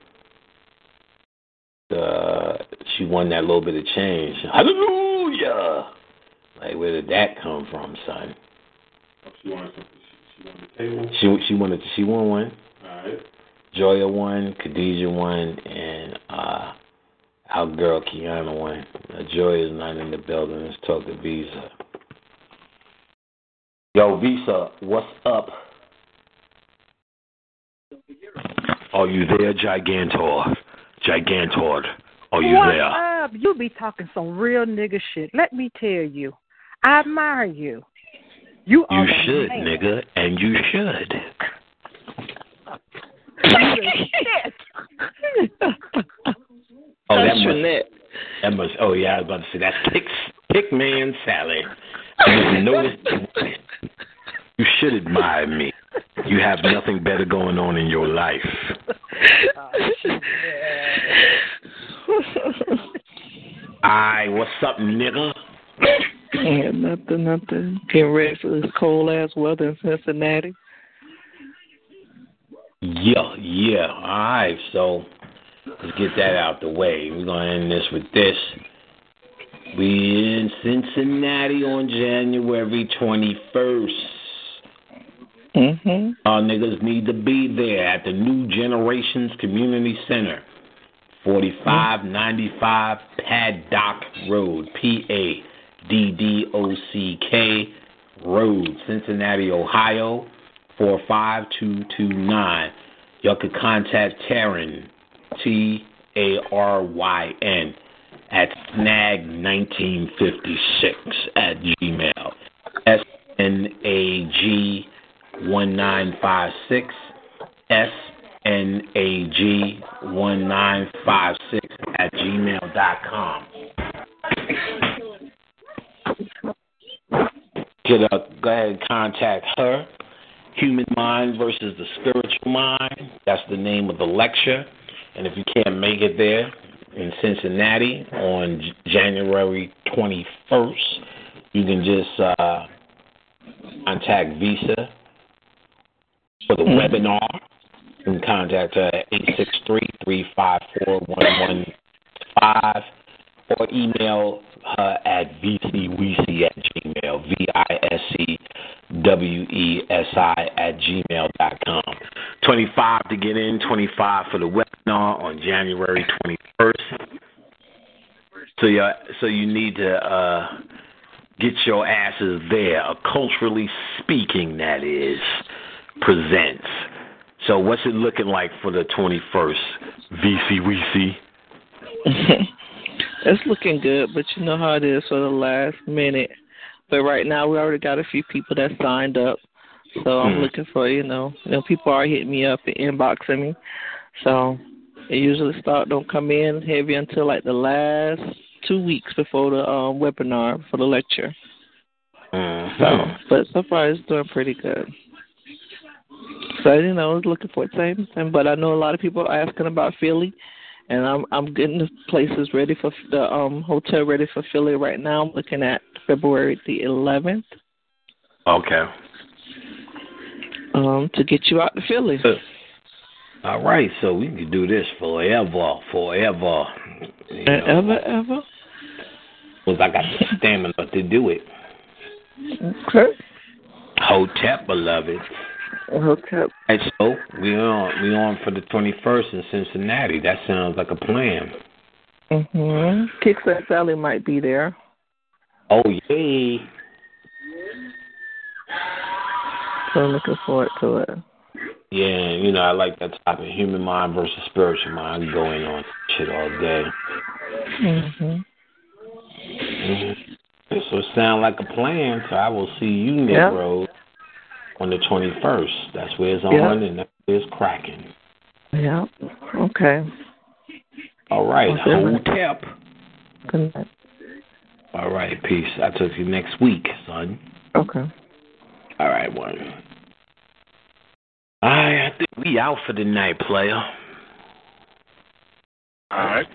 the she won that little bit of change. Hallelujah! Like where did that come from, son? She wanted something. She wanted the table. She she wanted she won one. All right. Joya won, Khadijah won, and uh our girl Kiana won. Uh, Joya's not in the building. Let's talk to Visa. Yo, Visa, what's up? Are you there, Gigantor? Gigantor, are you What's there? up? You be talking some real nigga shit. Let me tell you, I admire you. You are You should, man. nigga, and you should. Oh, that must, that must. Oh yeah, I was about to say that's Pick Pickman Sally. I just noticed. You should admire me. You have nothing better going on in your life. (laughs) Aye, what's up, nigga? Yeah, nothing, nothing. Getting ready for this cold ass weather in Cincinnati. Yeah, yeah. All right, so let's get that out the way. We're gonna end this with this. We in Cincinnati on January twenty first. Mhm. Our niggas need to be there at the New Generations Community Center, 4595 Paddock Road, P A D D O C K Road, Cincinnati, Ohio, 45229. Y'all could contact Taryn, T A R Y N, at snag1956 at gmail. S N A G 1956. S N A G 1956 at gmail.com. Get up, go ahead and contact her. Human Mind versus the Spiritual Mind. That's the name of the lecture. And if you can't make it there in Cincinnati on January 21st, you can just uh, contact Visa for the webinar. You can contact her at 863-354-1115 or email her at vcweesey at gmail, V-I-S-C-W-E-S-I at gmail dot com. 25 to get in, 25 for the webinar on January 21st. So you so you need to uh, get your asses there. A culturally speaking, that is, presents. So what's it looking like for the 21st? VC Weesey. It's looking good, but you know how it is for the last minute. But right now, we already got a few people that signed up, so I'm Hmm. looking for you know, you know, people are hitting me up and inboxing me. So it usually start don't come in heavy until like the last two weeks before the um, webinar for the lecture. Mhm. So, but so far it's doing pretty good. So you know, I was looking for the same thing, but I know a lot of people are asking about Philly, and I'm I'm getting the places ready for the um hotel ready for Philly right now. I'm looking at February the 11th Okay. um to get you out to Philly. All right, so we can do this forever, forever. You know, Ever ever. Because I got the (laughs) stamina to do it. Okay. Hotep, beloved. Hotep. And so we on we on for the twenty first in Cincinnati. That sounds like a plan. Mhm. Kickstart Sally might be there. Oh yay! So I'm looking forward to it. Yeah, you know I like that topic: human mind versus spiritual mind. I can go on shit all day. Mhm. Mhm. So it sounds like a plan. So I will see you. Negro, on the 21st. That's where it's Yeah. on and that's where it's cracking. Yeah. Okay. All right. Okay. Hotep. Good night. All right. Peace. I'll talk to you next week, son. Okay. All right, one. All right. I think we out for the night, player. All right.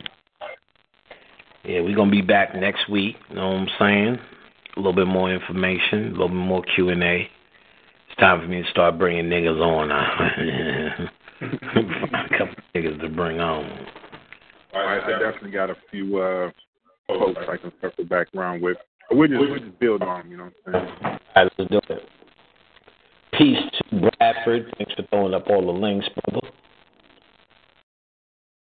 Yeah, we're gonna be back next week. You know what I'm saying? A little bit more information, a little bit more Q and A. It's time for me to start bringing niggas on now. Find (laughs) a couple niggas to bring on. All right. I definitely got a few uh, folks I can circle back around with. We just we just build on. You know what I'm saying? All right, let's do it. Peace to Bradford. Thanks for throwing up all the links, brother.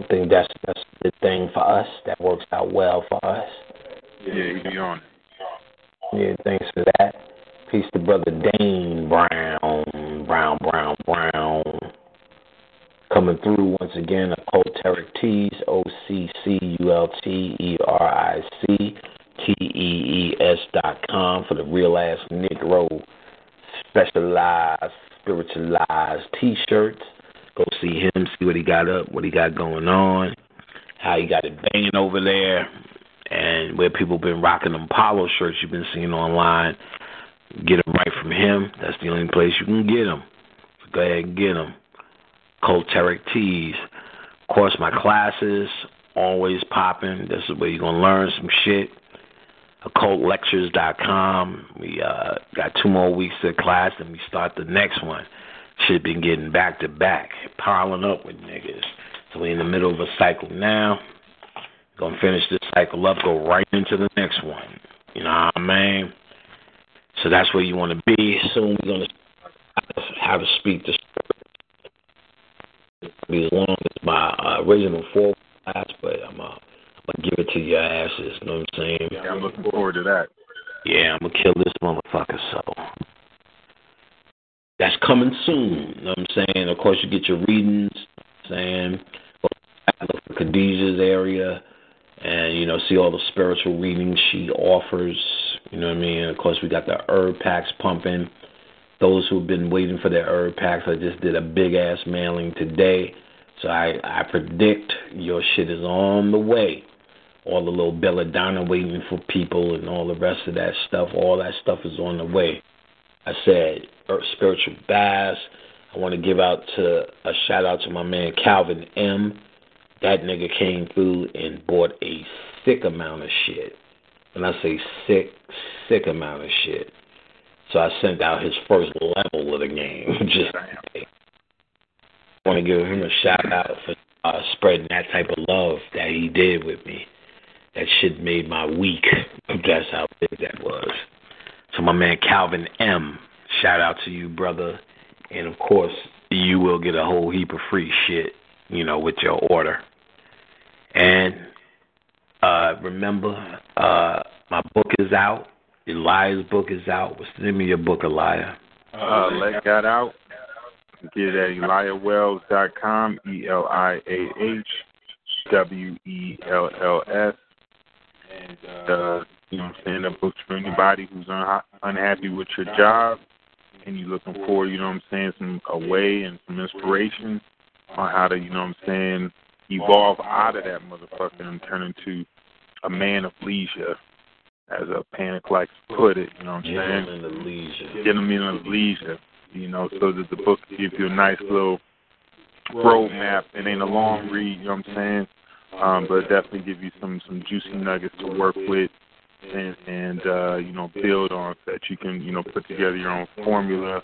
I think that's that's the thing for us. That works out well for us. Yeah, you be on. Yeah, thanks for that. Peace to brother Dane Brown, Brown, Brown, Brown. Coming through once again, Occulterick Tees, O C C U L T E R I C T E E S dot com for the real ass Negro specialized, spiritualized t shirts. Go see him, see what he got up, what he got going on, how he got it banging over there, and where people been rocking them polo shirts you've been seeing online. Get them right from him. That's the only place you can get them. So go ahead and get them. Occulterick Tees. Of course, my classes always popping. This is where you're gonna learn some shit. OccultLectures.com. We uh, got two more weeks of class, and we start the next one. Should been getting back to back, piling up with niggas. So we're in the middle of a cycle now. Gonna finish this cycle up, go right into the next one. You know what I mean? So that's where you want to be. Soon we're gonna how to speak the be as long as my uh, original four class, but I'm uh, I'm gonna give it to your asses. You know what I'm saying? Yeah, I'm looking forward to that. Yeah, I'm gonna kill this motherfucker. So that's coming soon. You know what I'm saying? Of course, you get your readings. You know saying look for Khadijah's area, and you know see all the spiritual readings she offers. You know what I mean? Of course, we got the herb packs pumping. Those who've been waiting for their herb packs, I just did a big ass mailing today. So I, I predict your shit is on the way. All the little belladonna waiting for people and all the rest of that stuff. All that stuff is on the way. I said spiritual bass. I want to give out to a shout out to my man Calvin M. That nigga came through and bought a sick amount of shit. When I say sick, sick amount of shit. So I sent out his first level of the game. (laughs) Just want to give him a shout out for uh, spreading that type of love that he did with me. That shit made my week. (laughs) That's how big that was. So my man Calvin M. Shout out to you, brother. And of course, you will get a whole heap of free shit, you know, with your order. And uh, remember, uh, my book is out. Eliah's book is out. What's the name of your book, Eliah? Uh, let God out. Get it at EliahWells.com. E L I A H W E L L S. And uh, you know, what I'm saying that book's for anybody who's un- unhappy with your job and you're looking for, you know, what I'm saying, some a way and some inspiration on how to, you know, what I'm saying, evolve out of that motherfucker and turn into a man of leisure, as a panic likes to put it. You know what I'm saying? Gentleman of Leisure. Gentleman of leisure. You know, so that the book gives you a nice little roadmap. It ain't a long read. You know what I'm saying? Um, but it definitely give you some some juicy nuggets to work with and and uh, you know build on so that you can you know put together your own formula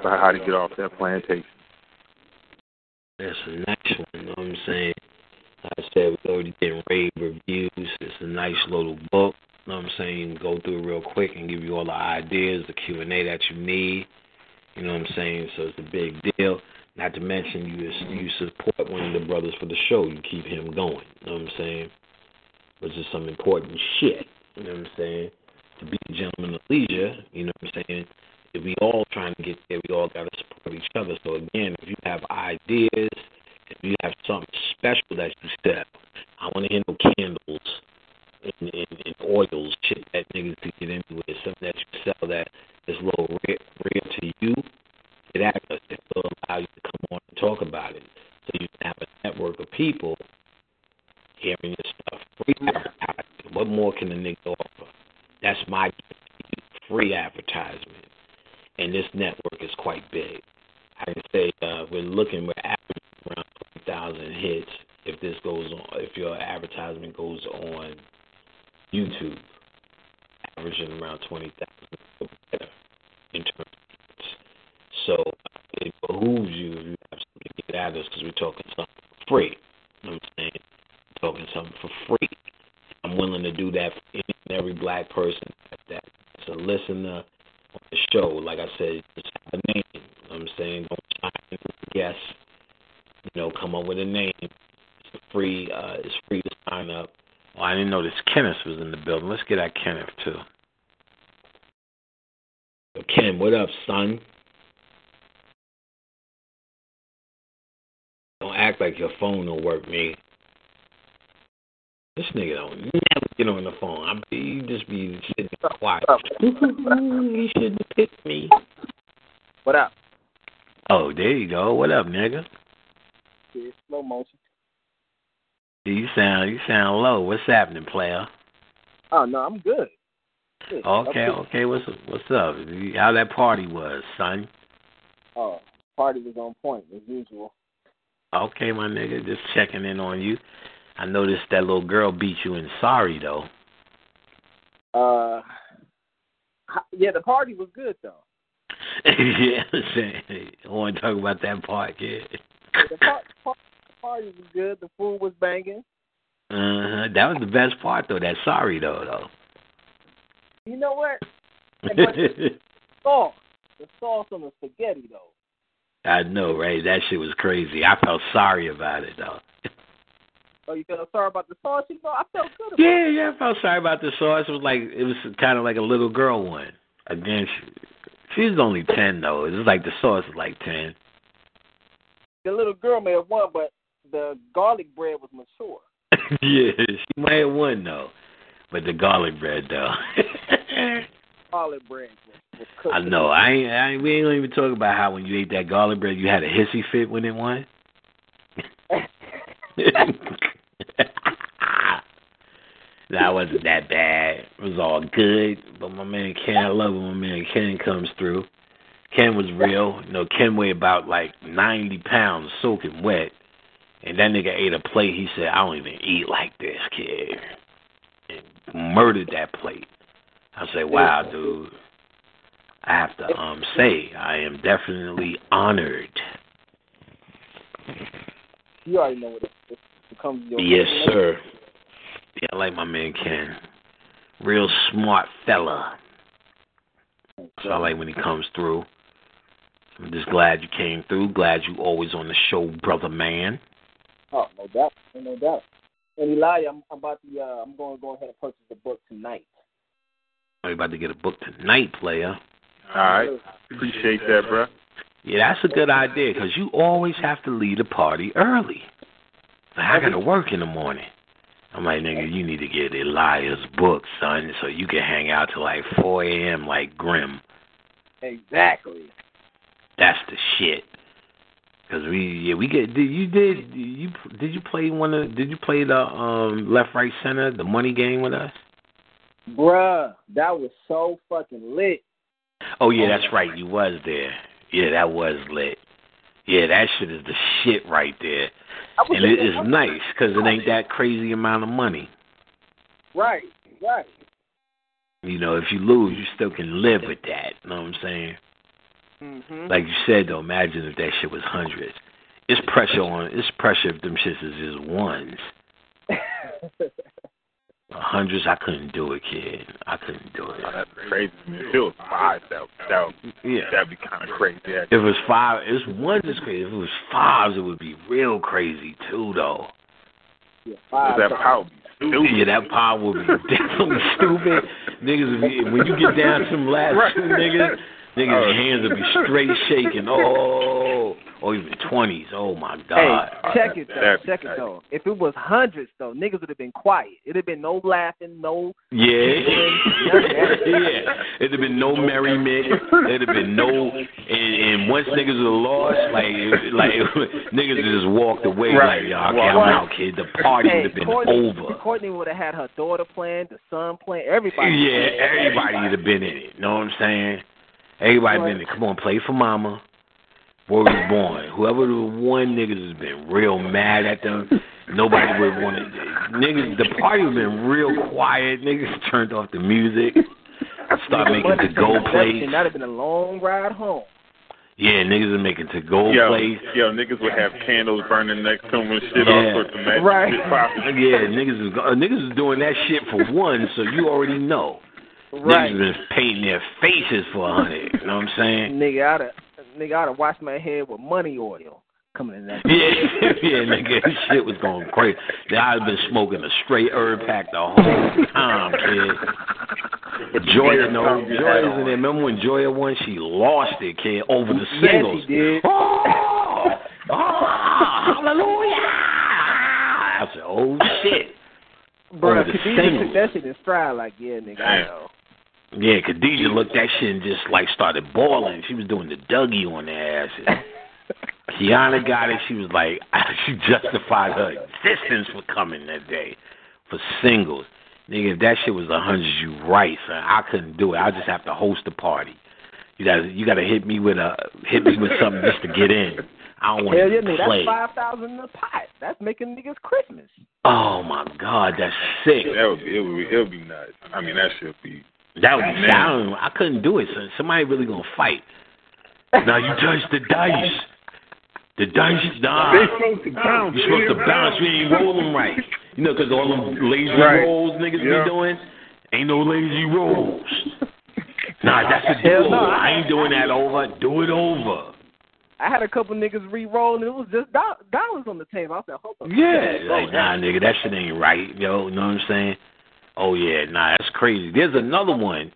for how to get off that plantation. That's a nice one, you know what I'm saying? Like I said, we already getting rave reviews. It's a nice little book. You know what I'm saying? Go through it real quick and give you all the ideas, the Q and A that you need. You know what I'm saying? So it's a big deal. Not to mention you you support one of the brothers for the show. You keep him going. You know what I'm saying? Which is some important shit. You know what I'm saying? To be a gentleman of leisure, you know what I'm saying? If we all trying to get there, we all got to support each other. So again, if you have ideas If you have something special that you sell, I want to hear no candles and, and, and oils, shit that niggas can get into it. Something that you sell that is a little real, real to you. It actually will allow you to come on and talk about it. So you can have a network of people hearing your stuff. Free advertising. What more can a nigga offer? That's my free advertisement. And this network is quite big. I can say uh, we're looking, we're averaging around 20,000 hits if this goes on, if your advertisement goes on YouTube, averaging around 20,000 in terms of hits. So it behooves you if you have something to get at us because we're talking something for free. You know what I'm saying? We're talking something for free. I'm willing to do that for any and every black person that, that's a listener the show. Like I said, just have a name. You know what I'm saying? Don't try to guess. You know, come up with a name. It's free. Uh, it's free to sign up. Oh, I didn't know this Kenneth was in the building. Let's get at Kenneth too. So Ken, what up, son? Don't act like your phone don't work, me. This nigga don't get on the phone. I be he just be sitting quiet. he shouldn't picked me. What up? Oh, there you go. What up, nigga? Yeah, slow motion. You sound you sound low. What's happening, player? Oh no, I'm good. Good. Okay, I'm good. okay. What's what's up? How that party was, son? Oh, party was on point as usual. Okay, my nigga, just checking in on you. I noticed that little girl beat you in sorry though. Uh, yeah, the party was good though. (laughs) yeah, I'm (laughs) saying. I want to talk about that part, yeah. The par- par- party was good. The food was banging. Uh-huh. That was the best part though. That sorry though, though. You know what? (laughs) The sauce, the sauce on the spaghetti though. I know, right? That shit was crazy. I felt sorry about it though. Oh, you feel sorry about the sauce? You know, I felt good about Yeah, it. yeah, I felt sorry about the sauce. It was like it was kind of like a little girl one. Again, she, she's only ten though. It's like the sauce is like ten. The little girl may have won, but the garlic bread was mature. (laughs) yeah, she might have won though, but the garlic bread though. (laughs) Garlic bread was, was. I know. I ain't, I ain't. We ain't even talk about how when you ate that garlic bread, you had a hissy fit when it won. That wasn't that bad. It was all good. But my man Ken, I love when my man Ken comes through. Ken was real. You know, Ken weighed about like ninety pounds, soaking wet. And that nigga ate a plate. He said, "I don't even eat like this, kid." And murdered that plate. I say, "Wow, dude." I have to um say I am definitely honored. You already know what it, it becomes. Your Yes, sir. Yeah, I like my man Ken. Real smart fella. So I like when he comes through. I'm just glad you came through. Glad you always on the show, brother man. Oh, no doubt, no doubt. And Elijah, I'm, I'm about to. Uh, I'm going to go ahead and purchase the book tonight. Are you about to get a book tonight, player. All right. Appreciate that, bro. Yeah, that's a good idea because you always have to leave the party early. Like, I got to work in the morning. I'm like, nigga, you need to get Elias' book, son, so you can hang out till like 4 a.m. like Grim. Exactly. That's the shit. Cause we yeah we get did you did you did you play one of did you play the um left right center the money game with us? Bruh, that was so fucking lit. Oh yeah, that's right. You was there. Yeah, that was lit. Yeah, that shit is the shit right there. And it thinking, nice because it ain't that crazy amount of money. Right, right. You know, if you lose, you still can live with that. You know what I'm saying? Mm-hmm. Like you said though, imagine if that shit was hundreds. It's pressure on. It's pressure if them shits is just ones. (laughs) Hundreds, I couldn't do it, kid. I couldn't do it. Oh, that's crazy. If it was five, that that would, Yeah. that'd be kind of crazy. If it was five, it's ones is crazy. If it was fives, it would be real crazy too, though. yeah, Cause that power be stupid. Yeah, that power would be (laughs) definitely stupid. Niggas, would be- when you get down to them last two niggas, niggas' hands would be straight shaking. Oh, or even twenties. Oh my god. Hey, check it though. That's check it though. If it was hundreds though, niggas would have been quiet. It'd have been no laughing, no. Yeah, (laughs) yeah. It'd have been no merriment. It'd have been no, and, and once niggas would have lost, like, like (laughs) niggas just walked away. Right. Like, y'all, okay, I'm out, kid. The party hey, would have been Courtney, over. Courtney would have had her daughter playing, the son playing, everybody. Yeah, everybody would have been in it. You Know what I'm saying? Everybody been in it. Come on, play for mama. Word was born. Whoever the one niggas has been real mad at them. Nobody would want to. Niggas, the party has been real quiet. Niggas turned off the music. Start making Money to go from plays. That'd have been a long ride home. Yeah, niggas are making to go Yo, plays. yo, niggas would have candles burning next to them and shit, Yeah. all sorts of magic Right. shit popping. (laughs) Yeah, niggas is uh, niggas is doing that shit for one, so you already know. Right. Niggas been painting their faces for a hundred. You know what I'm saying? Nigga, I'd have, nigga, I'd have washed my head with money oil coming in that. (laughs) Yeah, (laughs) yeah, nigga, this shit was going crazy. I've been smoking a straight herb pack the whole time, kid. Joya, no, Joya's in there. Remember when Joya won? She lost it, kid, over the Yes, singles. did. Oh, oh, hallelujah! I said, oh shit. Bro, over the Khadijah singles. took that shit in stride like, yeah, nigga, I know. Yeah, Khadijah looked that shit and just like started bawling. She was doing the Dougie on their asses. (laughs) Kiana got it. She was like, (laughs) she justified her existence for coming that day for singles. Nigga, if that shit was a hundred, you right, son. I couldn't do it. I just have to host a party. You gotta, you gotta hit me with a, hit me with something just to get in. I don't want Hell yeah, to nigga, play. that's five thousand in a pot. That's making niggas Christmas. Oh my God, that's sick. That would be, it would be, it would be nuts. I mean, that should be. That would be Man. sound. I couldn't do it. Son. Somebody really gonna fight. Now you touch the dice. The dice, nah. They supposed to. You're supposed to bounce. You ain't roll them right. You know, because all them lazy Right. rolls niggas Yeah. be doing. Ain't no lazy rolls. (laughs) Nah, that's a Hell do. no. I ain't doing that over. Do it over. I had a couple niggas re-roll and it was just dollars on the table. I said, hold on. Yeah, like nah, nigga, that shit ain't right, yo. You know what I'm saying? Oh yeah, nah, that's crazy. There's another one,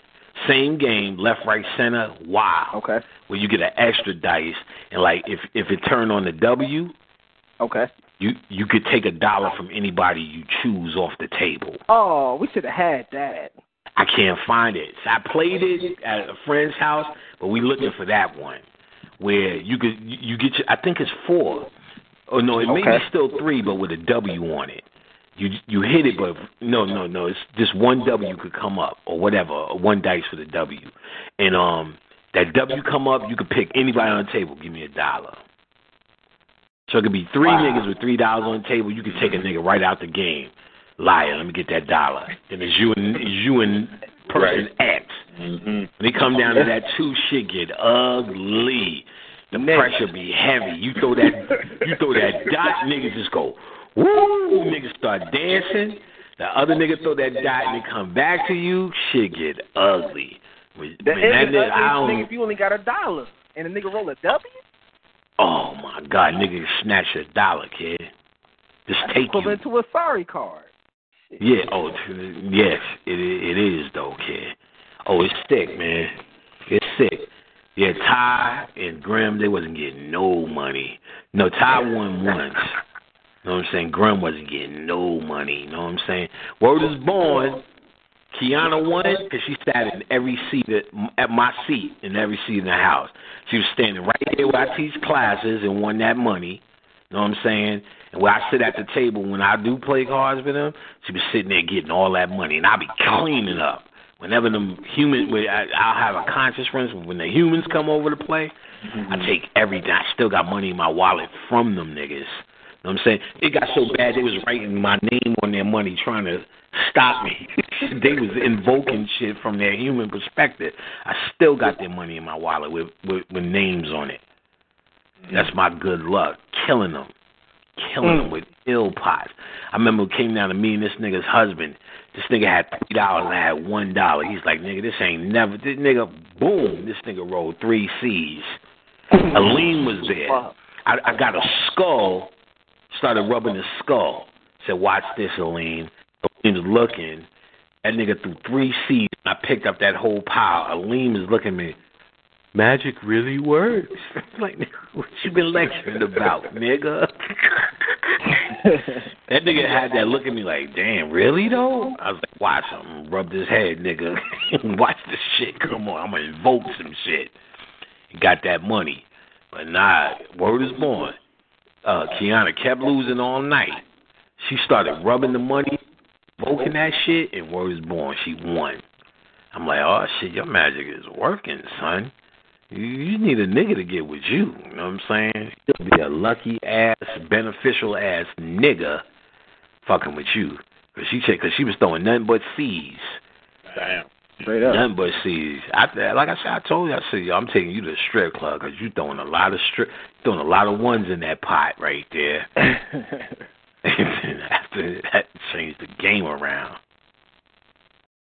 same game, left, right, center. Wow. Okay. Where you get an extra dice, and like if if it turned on the W, Okay. you you could take a dollar from anybody you choose off the table. Oh, we should have had that. I can't find it. So I played it at a friend's house, but we looking for that one where you could you get your, I think it's four. Oh no, it may be still three, but with a W on it. You you hit it, but no no no, it's just one W could come up or whatever, or one dice for the W, and um that W come up, you could pick anybody on the table, give me a dollar. So it could be three Wow. niggas with three dollars on the table. You could take a nigga right out the game. Liar, let me get that dollar. Then it's you and it's you and person X. Mm-hmm. They come down to that two shit get ugly. The pressure be heavy. You throw that you throw that (laughs) dot, niggas just go woo. Niggas start dancing. The other nigga throw that dot and they come back to you. Shit get ugly. When, The when that nigga, I nigga, don't, if you only got a dollar and a nigga roll a W, oh my god, nigga snatch a dollar, kid. Just that's take you. equivalent to a sorry card. Yeah. Oh, yes. It it is though, kid. Oh, it's sick, man. It's sick. Yeah, Ty and Grim, they wasn't getting no money. No, Ty won once. You know what I'm saying? Grim wasn't getting no money. You know what I'm saying? Word is born. Kiana won because she sat in every seat at, at my seat in every seat in the house. She was standing right there where I teach classes and won that money. You know what I'm saying? And where I sit at the table when I do play cards with them, she was sitting there getting all that money, and I be cleaning up. Whenever them human, when I, I'll have a conscious friends. When the humans come over to play, I mm-hmm. take everything. I still got money in my wallet from them niggas. You know what I'm saying? It got so bad they was writing my name on their money, trying to stop me. (laughs) they was invoking shit from their human perspective. I still got their money in my wallet with with, with names on it. That's my good luck. Killing them. Killing them mm. with ill pots. I remember it came down to me and this nigga's husband. This nigga had three dollars and I had one dollar. He's like, nigga, this ain't never this nigga boom, this nigga rolled three C's. (laughs) Aline was there. I, I got a skull, started rubbing his skull. Said, Watch this, Aline. Aline was looking. That nigga threw three seeds. and I picked up that whole pile. Aline was looking at me. magic really works. (laughs) like, what you been lecturing about, (laughs) nigga? (laughs) that nigga had that look at me like, damn, really though? I was like, watch him, rub his head, nigga. watch this shit. Come on, I'm gonna invoke some shit. He got that money. But nah, word is born. Uh, Kiana kept losing all night. She started rubbing the money, invoking that shit, and word is born. She won. I'm like, oh shit, your magic is working, son. You, you need a nigga to get with you. You know what I'm saying? You'll be a lucky ass, beneficial ass nigga fucking with you. Cause she cause she was throwing nothing but C's. Damn. Straight up. Nothing but C's. I like I said, I told you, I said, yo, I'm taking you to the strip club because you're throwing a lot of strip, throwing a lot of ones in that pot right there. (laughs) (laughs) and after that, changed the game around.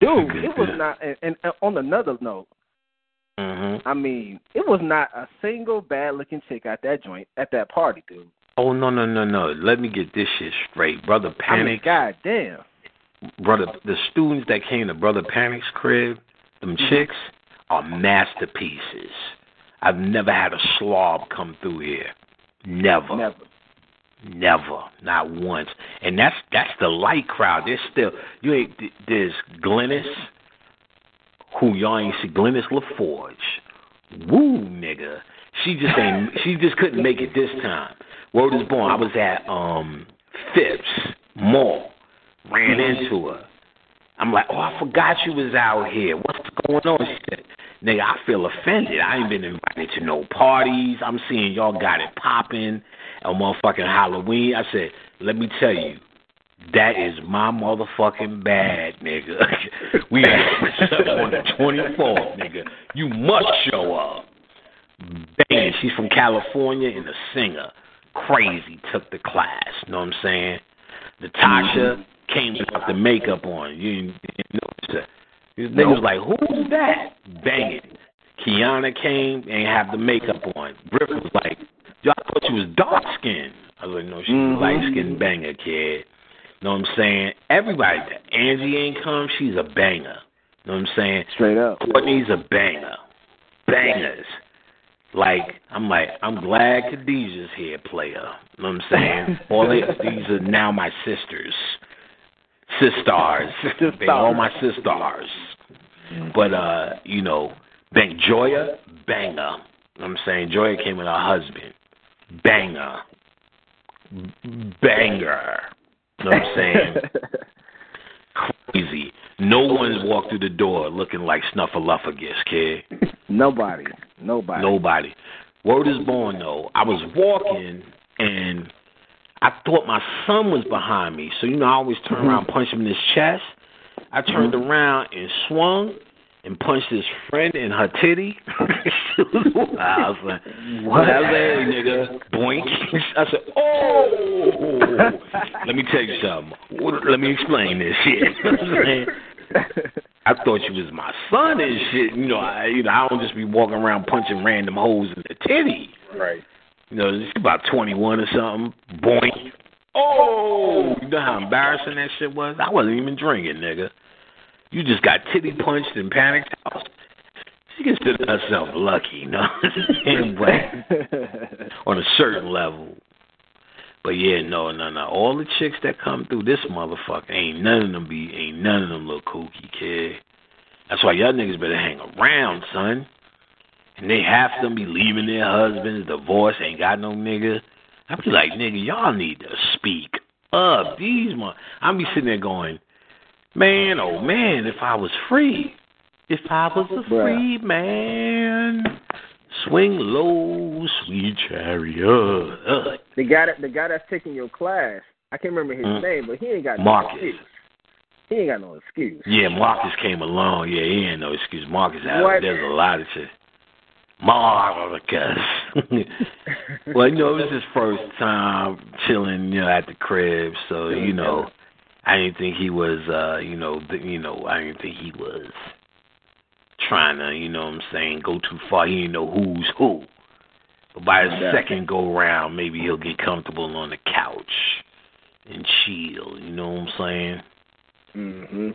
Dude, it was not. And, and on another note, Mm-hmm. I mean, it was not a single bad looking chick at that joint at that party, dude. Oh no no no no! Let me get this shit straight, brother. I mean, Panic, god damn. Brother. The students that came to brother Panic's crib, them Mm-hmm. chicks, are masterpieces. I've never had a slob come through here. Never. Never. Never, not once. And that's that's the light crowd. There's still you ain't there's Glennis, who y'all ain't see Glennis LaForge. Woo nigga. She just ain't (laughs) she just couldn't make it this time. Word is born. I was at um Phipps Mall. Ran mm-hmm. into her. I'm like, Oh, I forgot you was out here. What's going on? She said, Nigga, I feel offended. I ain't been invited to no parties. I'm seeing y'all got it popping on motherfucking Halloween. I said, let me tell you, that is my motherfucking bad, nigga. (laughs) we are on the 24th, nigga. You must show up. Bang, she's from California and a singer. Crazy took the class, know what I'm saying? Natasha mm-hmm. Came with the makeup on. You didn't, notice that. This nigga was like, who's that? Bang it. Kiana came and have the makeup on. Griff was like, y'all thought you was dark skinned. I was like, no, she's Mhm. a light skinned banger, kid. Know what I'm saying? Everybody, Angie ain't come, she's a banger. Know what I'm saying? Straight up. Courtney's a banger. Bangers. Like, I'm like, I'm glad Khadijah's here, player. Know what I'm saying? (laughs) All they, these are now my sisters. Sisters. (laughs) they all my sisters. But uh, you know, Bang Joya, banger. Know what I'm saying? Joya came with her husband. Banger. Banger. You Know what I'm saying? (laughs) Crazy. No one's walked through the door looking like Snuffleupagus, kid. (laughs) Nobody. Nobody. Nobody. Word is born though. I was walking and I thought my son was behind me. So you know I always turn mm-hmm. around, punch him in his chest. I turned mm-hmm. around and swung and punched his friend in her titty. (laughs) I was like, What? I was like, nigga, boink. (laughs) I said, oh. Let me tell you something. Let me explain this shit. (laughs) You know what I'm? I thought you was my son and shit. You know, I you know I don't just be walking around punching random holes in the titty. Right. You know, she's about twenty one or something. Boink. Oh, you know how embarrassing that shit was? I wasn't even drinking, nigga. You just got titty punched and panicked. She considered herself lucky, you know, (laughs) but on a certain level. But yeah, no, no, no. All the chicks that come through this motherfucker ain't none of them be, ain't none of them look kooky, kid. That's why y'all niggas better hang around, son. And they half of them be leaving their husbands, divorced, ain't got no nigga. I be like, nigga, y'all need to speak up. These mo- I be sitting there going, man, oh man, if I was free, if I was a free man, swing low, sweet chariot. The guy that the guy that's taking your class, I can't remember his Mm. name, but he ain't got Marcus. no excuse. He ain't got no excuse. Yeah, Marcus came along. Yeah, he ain't no excuse. Marcus had What? there's a lot of shit. Marcus. (laughs) well, you know, it was his first time chilling, you know, at the crib, so you know, I didn't think he was, uh, you know, th- you know, I didn't think he was trying to, you know, what I'm saying, go too far. He didn't know who's who. But by his Yeah. second go round, maybe he'll get comfortable on the couch and chill. You know what I'm saying? Mm-hmm.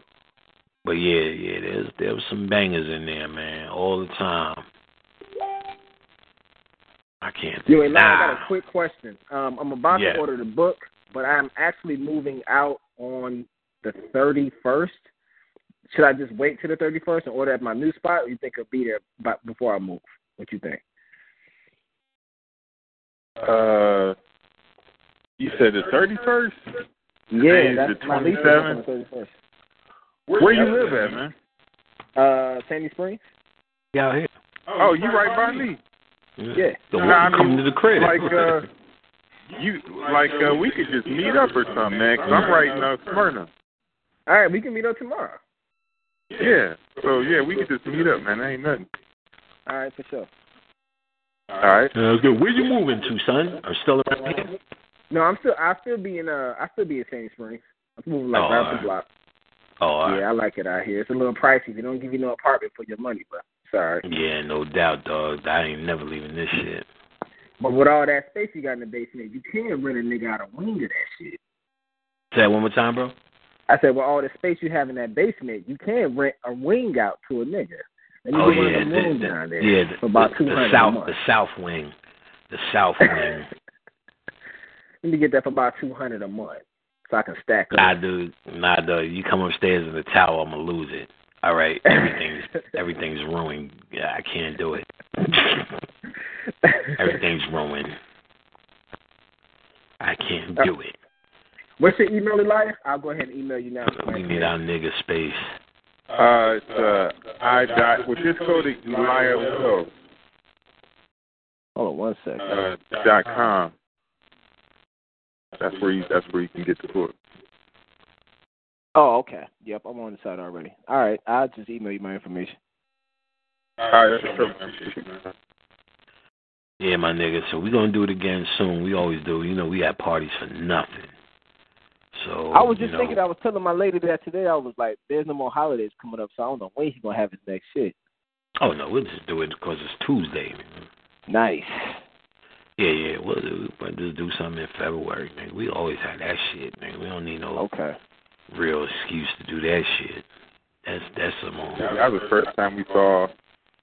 But yeah, yeah, there's there was some bangers in there, man, all the time. I can't. You ain't lying. I got a quick question. Um, I'm about Yeah. to order the book, but I'm actually moving out on the 31st. Should I just wait till the 31st and order at my new spot, or you think it'll be there by, before I move? What you think? Uh, you said the thirty first. Yeah, the 27th. My lease on the 31st. Where you live at, man? Uh, Sandy Springs. Yeah, here. Oh, you right by me. Yeah. The Nah, I come mean, to the crib. Like uh, you like uh, we could just meet up or something, man. Cause I'm right in uh, Smyrna. All right, we can meet up tomorrow. Yeah. So yeah, we could just meet up, man. That ain't nothing. All right, for sure. All right. Uh, good. Where you moving to, son? Are still around here? No, I'm still. I still be in. Uh, I still be in Sandy Springs. I'm moving like Oh, right right. the block. Oh, all right. Yeah, I like it out here. It's a little pricey. They don't give you no apartment for your money, but right. Yeah, no doubt, dog. I ain't never leaving this shit. But with all that space you got in the basement, you can't rent a nigga out a wing of that shit. Say that one more time, bro. I said, with all the space you have in that basement, you can't rent a wing out to a nigga. Let me Oh one yeah, of the, rooms the- down there yeah, the, for about the, the south, the south wing, the south (laughs) wing. Let me get that for about two hundred a month, so I can stack nah, up. dude, nah, dude. You come upstairs in the tower, I'm gonna lose it. All right, (laughs) everything's everything's ruined. Yeah, I can't do it. Everything's ruined. I can't do it. What's your email, Elias? I'll go ahead and email you now. We need our nigga space. Uh, it's uh, I dot. Well, just go to Eliah Hold on one second. uh, dot com. That's where you. That's where you can get the book. Oh, okay. Yep, I'm on the site already. All right, I'll just email you my information. All right, sure, man. Yeah, my nigga. So we're gonna do it again soon. We always do. You know, we have parties for nothing. So I was you just know, thinking. I was telling my lady that today. I was like, "There's no more holidays coming up, so I don't know when he's gonna have his next shit." Oh no, we'll just do it because it's Tuesday. Nice. Yeah, yeah, we'll do. But just do something in February, nigga. We always have that shit, nigga. We don't need no Okay. Real excuse to do that shit. That's that's some more. That was the first time we saw.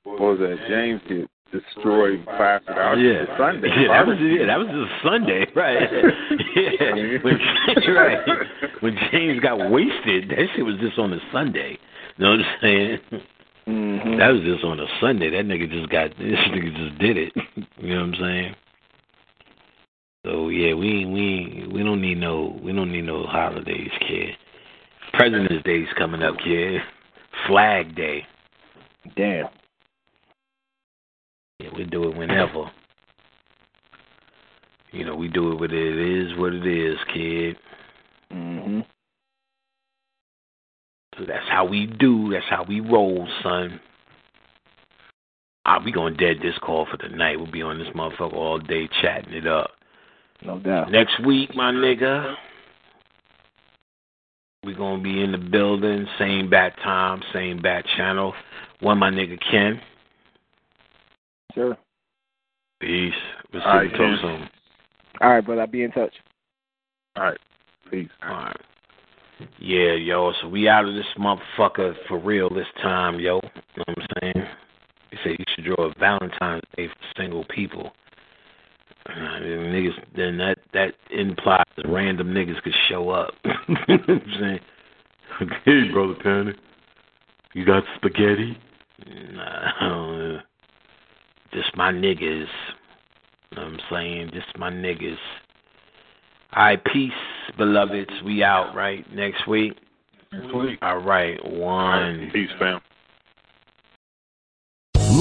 What was that? James get destroyed five out. Yeah, Sunday. Yeah, that was yeah, that was just Sunday, (laughs) right? (laughs) yeah, when, (laughs) right. When James got wasted, that shit was just on a Sunday. You know what I'm saying? Mm-hmm. That was just on a Sunday. That nigga just got this nigga just did it. You know what I'm saying? So yeah, we we we don't need no we don't need no holidays, kid. President's Day's coming up, kid. Flag Day. Damn. Yeah, we do it whenever. You know, we do it what it is, what it is, kid. Mm-hmm. So that's how we do. That's how we roll, son. Ah, we gonna dead this call for the night. We'll be on this motherfucker all day chatting it up. No doubt. Next week, my nigga, we gonna be in the building, same bat time, same bat channel. One, my nigga Ken. Sure. Peace. We'll see All you right, till Ken. soon. All right, brother. I'll be in touch. All right. Peace. All right. Yeah, yo. So we out of this motherfucker for real this time, yo. You know what I'm saying? They say you should draw a Valentine's Day for single people. Then niggas, then that that implies random niggas could show up. (laughs) you know what I'm saying, hey, brother Panic, you got spaghetti? Nah, I don't know. just my niggas. You know what I'm saying? Just my niggas. All right, peace, beloveds. We out, right? Next week? Next week. All right, one. Peace, fam.